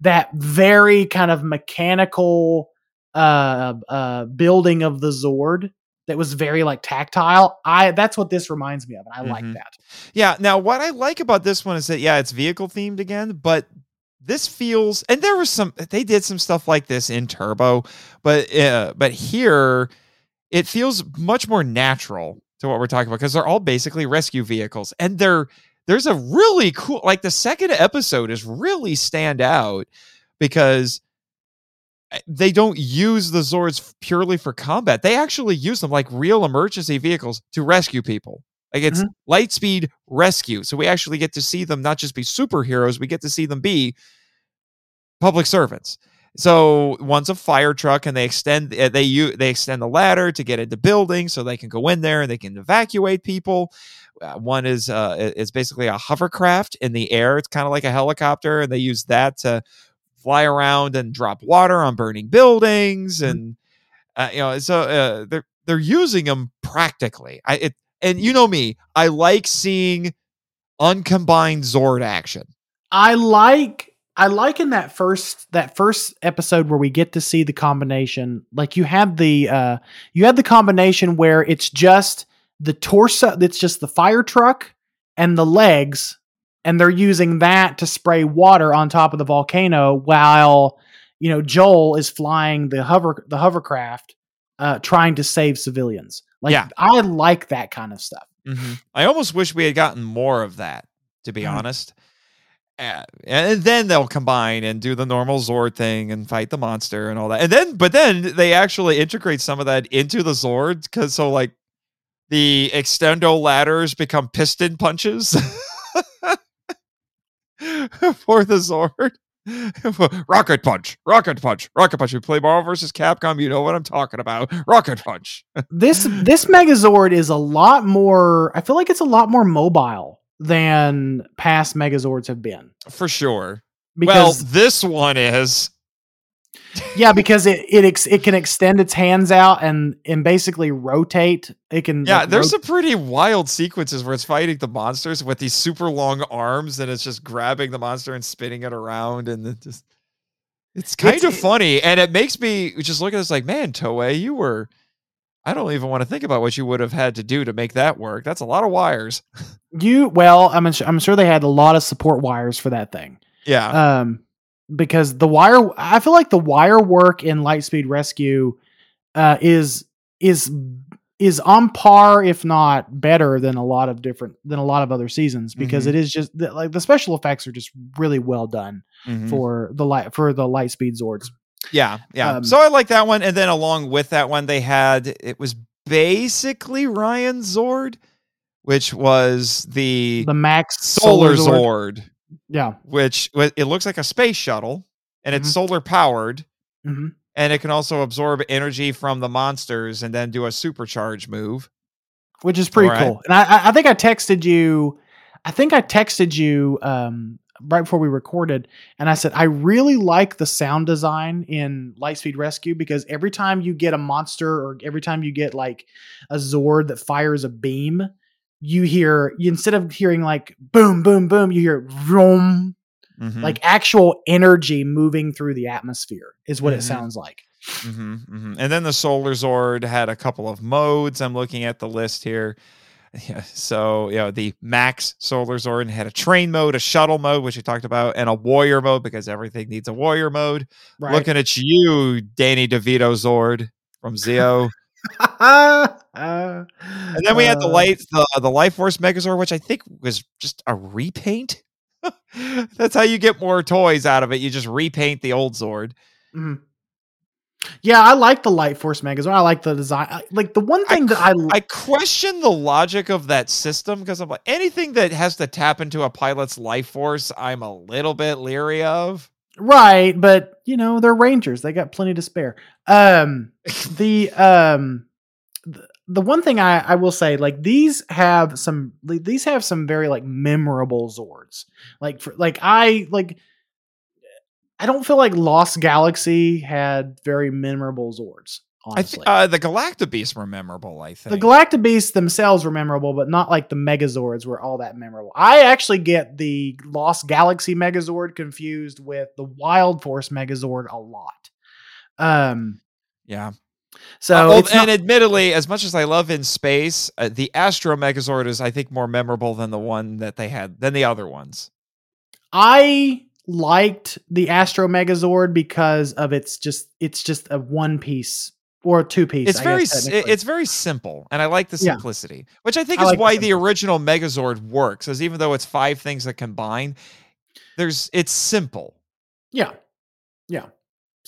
that very kind of mechanical uh uh building of the Zord that was very like tactile. I that's what this reminds me of, and I like Mhm. that. Yeah. Now, what I like about this one is that yeah, it's vehicle themed again, but this feels and there was some they did some stuff like this in Turbo, but uh, but here it feels much more natural to what we're talking about because they're all basically rescue vehicles and they're there's a really cool like the second episode is really stand out because eh, they don't use the Zords purely for combat. They actually use them like real emergency vehicles to rescue people. Like it's Lightspeed Rescue. So we actually get to see them not just be superheroes, we get to see them be public servants. So one's a fire truck, and they extend uh, they u- they extend the ladder to get into buildings, so they can go in there and they can evacuate people. Uh, one is uh, is basically a hovercraft in the air. It's kind of like a helicopter, and they use that to fly around and drop water on burning buildings, and uh, you know, so uh, they're they're using them practically. I it and you know me, I like seeing uncombined Zord action. I like I like in that first that first episode where we get to see the combination. Like you had the uh you had the combination where it's just the torso it's just the fire truck and the legs and they're using that to spray water on top of the volcano while you know Joel is flying the hover the hovercraft, uh, trying to save civilians. Like Yeah. I like that kind of stuff. I almost wish we had gotten more of that, to be Mhm. honest. And then they'll combine and do the normal Zord thing and fight the monster and all that. And then, but then they actually integrate some of that into the Zord because so like the extendo ladders become piston punches for the Zord. rocket punch, rocket punch, rocket punch. You play Marvel versus Capcom, you know what I'm talking about. Rocket punch. This this Megazord is a lot more. I feel like it's a lot more mobile than past Megazords have been. For sure. Because well, this one is. yeah, because it it ex, it can extend its hands out and and basically rotate. It can Yeah, like, there's rot- some pretty wild sequences where it's fighting the monsters with these super long arms and it's just grabbing the monster and spinning it around and it just it's kind It's- of funny and it makes me just look at this like, man, Toei, you were I don't even want to think about what you would have had to do to make that work. That's a lot of wires. you well. I'm I'm sure they had a lot of support wires for that thing. Yeah. um because the wire i feel like the wire work in lightspeed rescue uh is is is on par if not better than a lot of different than a lot of other seasons because Mhm. it is just like the special effects are just really well done Mhm. for the light for the lightspeed zords Yeah, yeah. Um, so I like that one, and then along with that one, they had it was basically Ryan Zord, which was the, the max Solar, Zord. Zord, yeah which it looks like a space shuttle, and it's Mhm. solar powered, Mhm. and it can also absorb energy from the monsters and then do a supercharge move. which is pretty cool and I, I i think i texted you i think i texted you um right before we recorded and i said i really like the sound design in lightspeed rescue because every time you get a monster or every time you get like a zord that fires a beam you hear you, instead of hearing like boom boom boom you hear vroom Mhm, like actual energy moving through the atmosphere is what Mhm. it sounds like mhm, mhm. and then the Solar Zord had a couple of modes. I'm looking at the list here. Yeah, so you know the Max Solar Zord had a train mode, a shuttle mode, which we talked about, and a warrior mode because everything needs a warrior mode. right Looking at you, Danny DeVito Zord from Zeo. and And then we had the light, the the Life Force Megazord, which I think was just a repaint. That's how you get more toys out of it. You just repaint the old Zord. Mhm. Yeah, I like the Light Force Megazord. I like the design. Like the one thing that I, I question the logic of that system because I'm like anything that has to tap into a pilot's life force, I'm a little bit leery of. right, but you know they're Rangers. They got plenty to spare. Um, the um, the, the one thing I I will say, like these have some these have some very like memorable Zords. Like for like I like. I don't feel like Lost Galaxy had very memorable Zords. I Honestly, think uh, the Galactabeasts were memorable. I think The Galactabeasts themselves were memorable, but not like the Megazords were all that memorable. I actually get the Lost Galaxy Megazord confused with the Wild Force Megazord a lot. Um, yeah. so Uh, well, it's and not- admittedly, as much as I love in space, uh, the Astro Megazord is I think more memorable than the one that they had than the other ones. I liked the Astro Megazord because of its just it's just a one piece or a two piece. It's I very guess, it's very simple, and I like the Yeah. simplicity, which I think I is like why the simplicity. original Megazord works. Is even though it's five things that combine, there's it's simple. Yeah. Yeah.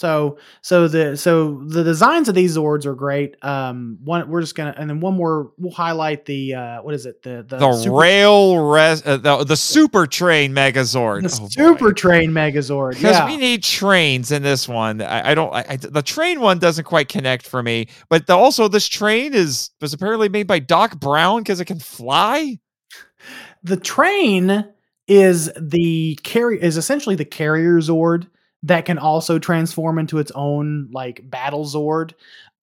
So so the so the designs of these Zords are great. Um one we're just gonna and then one more we'll highlight the uh what is it? The the, the super, rail res uh, the, the super train megazord the Oh, super boy. train Megazord. because Yeah. we need trains in this one i, I don't I, I- the train one doesn't quite connect for me but the, also this train is was apparently made by doc brown because it can fly the train is the carry is essentially the carrier Zord that can also transform into its own like battle Zord.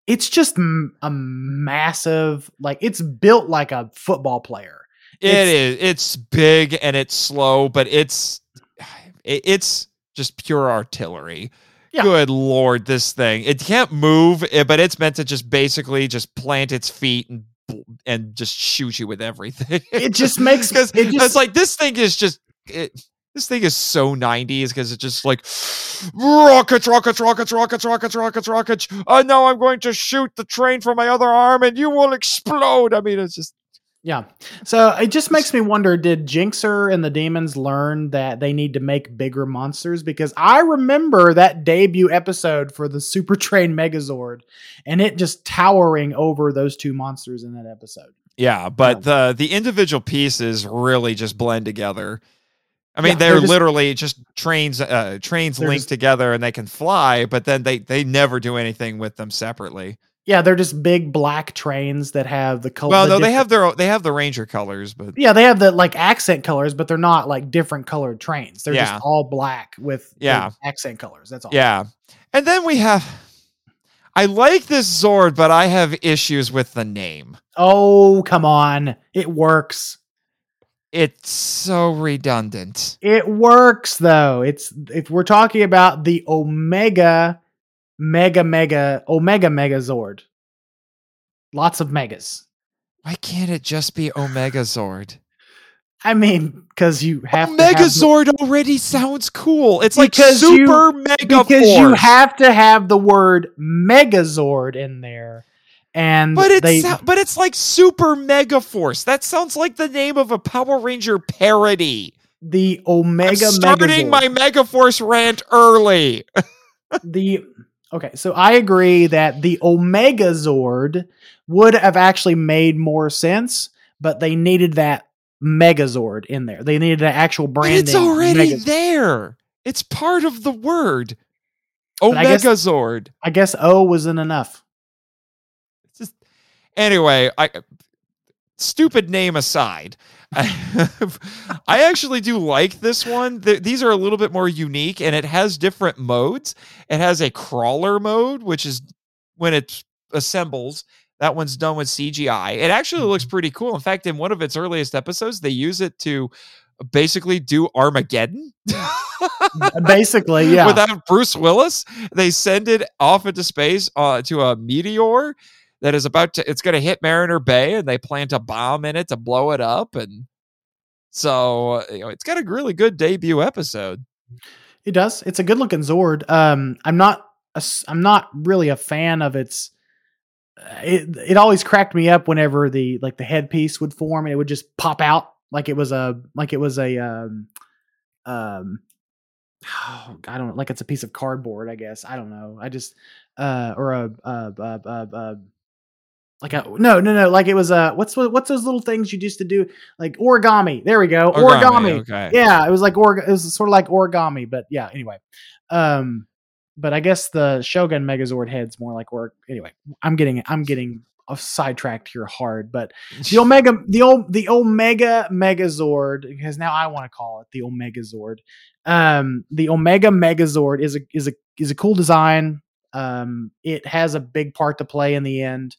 It's just m- a massive like it's built like a football player. It It's- It's big and it's slow, but it's it, it's just pure artillery. Yeah. Good lord, this thing. It can't move, eh, but it's meant to just basically just plant its feet and and just shoot you with everything. It just makes because it it's like this thing is just it, this thing is so 90s because it's just like rockets, rockets, rockets, rockets, rockets, rockets, rockets. Uh, now I'm going to shoot the train from my other arm and you will explode. I mean, it's just Yeah. So it just makes me wonder did Jinxer and the demons learn that they need to make bigger monsters? Because I remember that debut episode for the Super Train Megazord and it just towering over those two monsters in that episode. yeah. But the the individual pieces really just blend together. I mean, Yeah, they're, they're just- literally just trains, uh, trains linked just- together, and they can fly. But then they they never do anything with them separately. Yeah, they're just big black trains that have the color. Well, the no, they have their own- they have the ranger colors, but Yeah, they have the like accent colors, but they're not like different colored trains. They're Yeah. just all black with Yeah. accent colors. That's all. yeah. And then we have. I like this Zord, but I have issues with the name. Oh, come on. It works. It's so redundant. It works though. It's if we're talking about the Omega Mega Mega Omega Megazord. Lots of megas. Why can't it just be Omega Zord? I mean, because you have to have Omega the- Zord already sounds cool. It's like Because you- super mega because you have to have the word Megazord in there, and But it's they sou- but it's like super mega force. That sounds like the name of a Power Ranger parody. the I'm Omega starting Megazord. my Mega Force rant early. the okay so i agree that the omega zord would have actually made more sense but they needed that megazord in there they needed an actual But branding it's already Megazord. there. It's part of the word. I guess- Omega Zord. i guess o wasn't enough anyway, I stupid name aside. I, actually do like this one. Th- these are a little bit more unique and it has different modes. It has a crawler mode, which is when it assembles. That one's done with CGI. It actually looks pretty cool. In fact, in one of its earliest episodes, they use it to basically do Armageddon. basically yeah Without Bruce Willis, they send it off into space uh, to a meteor that is about to. It's going to hit Mariner Bay, and they plant a bomb in it to blow it up. And so uh, you know, it's got a really good debut episode. it does it's a good looking zord um i'm not a, I'm not really a fan of its uh, it, it always cracked me up whenever the like the headpiece would form and it would just pop out like it was a like it was a um um oh, I don't like it's a piece of cardboard I guess I don't know I just uh or a uh uh uh, uh like a no no no like it was a what's what's those little things you used to do like origami there we go origami, Okay. yeah it was like org it was sort of like origami but yeah anyway um but I guess the Shogun Megazord head's more like org anyway I'm getting I'm getting off sidetracked here hard but the Omega the old the Omega Megazord because now I want to call it the Omega Zord. Um, the Omega Megazord is a is a is a cool design. Um, it has a big part to play in the end,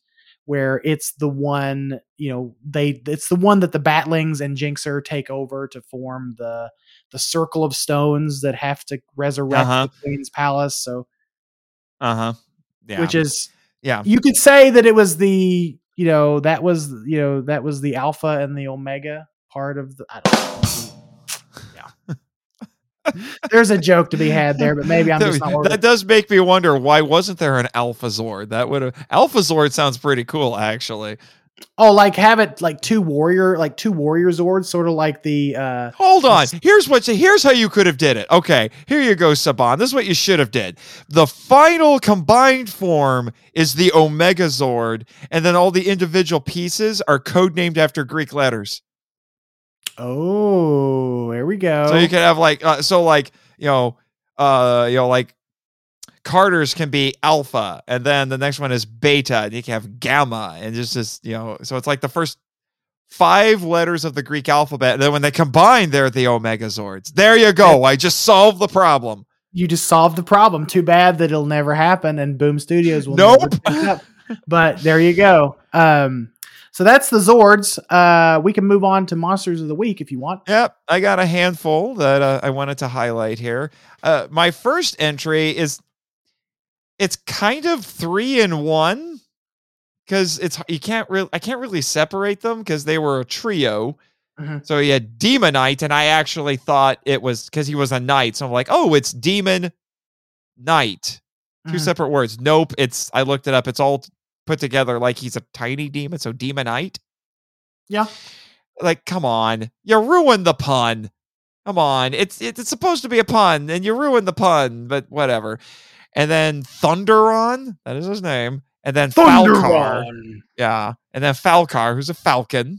where it's the one you know they it's the one that the Batlings and Jinxer take over to form the the circle of stones that have to resurrect Uh-huh. the Queen's palace. So Uh huh. Yeah. which is yeah. you could say that it was the you know that was you know that was the alpha and the omega part of the I don't know. There's a joke to be had there but maybe i'm just not worried. that does make me wonder why wasn't there an Alpha Zord? That would have Alpha Zord sounds pretty cool, actually. oh like have it like two warrior like two warrior zords sort of like the uh Hold on. Here's what. Here's how you could have did it. Okay, here you go, Saban. This is what you should have did. The final combined form is the Omega Zord, and then all the individual pieces are codenamed after Greek letters. Oh there we go So you could have like, uh, so like you know, uh, you know, like Carter's can be Alpha, and then the next one is Beta, and you can have Gamma, and just this, you know, so it's like the first five letters of the Greek alphabet, and then when they combine, they're the Omega Zords. There you go. I just solved the problem. you just solved the problem too bad that it'll never happen and boom studios will Nope. never pick up. but there you go um so that's the zords uh we can move on to monsters of the week if you want Yep, I got a handful that uh, I wanted to highlight here. Uh, my first entry is it's kind of three in one because it's you can't really I can't really separate them because they were a trio. Mhm. So he had Demonite, and I actually thought it was because he was a knight. So I'm like, oh, it's Demon Knight. 2 Mhm. separate words. Nope. It's I looked it up. It's all put together like he's a tiny demon. So Demonite. Yeah. Like, come on. You ruined the pun. Come on. It's it's supposed to be a pun, and you ruined the pun, but whatever. And then Thunderon, that is his name. And then Falcar. Yeah. And then Falcar, who's a falcon.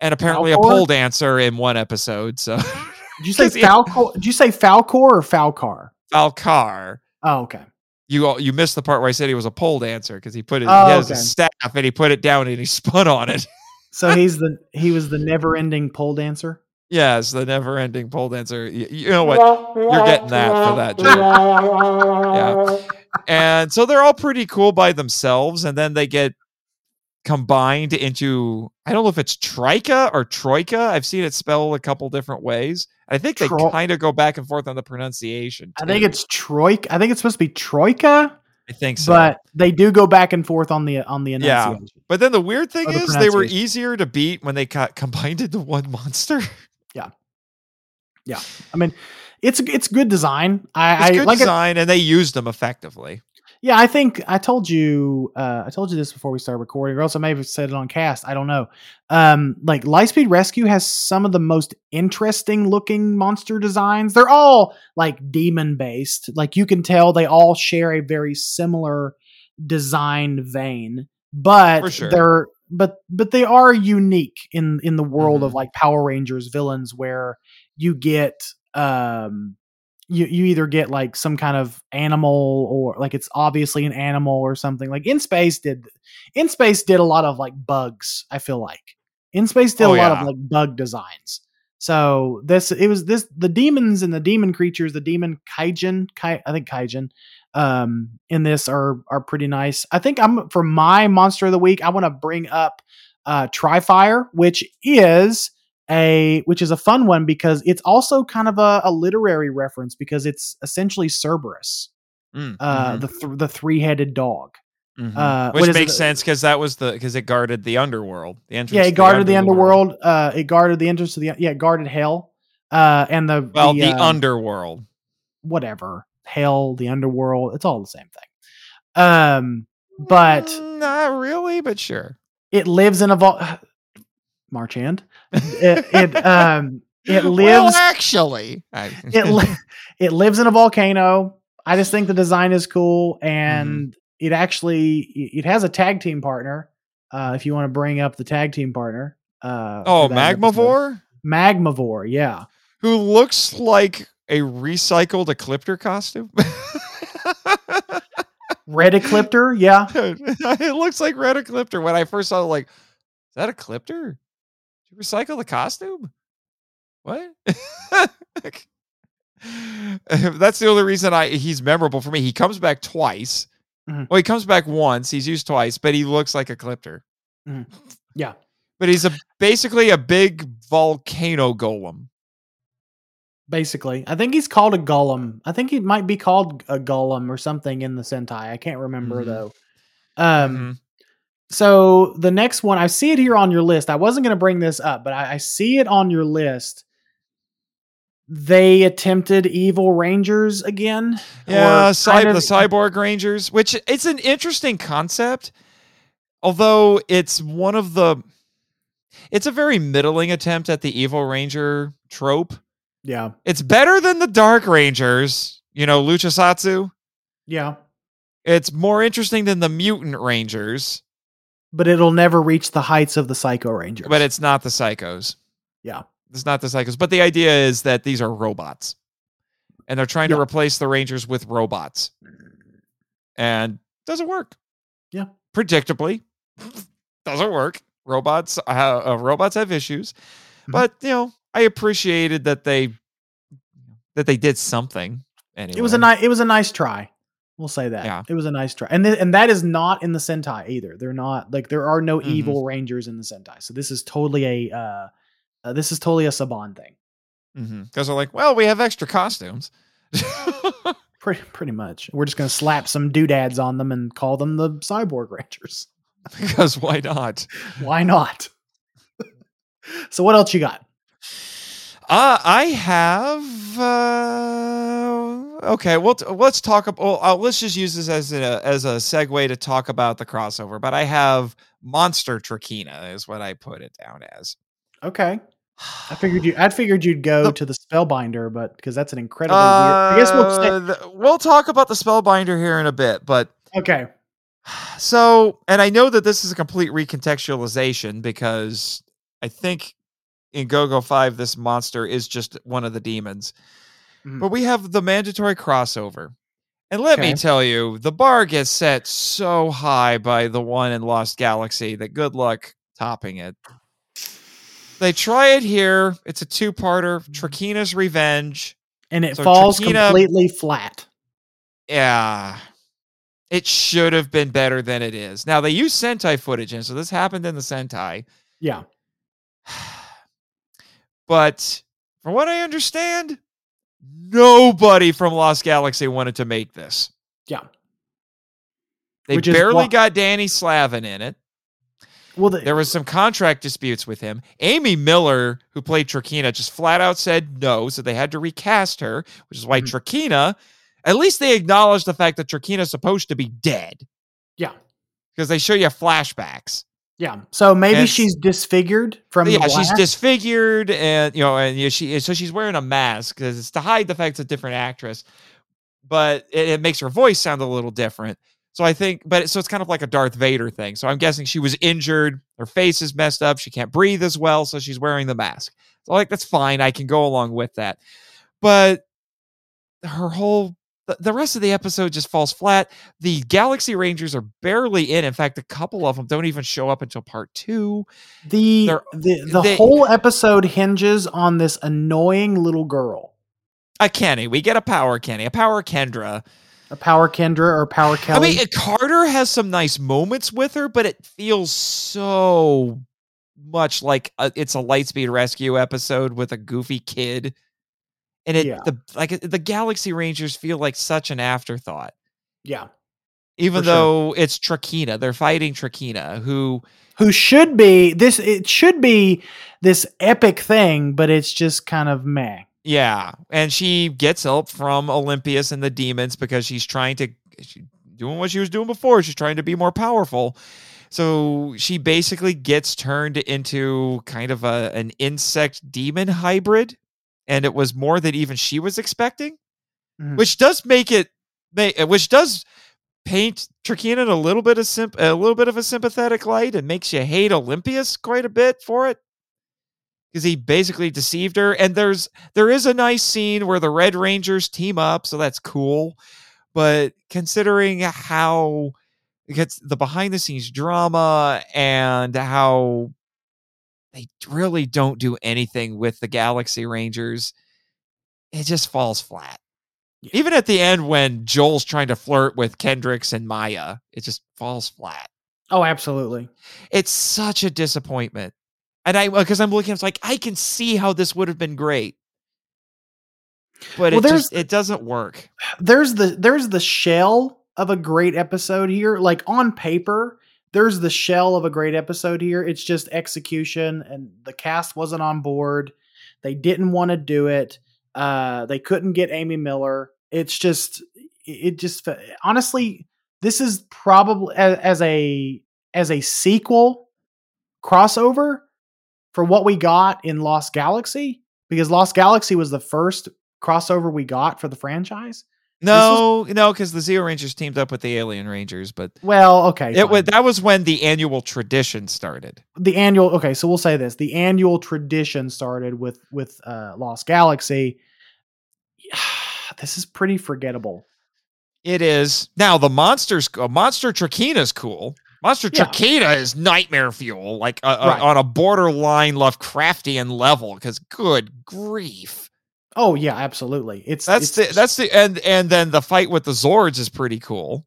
And apparently a pole dancer in one episode. So Did you say Falcor? Did you say Falcor or Falcar? Falcar. Oh, okay. You you missed the part where I said he was a pole dancer because he put it Oh, he has okay. a staff and he put it down and he spun on it. So he's the he was the never-ending pole dancer. yes, the never ending pole dancer. You, you know what? You're getting that for that yeah. And so they're all pretty cool by themselves, and then they get combined into I don't know if it's Troika or Troika. I've seen it spelled a couple different ways. I think they Tro- kind of go back and forth on the pronunciation. I think it's Troika. I think it's supposed to be Troika, I think so. but they do go back and forth on the on the Yeah. But then the weird thing the is they were easier to beat when they got combined into one monster. Yeah. Yeah. I mean, it's it's good design. I, It's I good like it. design, and they used them effectively. Yeah, I think I told you. Uh, I told you this before we started recording, or else I may have said it on cast. I don't know. Um, like Lightspeed Rescue has some of the most interesting looking monster designs. They're all like demon based. Like you can tell, they all share a very similar design vein, but sure. they're but but they are unique in in the world of Mhm. like Power Rangers villains, where you get um you you either get like some kind of animal or like it's obviously an animal or something like in space did in space did a lot of like bugs i feel like. In space did Oh, a lot yeah. of like bug designs. So this it was this the demons and the demon creatures the demon kaijin kai, i think kaijin um in this are are pretty nice. I think i'm for my monster of the week i want to bring up uh trifire which is a which is a fun one because it's also kind of a, a literary reference because it's essentially Cerberus, Mm, uh, mhm, the th- the three headed dog. mhm. uh, Which is it? makes sense because that was the because it guarded the underworld. The entrance. Yeah, it guarded the underworld. Uh, it guarded the entrance to the yeah, it guarded hell. Uh, and the Well, the, um, underworld. whatever hell, the underworld. It's all the same thing. Um, but Mm, not really, but sure. it lives in a vault. Marchand. It, it um it Well, lives actually, it li- it lives in a volcano. I just think the design is cool, and it actually it has a tag team partner. Uh, if you want to bring up the tag team partner, uh, oh, for that episode. Magmavore, Magmavore, yeah, who looks like a recycled Ecliptor costume. Red Ecliptor, yeah, it looks like Red Ecliptor. When I first saw it, like, is that Ecliptor? Recycle the costume? What? That's the only reason I he's memorable for me. He comes back twice. Mhm. Well, he comes back once. He's used twice, but he looks like Ecliptor. Mhm. Yeah. But he's a basically a big volcano golem. basically. I think he's called a Golem. I think he might be called a Golem or something in the Sentai. I can't remember Mhm. though. Um, Mhm. So the next one, I see it here on your list. I wasn't going to bring this up, but I, I see it on your list. They attempted Evil Rangers again. Yeah, cy- kind the of- cyborg rangers, which it's an interesting concept, although it's one of the. It's a very middling attempt at the evil ranger trope. Yeah, It's better than the dark rangers, you know, Luchasatsu. yeah, It's more interesting than the mutant rangers, but it'll never reach the heights of the Psycho Rangers. but it's not the psychos. yeah, It's not the psychos. But the idea is that these are robots. And they're trying Yeah. to replace the rangers with robots. And doesn't work. Yeah. Predictably. doesn't work. Robots uh, uh, robots have issues. Mhm. But, you know, I appreciated that they that they did something. Anyway. it was a nice. It was a nice try. We'll say that. Yeah. It was a nice try, and th- and that is not in the Sentai either. They're not like there are no Mhm. evil Rangers in the Sentai. So this is totally a uh, uh this is totally a Saban thing. because they're like, well, we have extra costumes. Pretty pretty much. We're just gonna slap some doodads on them and call them the Cyborg Rangers. because why not? Why not? so what else you got? Uh, I have. Uh, okay, well, t- let's talk about. Well, uh, let's just use this as a as a segue to talk about the crossover. But I have Monster Trakina is what I put it down as. Okay. I figured you. I figured you'd go The- to the Spellbinder, but because that's an incredibly weird. I guess we'll say. Uh, th- we'll talk about the Spellbinder here in a bit, but Okay. so and I know that this is a complete recontextualization because I think in GoGo 5 this monster is just one of the demons. Mhm. But we have the mandatory crossover. And let me tell you, the bar gets set so high by the one in Lost Galaxy that good luck topping it. They try it here. It's a two-parter, Trakina's Revenge. And it So falls Trakina- completely flat. Yeah. It should have been better than it is. Now they use Sentai footage, and so this happened in the Sentai. Yeah. But from what I understand, nobody from Lost Galaxy wanted to make this. Yeah. They Which barely why- got Danny Slavin in it. Well, the, There was some contract disputes with him. Amy Miller, who played Trakina, just flat out said no, so they had to recast her, which is why Mhm. Trakina, at least they acknowledged the fact that Trakina's supposed to be dead yeah. because they show you flashbacks. Yeah. So maybe And- she's disfigured from the yeah, she's disfigured, and you know, and she so she's wearing a mask because it's to hide the fact it's a different actress, but it, it makes her voice sound a little different. So I think, but so it's kind of like a Darth Vader thing. So I'm guessing she was injured, her face is messed up, she can't breathe as well, so she's wearing the mask. So like that's fine, I can go along with that. But her whole the, the rest of the episode just falls flat. The Galaxy Rangers are barely in. In fact, a couple of them don't even show up until part two. the they're- the, the they- whole episode hinges on this annoying little girl, A Kenny. We get a power Kenny, a power Kendra. a Power Kendra or Power Kelly. I mean, Carter has some nice moments with her, but it feels so much like a, it's a Lightspeed Rescue episode with a goofy kid. And it Yeah. the like the Galaxy Rangers feel like such an afterthought. yeah. Even For sure. though it's Trakina, they're fighting Trakina, who Who should be this? It should be this epic thing, but it's just kind of meh. Yeah, and she gets help from Olympius and the demons because she's trying to she, doing what she was doing before. She's trying to be more powerful. So she basically gets turned into kind of a an insect demon hybrid, and it was more than even she was expecting, Mhm. which does make it, ma- which does paint Trakina in a little bit of symp- a little bit of a sympathetic light and makes you hate Olympius quite a bit for it because he basically deceived her. And there's there is a nice scene where the Red Rangers team up, so that's cool. But considering how it gets the behind the scenes drama and how they really don't do anything with the Galaxy Rangers, it just falls flat. Yeah. Even at the end when Joel's trying to flirt with Kendrix and Maya, it just falls flat Oh, absolutely. it's such a disappointment. And I uh, because I'm looking, it's like I can see how this would have been great, but Well, it just it doesn't work. There's the there's the shell of a great episode here. Like on paper, there's the shell of a great episode here. It's just execution, and the cast wasn't on board. They didn't want to do it. Uh, they couldn't get Amy Miller. It's just it just honestly, this is probably as, as a as a sequel crossover for what we got in Lost Galaxy because Lost Galaxy was the first crossover we got for the franchise. No, no, because the Zeo Rangers teamed up with the Alien Rangers, but Well, okay. it was that was when the annual tradition started. the annual okay, so we'll say this. The annual tradition started with with uh Lost Galaxy. this is pretty forgettable. It is now the monsters. Uh, Monster is cool. Monster Yeah. Trakina is nightmare fuel, like uh, uh, Right. on a borderline Lovecraftian level. Because good grief, Oh yeah, absolutely. It's that's it's, the that's the and and then the fight with the Zords is pretty cool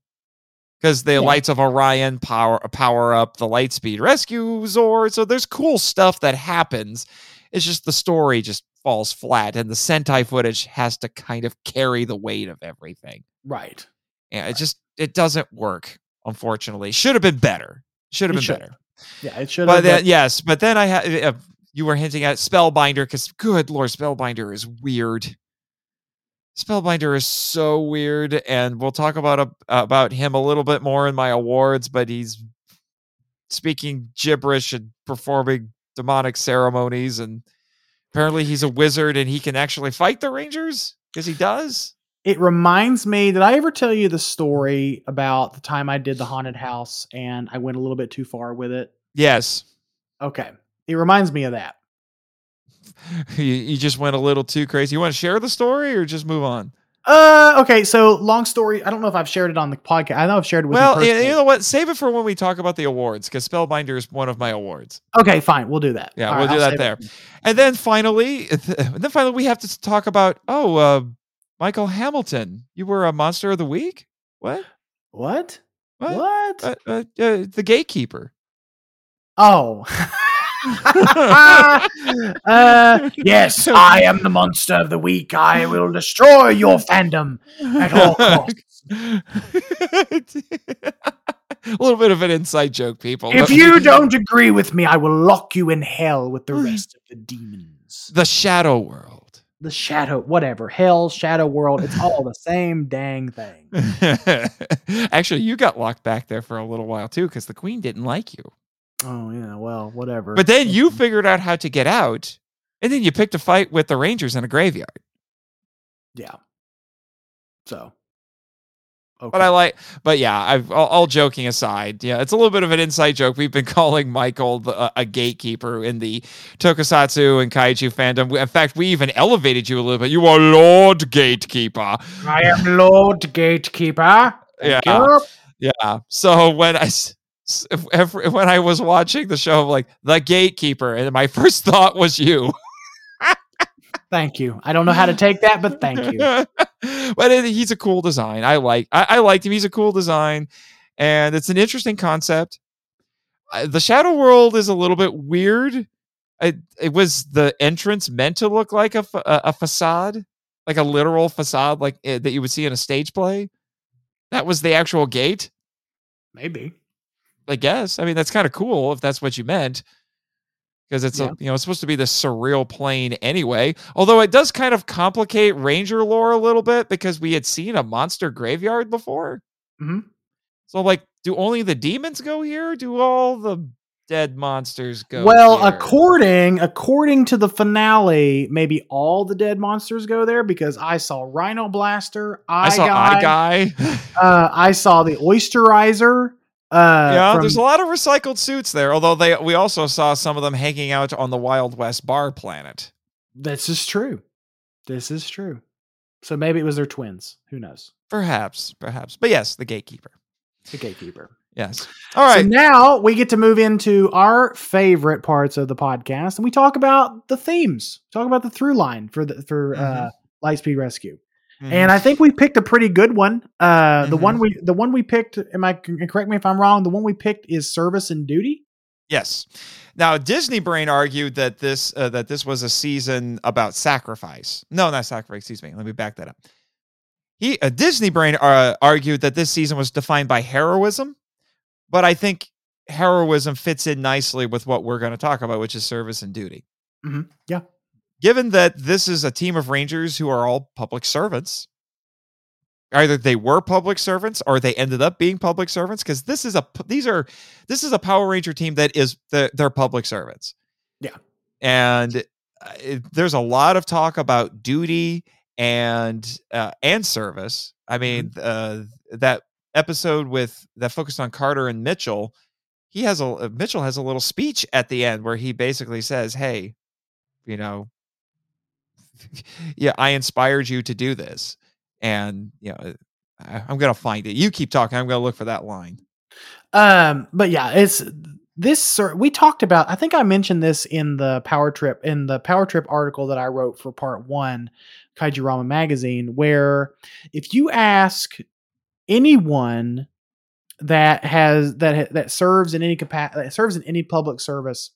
because the Yeah. lights of Orion power power up the Lightspeed rescue Zord. So there's cool stuff that happens. It's just the story just falls flat, and the Sentai footage has to kind of carry the weight of everything. right. Yeah, it just it doesn't work. Unfortunately, should have been better. Should have been should better. Yeah, it should But have. then yes, but then I had uh, you were hinting at Spellbinder because good lord, Spellbinder is weird. Spellbinder is so weird, and we'll talk about about him a little bit more in my awards. But he's speaking gibberish and performing demonic ceremonies, and apparently he's a wizard and he can actually fight the Rangers because he does. It reminds me. Did I ever tell you the story about the time I did the haunted house and I went a little bit too far with it? Yes, Okay, it reminds me of that. you, you just went a little too crazy. You want to share the story or just move on? Uh, okay. So long story. I don't know if I've shared it on the podcast. I know I've shared it with. Well, you, you know what? Save it for when we talk about the awards because Spellbinder is one of my awards. Okay, fine. We'll do that. Yeah, All we'll right, do I'll that there. it. And then finally, then finally, we have to talk about oh, uh, Michael Hamilton. You were a monster of the week. What? What? What? What? Uh, uh, uh, the gatekeeper. Oh. uh, yes, I am the monster of the week. I will destroy your fandom at all costs. a little bit of an inside joke, people. If you don't agree with me, I will lock you in hell with the rest of the demons. the Shadow World. The shadow, whatever. Hell, shadow world, it's all the same dang thing. Actually, you got locked back there for a little while too because the Queen didn't like you. Oh, yeah, well, whatever. But then you figured out how to get out, and then you picked a fight with the Rangers in a graveyard. Yeah. So. Okay. But I like, but yeah, I've all, all joking aside, yeah, it's a little bit of an inside joke. We've been calling Michael the, a, a gatekeeper in the Tokusatsu and Kaiju fandom. In fact, we even elevated you a little bit. You are Lord Gatekeeper. I am Lord Gatekeeper. Thank Yeah. you. Yeah. So when I s- if- when I was watching the show, I'm like the Gatekeeper, and my first thought was you. Thank you. I don't know how to take that, but thank you. but it, he's a cool design. I like. I, I liked him. He's a cool design, and it's an interesting concept. Uh, the Shadow World is a little bit weird. It, it was the entrance meant to look like a, fa- a, a facade, like a literal facade, like uh, that you would see in a stage play. That was the actual gate. Maybe. I guess. I mean, that's kind of cool if that's what you meant. Because it's Yeah. a, you know it's supposed to be this surreal plane anyway. Although it does kind of complicate Ranger lore a little bit because we had seen a monster graveyard before. Mhm. So like, do only the demons go here? Do all the dead monsters go? well, here? according according to the finale, maybe all the dead monsters go there because I saw Rhino Blaster, Eye I saw Guy, Eye Guy. Uh, I saw the Oysterizer. Uh, yeah, from- there's a lot of recycled suits there. Although they, we also saw some of them hanging out on the Wild West Bar planet. this is true. This is true. So maybe it was their twins. Who knows? Perhaps, perhaps. But yes, the gatekeeper. The gatekeeper. Yes. All right. So now we get to move into our favorite parts of the podcast, and we talk about the themes. Talk about the through line for the for uh, Lightspeed Rescue. And I think we picked a pretty good one. Uh, The Mhm. one we the one we picked. Am I correct me if I'm wrong? The one we picked is Service and Duty. Yes. Now Disney Brain argued that this uh, that this was a season about sacrifice. No, not sacrifice. Excuse me. Let me back that up. He uh, Disney Brain uh, argued that this season was defined by heroism, but I think heroism fits in nicely with what we're going to talk about, which is service and duty. Mhm. Yeah. Given that this is a team of Rangers who are all public servants, either they were public servants or they ended up being public servants because this is a these are this is a Power Ranger team that is the, they're public servants. Yeah. and uh, it- there's a lot of talk about duty and uh, and service. I mean, uh, that episode with that focused on Carter and Mitchell. He has a uh, Mitchell has a little speech at the end where he basically says, "Hey, you know, yeah, I inspired you to do this, and you know, I, I'm gonna find it. You keep talking. I'm gonna look for that line. Um, but yeah, it's this. We talked about. I think I mentioned this in the Power Trip in the Power Trip article that I wrote for Part One, Kaiju Ramen magazine, where if you ask anyone that has that that serves in any capacity that serves in any public service,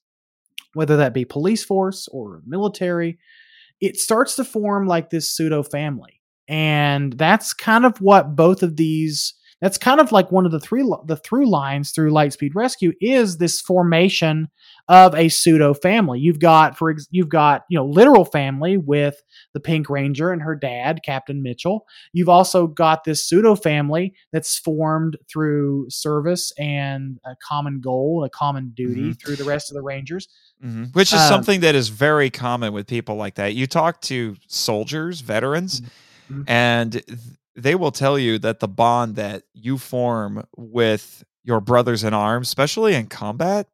whether that be police force or military, it starts to form like this pseudo family, and that's kind of what both of these that's kind of like one of the three the through lines through Lightspeed Rescue is this formation of a pseudo family. You've got for you've got you know literal family with the Pink Ranger and her dad, Captain Mitchell. You've also got this pseudo family that's formed through service and a common goal, a common duty mm-hmm. through the rest of the Rangers. Mm-hmm. Which is um, something that is very common with people like that. You talk to soldiers, veterans, mm-hmm. and they will tell you that the bond that you form with your brothers in arms, especially in combat,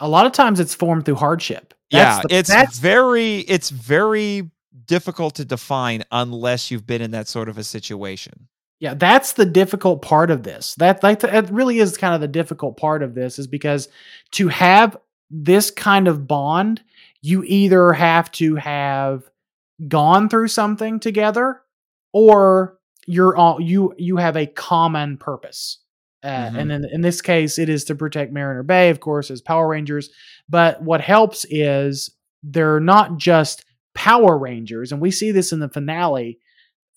a lot of times it's formed through hardship. That's yeah, the, it's that's, very it's very difficult to define unless you've been in that sort of a situation. Yeah, that's the difficult part of this. That like that really is kind of the difficult part of this is because to have this kind of bond, you either have to have gone through something together or you're all you you have a common purpose. Uh, mm-hmm. And in, in this case, it is to protect Mariner Bay, of course, as Power Rangers. But what helps is they're not just Power Rangers, and we see this in the finale.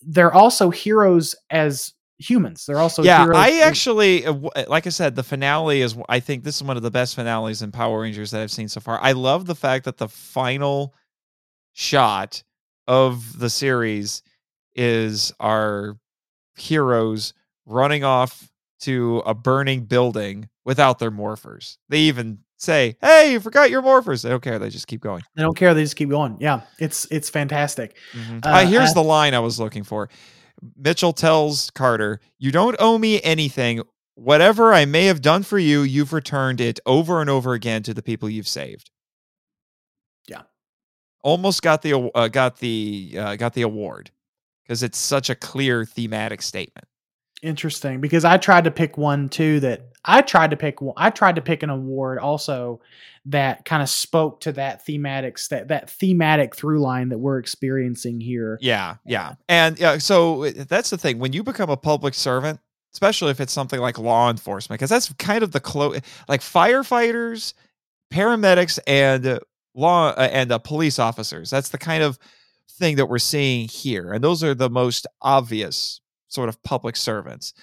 They're also heroes as humans. They're also yeah. I actually, uh, uh, like I said, the finale is. I think this is one of the best finales in Power Rangers that I've seen so far. I love the fact that the final shot of the series is our heroes running off to a burning building without their morphers. They even say, "Hey, you forgot your morphers." They don't care. They just keep going. They don't care. They just keep going. Yeah, it's it's fantastic. Mm-hmm. Uh, uh, here's uh, the line I was looking for. Mitchell tells Carter, "You don't owe me anything. Whatever I may have done for you, you've returned it over and over again to the people you've saved." Yeah, almost got the uh, got the uh, got the award because it's such a clear thematic statement. Interesting, because I tried to pick one too that I tried to pick one. I tried to pick an award also that kind of spoke to that thematic that that thematic through line that we're experiencing here. Yeah, yeah, and yeah. So that's the thing when you become a public servant, especially if it's something like law enforcement, because that's kind of the close, like firefighters, paramedics, and law uh, and uh, police officers. That's the kind of thing that we're seeing here, and those are the most obvious sort of public servants.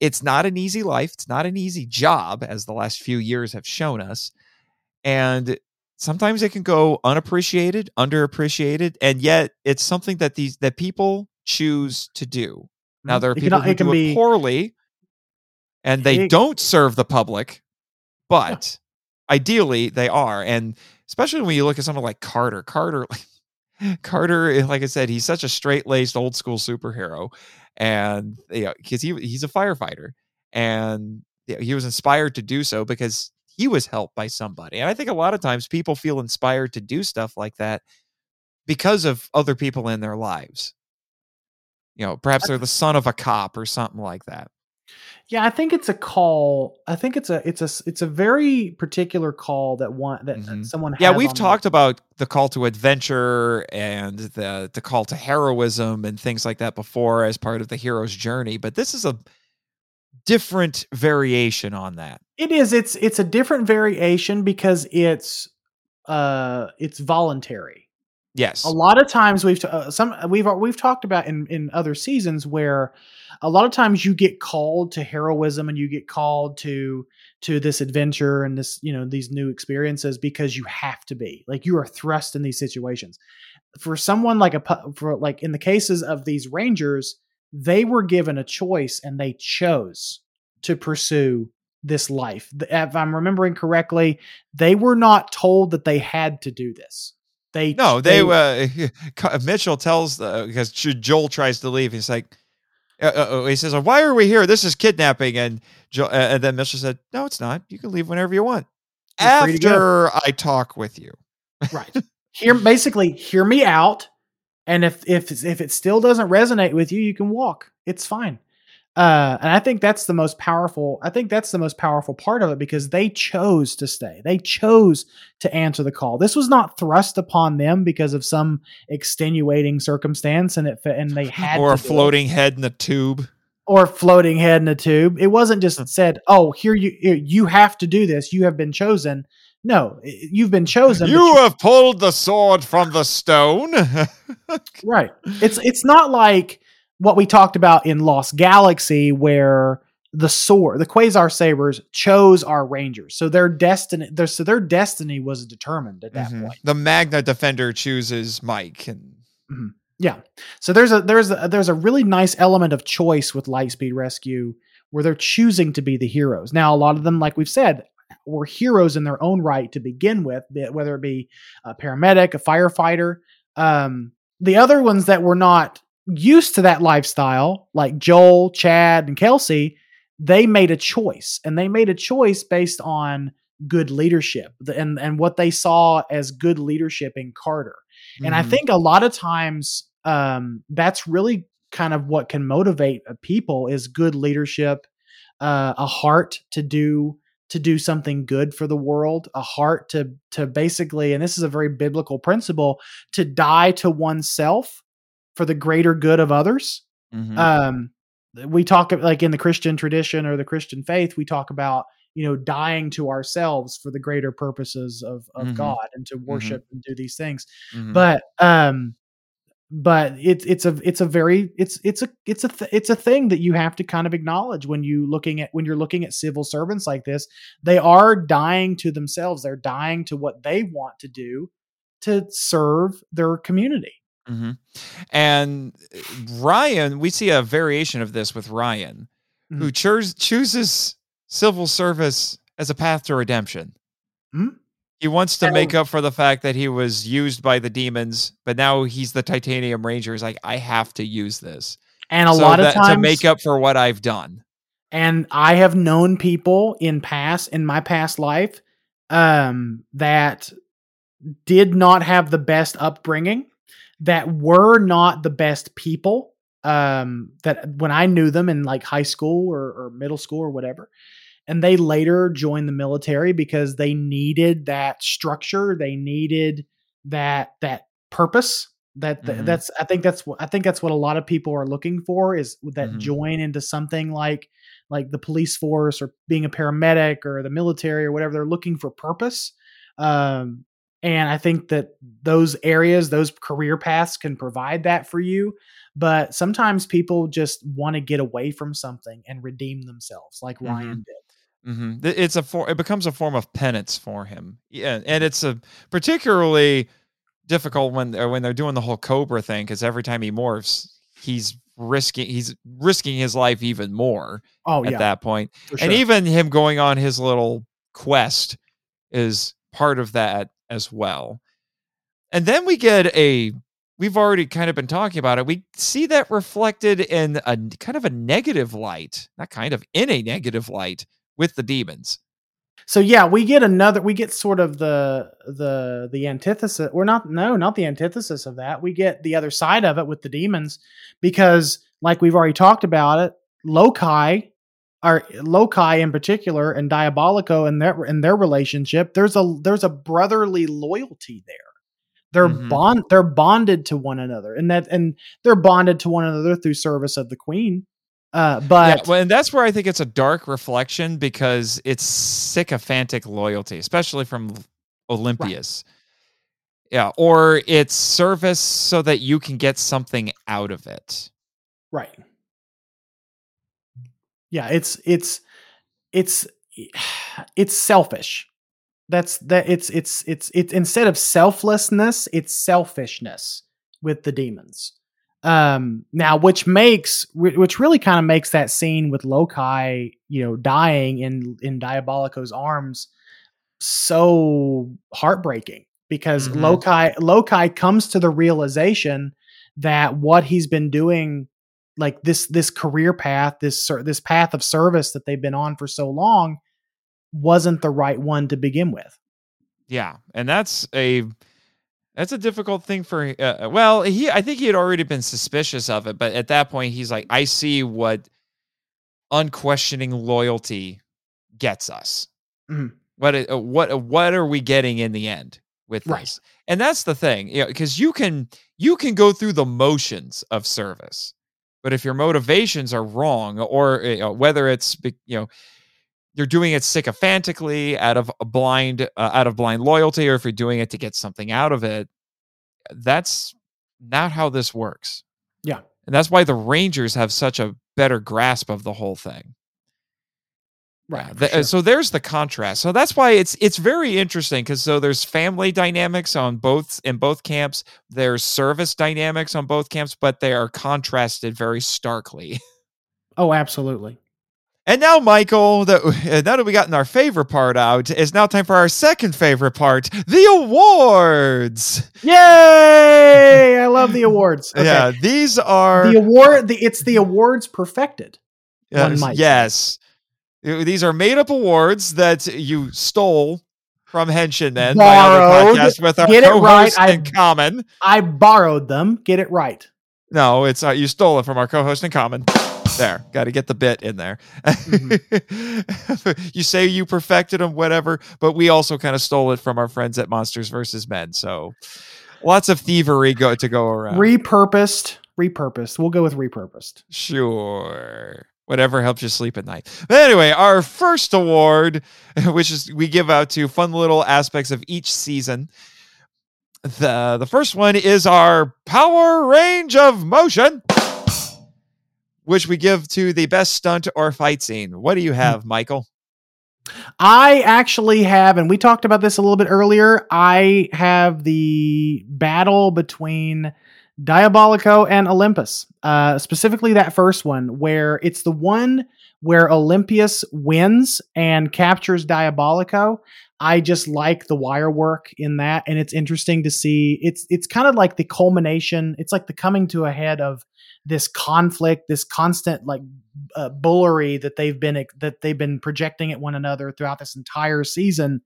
It's not an easy life. It's not an easy job, as the last few years have shown us. And sometimes it can go unappreciated, underappreciated, and yet it's something that these that people choose to do. Now mm-hmm. there are people can, who do be, it poorly, and they it, don't serve the public, but yeah. ideally they are. And especially when you look at someone like Carter, Carter, Carter, eh, like I said, he's such a straight laced old school superhero, and you know because he he's a firefighter and you know, he was inspired to do so because he was helped by somebody and i think a lot of times people feel inspired to do stuff like that because of other people in their lives. You know perhaps they're the son of a cop or something like that yeah, I think it's a call. I think it's a it's a it's a very particular call that one that mm-hmm. someone. Yeah, we've talked the- about the call to adventure and the the call to heroism and things like that before as part of the hero's journey, but this is a different variation on that. It is. It's it's a different variation because it's uh it's voluntary. Yes. A lot of times we've t- uh, some we've we've talked about in in other seasons where a lot of times you get called to heroism and you get called to to this adventure and this you know these new experiences because you have to be like you are thrust in these situations. For someone like a for like in the cases of these rangers they were given a choice and they chose to pursue this life. If i'm remembering correctly they were not told that they had to do this. They no they, they uh, mitchell tells uh, because joel tries to leave he's like uh, uh, he says, "Why are we here? This is kidnapping." And uh, and then Mitchell said, "No, it's not. You can leave whenever you want You're after I talk with you." right. Hear basically hear me out, and if if if it still doesn't resonate with you, you can walk. It's fine. Uh, and I think that's the most powerful. I think that's the most powerful part of it because they chose to stay. They chose to answer the call. This was not thrust upon them because of some extenuating circumstance, and it and they had or a floating head in the tube or floating head in a tube. It wasn't just said, "Oh, here you you have to do this. You have been chosen." No, you've been chosen. You, you have pulled the sword from the stone. right. It's it's not like what we talked about in Lost Galaxy, where the sword, the Quasar Sabers chose our Rangers. So their destiny, their, so their destiny was determined at that Mhm. point. The Magna Defender chooses Mike, and Yeah. So there's a there's a there's a really nice element of choice with Lightspeed Rescue where they're choosing to be the heroes. Now a lot of them, like we've said, were heroes in their own right to begin with, whether it be a paramedic, a firefighter. Um, the other ones that were not used to that lifestyle, like Joel, Chad, and Kelsey, they made a choice, and they made a choice based on good leadership and and what they saw as good leadership in Carter. And I Mhm. think a lot of times um, that's really kind of what can motivate people is good leadership, uh, a heart to do to do something good for the world, a heart to to basically, and this is a very biblical principle, to die to oneself for the greater good of others. Mhm. Um, we talk like in the Christian tradition or the Christian faith, we talk about you know dying to ourselves for the greater purposes of of Mhm. God and to worship and do these things Mhm. but um but it's it's a it's a very it's it's a it's a th- it's a thing that you have to kind of acknowledge when you looking at when you're looking at civil servants like this they are dying to themselves they're dying to what they want to do to serve their community hmm And uh, Ryan, we see a variation of this with Ryan, who Mhm. choos- chooses civil service as a path to redemption. Mhm. He wants to make up for the fact that he was used by the demons, but now he's the Titanium Ranger. He's like, I have to use this and a So lot of that- times to make up for what I've done. and I have known people in past in my past life um that did not have the best upbringing that were not the best people um that when I knew them in like high school or, or middle school or whatever and they later joined the military because they needed that structure they needed that that purpose that th- Mhm. that's i think that's what i think that's what a lot of people are looking for is that Mhm. join into something like like the police force or being a paramedic or the military or whatever they're looking for purpose um and i think that those areas those career paths can provide that for you but sometimes people just want to get away from something and redeem themselves like Mhm. ryan did hmm It's a for, it becomes a form of penance for him. Yeah, and it's a particularly difficult when uh, when they're doing the whole Cobra thing because every time he morphs, he's risking he's risking his life even more oh at yeah that point. for And even him going on his little quest is part of that as well. And then we get a we've already kind of been talking about it. We see that reflected in a kind of a negative light, not kind of in a negative light with the demons. so yeah we get another we get sort of the the the antithesis we're not no not the antithesis of that we get the other side of it with the demons because like we've already talked about it Loki are Loki in particular and diabolico and their in their relationship there's a there's a brotherly loyalty there they're Mhm. bond they're bonded to one another and that and they're bonded to one another through service of the queen uh but yeah, well, and that's where I think it's a dark reflection because it's sycophantic loyalty, especially from Olympius. Yeah, or it's service so that you can get something out of it. Right. Yeah, it's it's it's it's selfish. That's that it's it's it's it's instead of selflessness, it's selfishness with the demons. Um now which makes which really kind of makes that scene with Loki, you know, dying in in Diabolico's arms so heartbreaking because Mhm. Loki Loki comes to the realization that what he's been doing like this this career path this this path of service that they've been on for so long wasn't the right one to begin with Yeah, and that's a that's a difficult thing for. Uh, well, he I think he had already been suspicious of it, but at that point, he's like, I see what unquestioning loyalty gets us. Mhm. What uh, what uh, what are we getting in the end with Right. this? And that's the thing, you know, because you can you can go through the motions of service, but if your motivations are wrong, or you know, whether it's you know you're doing it sycophantically out of a blind uh, out of blind loyalty or if you're doing it to get something out of it that's not how this works Yeah. and that's why the rangers have such a better grasp of the whole thing Right. Yeah, sure. So there's the contrast. So that's why it's it's very interesting because so there's family dynamics on both in both camps. There's service dynamics on both camps, but they are contrasted very starkly. oh, absolutely. And now, Michael, that now that we gotten our favorite part out, it's now time for our second favorite part: the awards. Yay! I love the awards. Okay. Yeah, these are The award. The it's the awards perfected. yes, yes. These are made up awards that you stole from Henshin Men Borrowed. podcast with our Get it co-host right, I- in common. I borrowed them. Get it right. No, it's uh, you stole it from our co-host in common. There, got to get the bit in there. you say you perfected them, whatever, but we also kind of stole it from our friends at Monsters versus Men. So lots of thievery go to go around. Repurposed. Repurposed. We'll go with repurposed. Sure. Whatever helps you sleep at night. But anyway, our first award, which is we give out to fun little aspects of each season. The the first one is our power range of motion, which we give to the best stunt or fight scene. What do you hmm. have, Michael? I actually have, and we talked about this a little bit earlier. I have the battle between Diabolico and Olympius, uh, specifically that first one, where it's the one where Olympius wins and captures Diabolico. I just like the wire work in that, and it's interesting to see. It's it's kind of like the culmination. It's like the coming to a head of this conflict, this constant like uh, bullery that they've been that they've been projecting at one another throughout this entire season,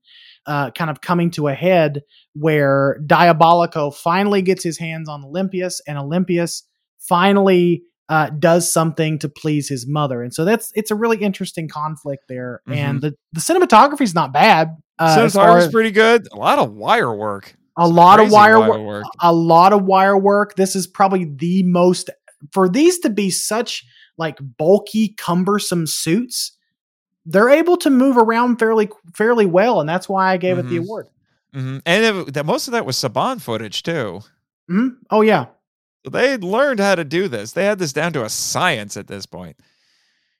uh, kind of coming to a head where Diabolico finally gets his hands on Olympius, and Olympius finally uh, does something to please his mother, and so that's it's a really interesting conflict there, and the the cinematography is not bad. Uh, Cinematography's as- pretty good. A lot of wire work. a lot of wire, wire wo- work. a lot of wire work. This is probably the most for these to be such like bulky, cumbersome suits. They're able to move around fairly fairly well, and that's why I gave it the Mhm. award. hmm And it, that most of that was Saban footage too. hmm Oh yeah, They learned how to do this. They had this down to a science at this point.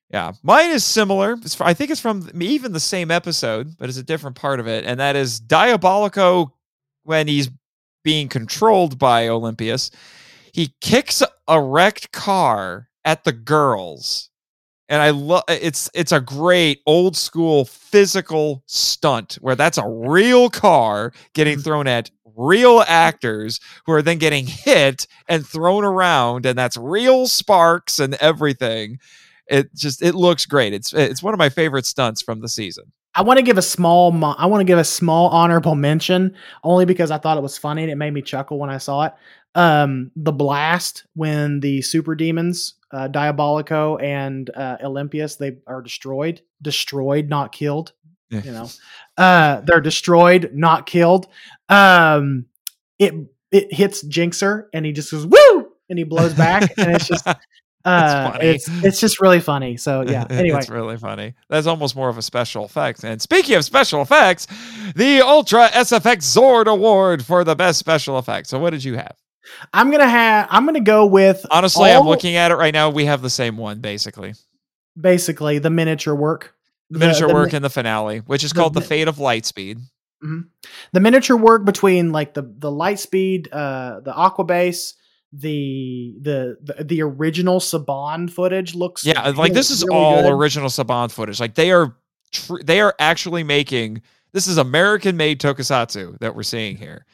Yeah, mine is similar. I think it's from even the same episode, but it's a different part of it, and that is Diabolico when he's being controlled by Olympius. He kicks a wrecked car at the girls, and I love it's it's a great old school physical stunt where that's a real car getting Mhm. thrown at real actors who are then getting hit and thrown around and that's real sparks and everything it just it looks great it's it's one of my favorite stunts from the season I want to give a small mo- I want to give a small honorable mention only because I thought it was funny and it made me chuckle when I saw it. Um, the blast when the super demons, uh, Diabolico and uh, Olympius, they are destroyed, destroyed, not killed. You know, uh, they're destroyed, not killed. Um, it it hits Jinxer and he just goes woo and he blows back and it's just uh, it's it's just really funny. So yeah. Anyway, it's really funny that's almost more of a special effect and speaking of special effects the ultra sfx zord award for the best special effects so what did you have I'm gonna have I'm gonna go with honestly i'm looking at it right now we have the same one basically basically the miniature work. the miniature the, work in the finale which is the called the fate of lightspeed The miniature work between like the the Lightspeed, uh, the aqua base, the the the, the original Saban footage looks Yeah, like this is really all good. original Saban footage. Like they are, tr- they are actually making. This is American-made tokusatsu that we're seeing here.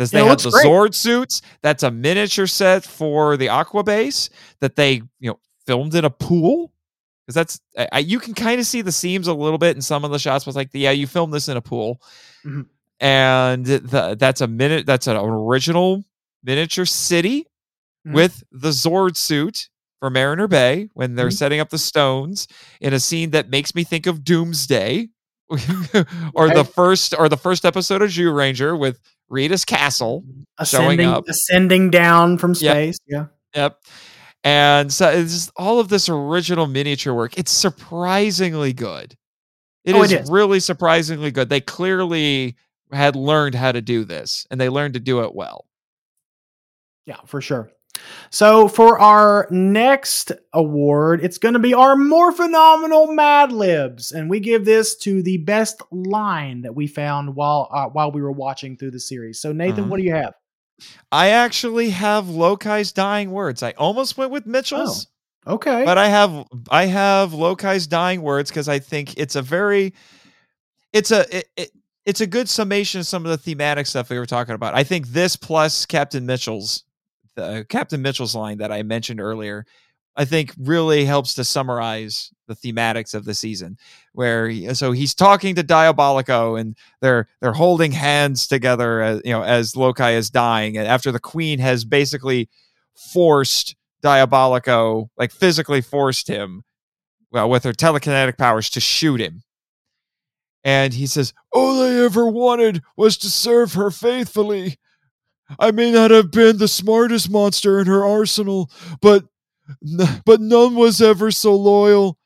This, they have the great. Zord suits. That's a miniature set for the Aqua Base that they you know filmed in a pool. Because that's I, I- you can kind of see the seams a little bit in some of the shots. Was like, yeah, you filmed this in a pool, Mhm. and the, that's a minute. That's an original miniature city Mhm. with the Zord suit for Mariner Bay when they're Mhm. setting up the stones in a scene that makes me think of Doomsday, or the first or the first episode of Zyuranger with Rita's castle. Mm-hmm. ascending up. ascending down from Yep. space. Yeah. Yep. And so it's just all of this original miniature work. It's surprisingly good. It Oh, is it is. really surprisingly good. They clearly had learned how to do this and they learned to do it well. Yeah, for sure. So for our next award, it's going to be our more phenomenal Mad Libs, and we give this to the best line that we found while uh, while we were watching through the series. So Nathan, Uh-huh. what do you have? I actually have Lokai's dying words. I almost went with Mitchell's. Okay, but I have I have Lokai's dying words because I think it's a very it's a it, it, it's a good summation of some of the thematic stuff we were talking about. I think this plus Captain Mitchell's the uh, Captain Mitchell's line that I mentioned earlier, I think really helps to summarize the thematics of the season. Where he, uh, so he's talking to Diabolico and they're they're holding hands together as you know as Loki is dying and after the Queen has basically forced Diabolico, like physically forced him, well, with her telekinetic powers to shoot him. And he says, All I ever wanted was to serve her faithfully. I may not have been the smartest monster in her arsenal, but but none was ever so loyal.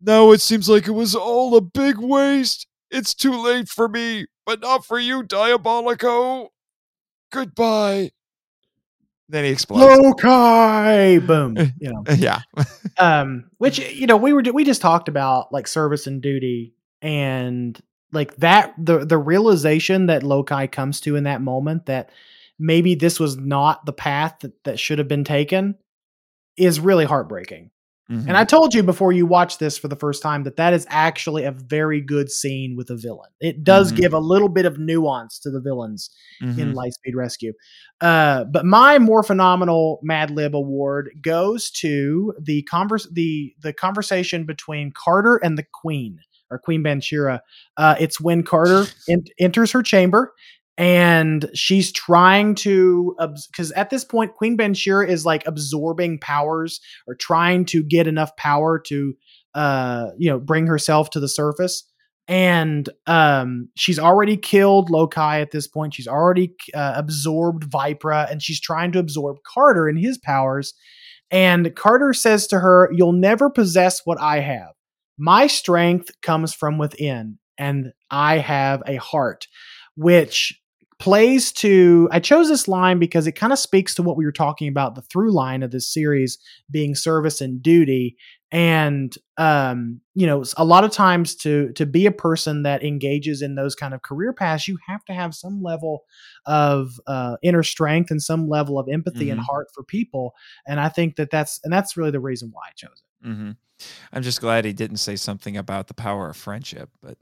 Now it seems like it was all a big waste. It's too late for me, but not for you, Diabolico. Goodbye. Then he explodes. Lokai, boom. You know, yeah. um, which you know we were we just talked about like service and duty and like that the the realization that Lokai comes to in that moment that maybe this was not the path that, that should have been taken is really heartbreaking. Mhm. And I told you before you watched this for the first time that that is actually a very good scene with a villain. It does Mhm. give a little bit of nuance to the villains in Mhm. Lightspeed Rescue. Uh, but my more phenomenal Mad Lib award goes to the converse the the conversation between Carter and the Queen or Queen Bansheera. Uh, it's when Carter en- enters her chamber and she's trying to because at this point Queen Bansheera is like absorbing powers or trying to get enough power to uh you know bring herself to the surface. And um she's already killed Lokai at this point. She's already uh, absorbed Vypra and she's trying to absorb Carter and his powers. And Carter says to her you'll never possess what I have. My strength comes from within and I have a heart which plays to I chose this line because it kind of speaks to what we were talking about the through line of this series being service and duty. And um you know a lot of times to to be a person that engages in those kind of career paths you have to have some level of uh inner strength and some level of empathy and Mhm. heart for people. And i think that that's and that's really the reason why i chose it hmm I'm just glad he didn't say something about the power of friendship, but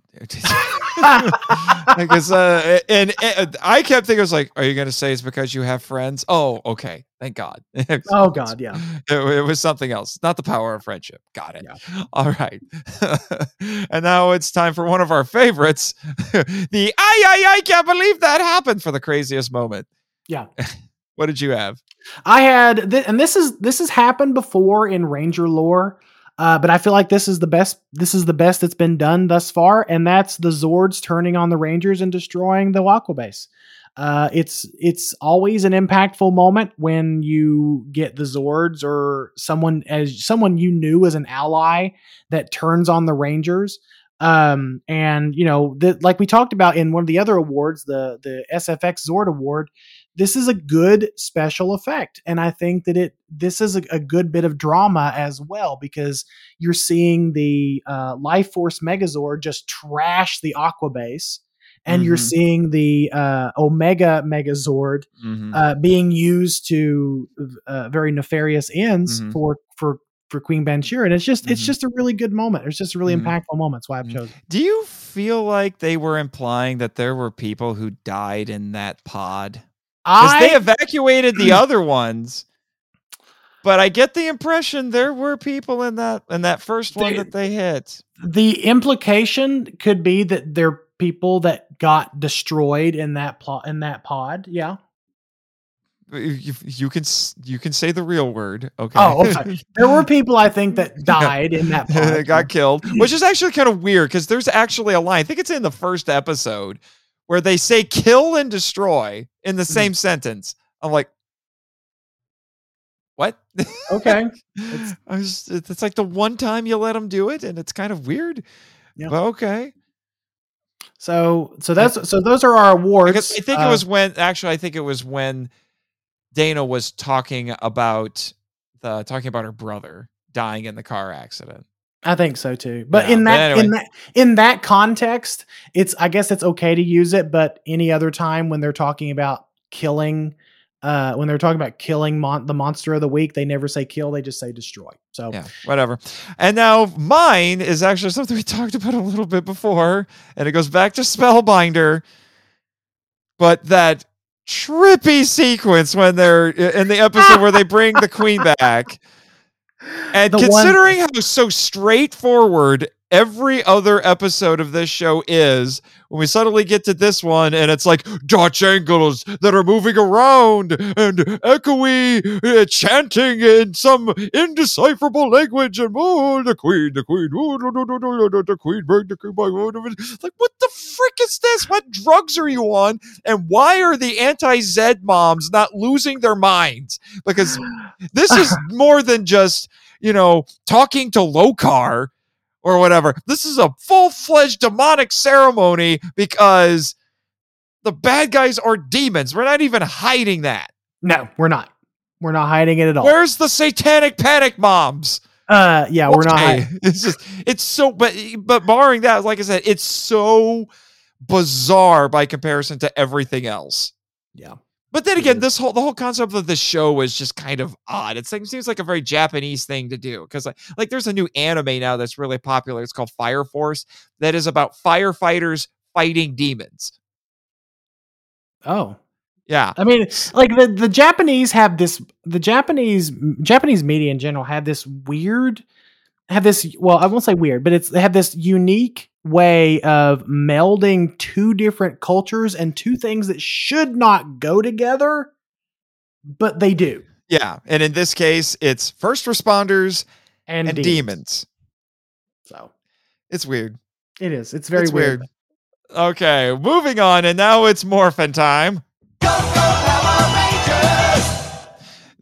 because uh, and, and I kept thinking, I was like, "Are you going to say it's because you have friends?" Oh, okay, thank God. oh god yeah It, it was something else, not the power of friendship. Got it. All right. and now it's time for one of our favorites, the "I I I can't believe that happened" for the craziest moment. yeah What did you have? I had, th- and this is this has happened before in Ranger lore, uh, but I feel like this is the best. This is the best that's been done thus far, and that's the Zords turning on the Rangers and destroying the Aqua base. Uh, it's it's always an impactful moment when you get the Zords or someone as someone you knew as an ally that turns on the Rangers. Um, and you know, the, like we talked about in one of the other awards, the the SFX Zord Award, this is a good special effect and i think that it this is a, a good bit of drama as well because you're seeing the uh, life force megazord just trash the aqua base and you're Mhm. seeing the uh, omega megazord Mhm. uh, being used to uh, very nefarious ends Mhm. for for for queen Bansheera and it's just it's Mhm. just a really good moment it's just a really Mhm. impactful moment that's why i've Mhm. chosen Do you feel like they were implying that there were people who died in that pod? Because I, they evacuated the other ones. But I get the impression there were people in that in that first one They- that they hit. the implication could be that they're people that got destroyed in that plot in that pod. Yeah. You, you can you can say the real word. Okay. Oh, okay. There were people I think that died in that pod. they got killed, which is actually kind of weird because there's actually a line. I think it's in the first episode where they say "kill and destroy" in the Mm-hmm. same sentence. I'm like, what? okay. I was, it's like the one time you let them do it, and it's kind of weird. Yeah. But okay. So so that's so those are our awards. guess, I think it Uh, was when actually I think it was when Dana was talking about the talking about her brother dying in the car accident. I think so too. But Yeah, in but that in that in that context, it's I guess it's okay to use it, but any other time when they're talking about killing uh when they're talking about killing mon- the monster of the week, they never say kill, they just say destroy. So Yeah, whatever. And now mine is actually something we talked about a little bit before, and it goes back to Spellbinder. But that trippy sequence when they're in the episode where they bring the queen back. And The one- considering how so straightforward every other episode of this show is, when we suddenly get to this one and it's like Dutch angles that are moving around and echoey uh, chanting in some indecipherable language and oh the queen, the queen, oh no no no no no the queen, bring the queen back. oh, no, no." Like what the frick is this? What drugs are you on? And why are the anti-Zed moms not losing their minds? Because this is more than just you know talking to Lokar or whatever. This is a full-fledged demonic ceremony because the bad guys are demons. We're not even hiding that. no, we're not. We're not hiding it at all. Where's the satanic panic moms? uh yeah, we're not It's just it's so but but barring that, like I said, it's so bizarre by comparison to everything else. Yeah. But then again, this whole the whole concept of the show is just kind of odd. It seems seems like a very Japanese thing to do because like, like there's a new anime now that's really popular. It's called Fire Force that is about firefighters fighting demons. Oh. Yeah, I mean, like the the Japanese have this the Japanese Japanese media in general have this weird have this well, I won't say weird, but it's they have this unique way of melding two different cultures and two things that should not go together, but they do. yeah, and in this case, it's first responders And, and, demons. demons. So It's weird. it is. It's very it's weird. Okay, moving on, and now it's morphin time.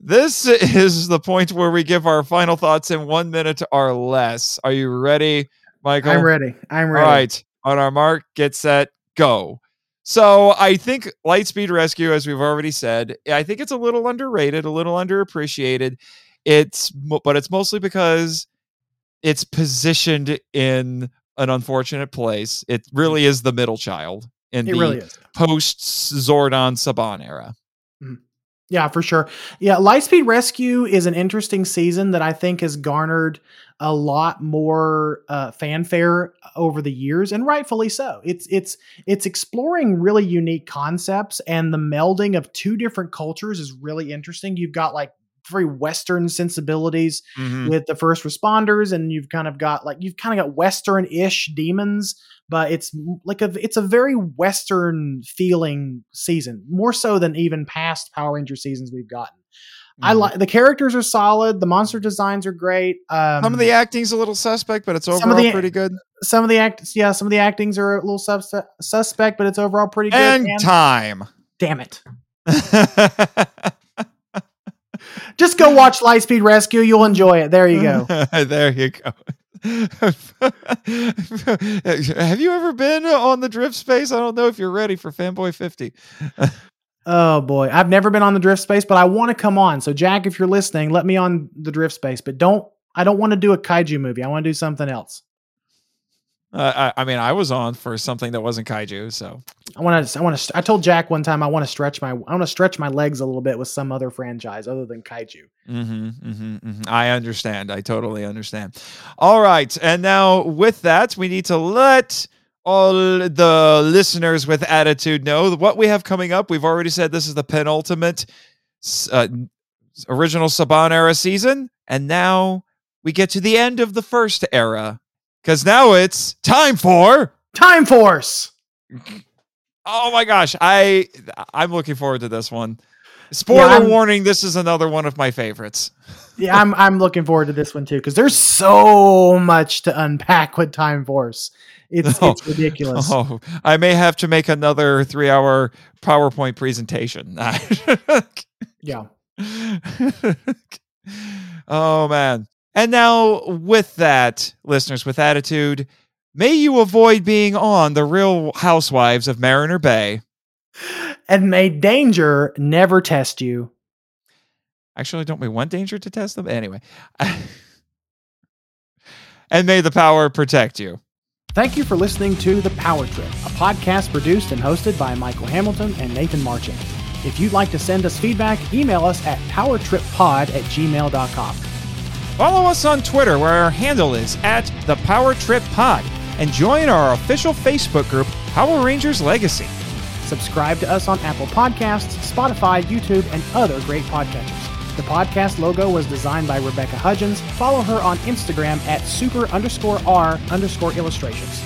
This is the point where we give our final thoughts in one minute or less. Are you ready, Michael? I'm ready. I'm ready. All right. On our mark, get set, go. So I think Lightspeed Rescue, as we've already said, I think it's a little underrated, a little underappreciated. It's but it's mostly because it's positioned in an unfortunate place. It really mm. is the middle child in It the really post Zordon Saban era. Mm. Yeah, for sure. Yeah, Lightspeed Rescue is an interesting season that I think has garnered a lot more uh, fanfare over the years, and rightfully so. It's it's it's exploring really unique concepts, and the melding of two different cultures is really interesting. You've got like very Western sensibilities with the first responders, and you've kind of got like you've kind of got Western-ish demons, but it's like a it's a very Western feeling season, more so than even past Power Ranger seasons we've gotten. I Mhm. like the characters are solid, the monster designs are great. Um, Some of the acting's a little suspect, but it's overall the- pretty good. some of the act yeah some of the actings are a little subs- suspect, but it's overall pretty good. And man. time. Damn it! Just go watch Lightspeed Rescue. You'll enjoy it. There you go. there you go. Have you ever been on the drift space? I don't know if you're ready for Fanboy 50. Oh boy, I've never been on the drift space, but I want to come on. So Jack, if you're listening, let me on the drift space. But don't I don't want to do a kaiju movie. I want to do something else. Uh, I, I mean, I was on for something that wasn't kaiju, so I want to. I want to. I told Jack one time I want to stretch my. I want to stretch my legs a little bit with some other franchise other than kaiju. hmm hmm hmm I understand. I totally understand. All right, and now with that, we need to let all the listeners with attitude know what we have coming up. We've already said this is the penultimate uh, original Saban era season, and now we get to the end of the first era because now it's time for. Time Force. Oh my gosh, I I'm looking forward to this one. Spoiler Yeah, warning: This is another one of my favorites. Yeah, I'm. I'm looking forward to this one too because there's so much to unpack with Time Force. It's Oh. it's ridiculous. Oh, I may have to make another three-hour PowerPoint presentation. Yeah. oh man! And now, with that, listeners with attitude, may you avoid being on the Real Housewives of Mariner Bay. And may danger never test you. Actually, don't we want danger to test them? Anyway. and may the power protect you. Thank you for listening to The Power Trip, a podcast produced and hosted by Michael Hamilton and Nathan Marchant. If you'd like to send us feedback, email us at powertrippod at gmail.com. Follow us on Twitter, where our handle is at the Power Trip Pod, and join our official Facebook group, Power Rangers Legacy. Subscribe to us on Apple Podcasts, Spotify, YouTube, and other great podcatchers. The podcast logo was designed by Rebecca Hudgens. Follow her on Instagram at super underscore r underscore illustrations.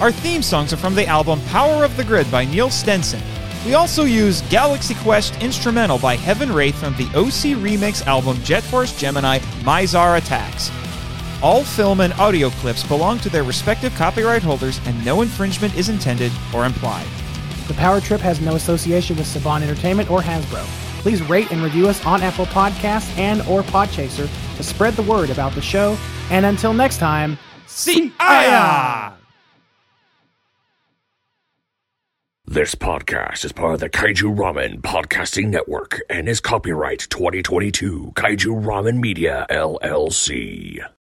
Our theme songs are from the album Power of the Grid by Neil Stenson. We also use Galaxy Quest Instrumental by Heaven Wraith from the OC Remix album Jet Force Gemini Mizar Attacks. All film and audio clips belong to their respective copyright holders and no infringement is intended or implied. The Power Trip has no association with Saban Entertainment or Hasbro. Please rate and review us on Apple Podcasts and or Podchaser to spread the word about the show. And until next time, see ya! This podcast is part of the Kaiju Ramen Podcasting Network and is copyright 2022 Kaiju Ramen Media LLC.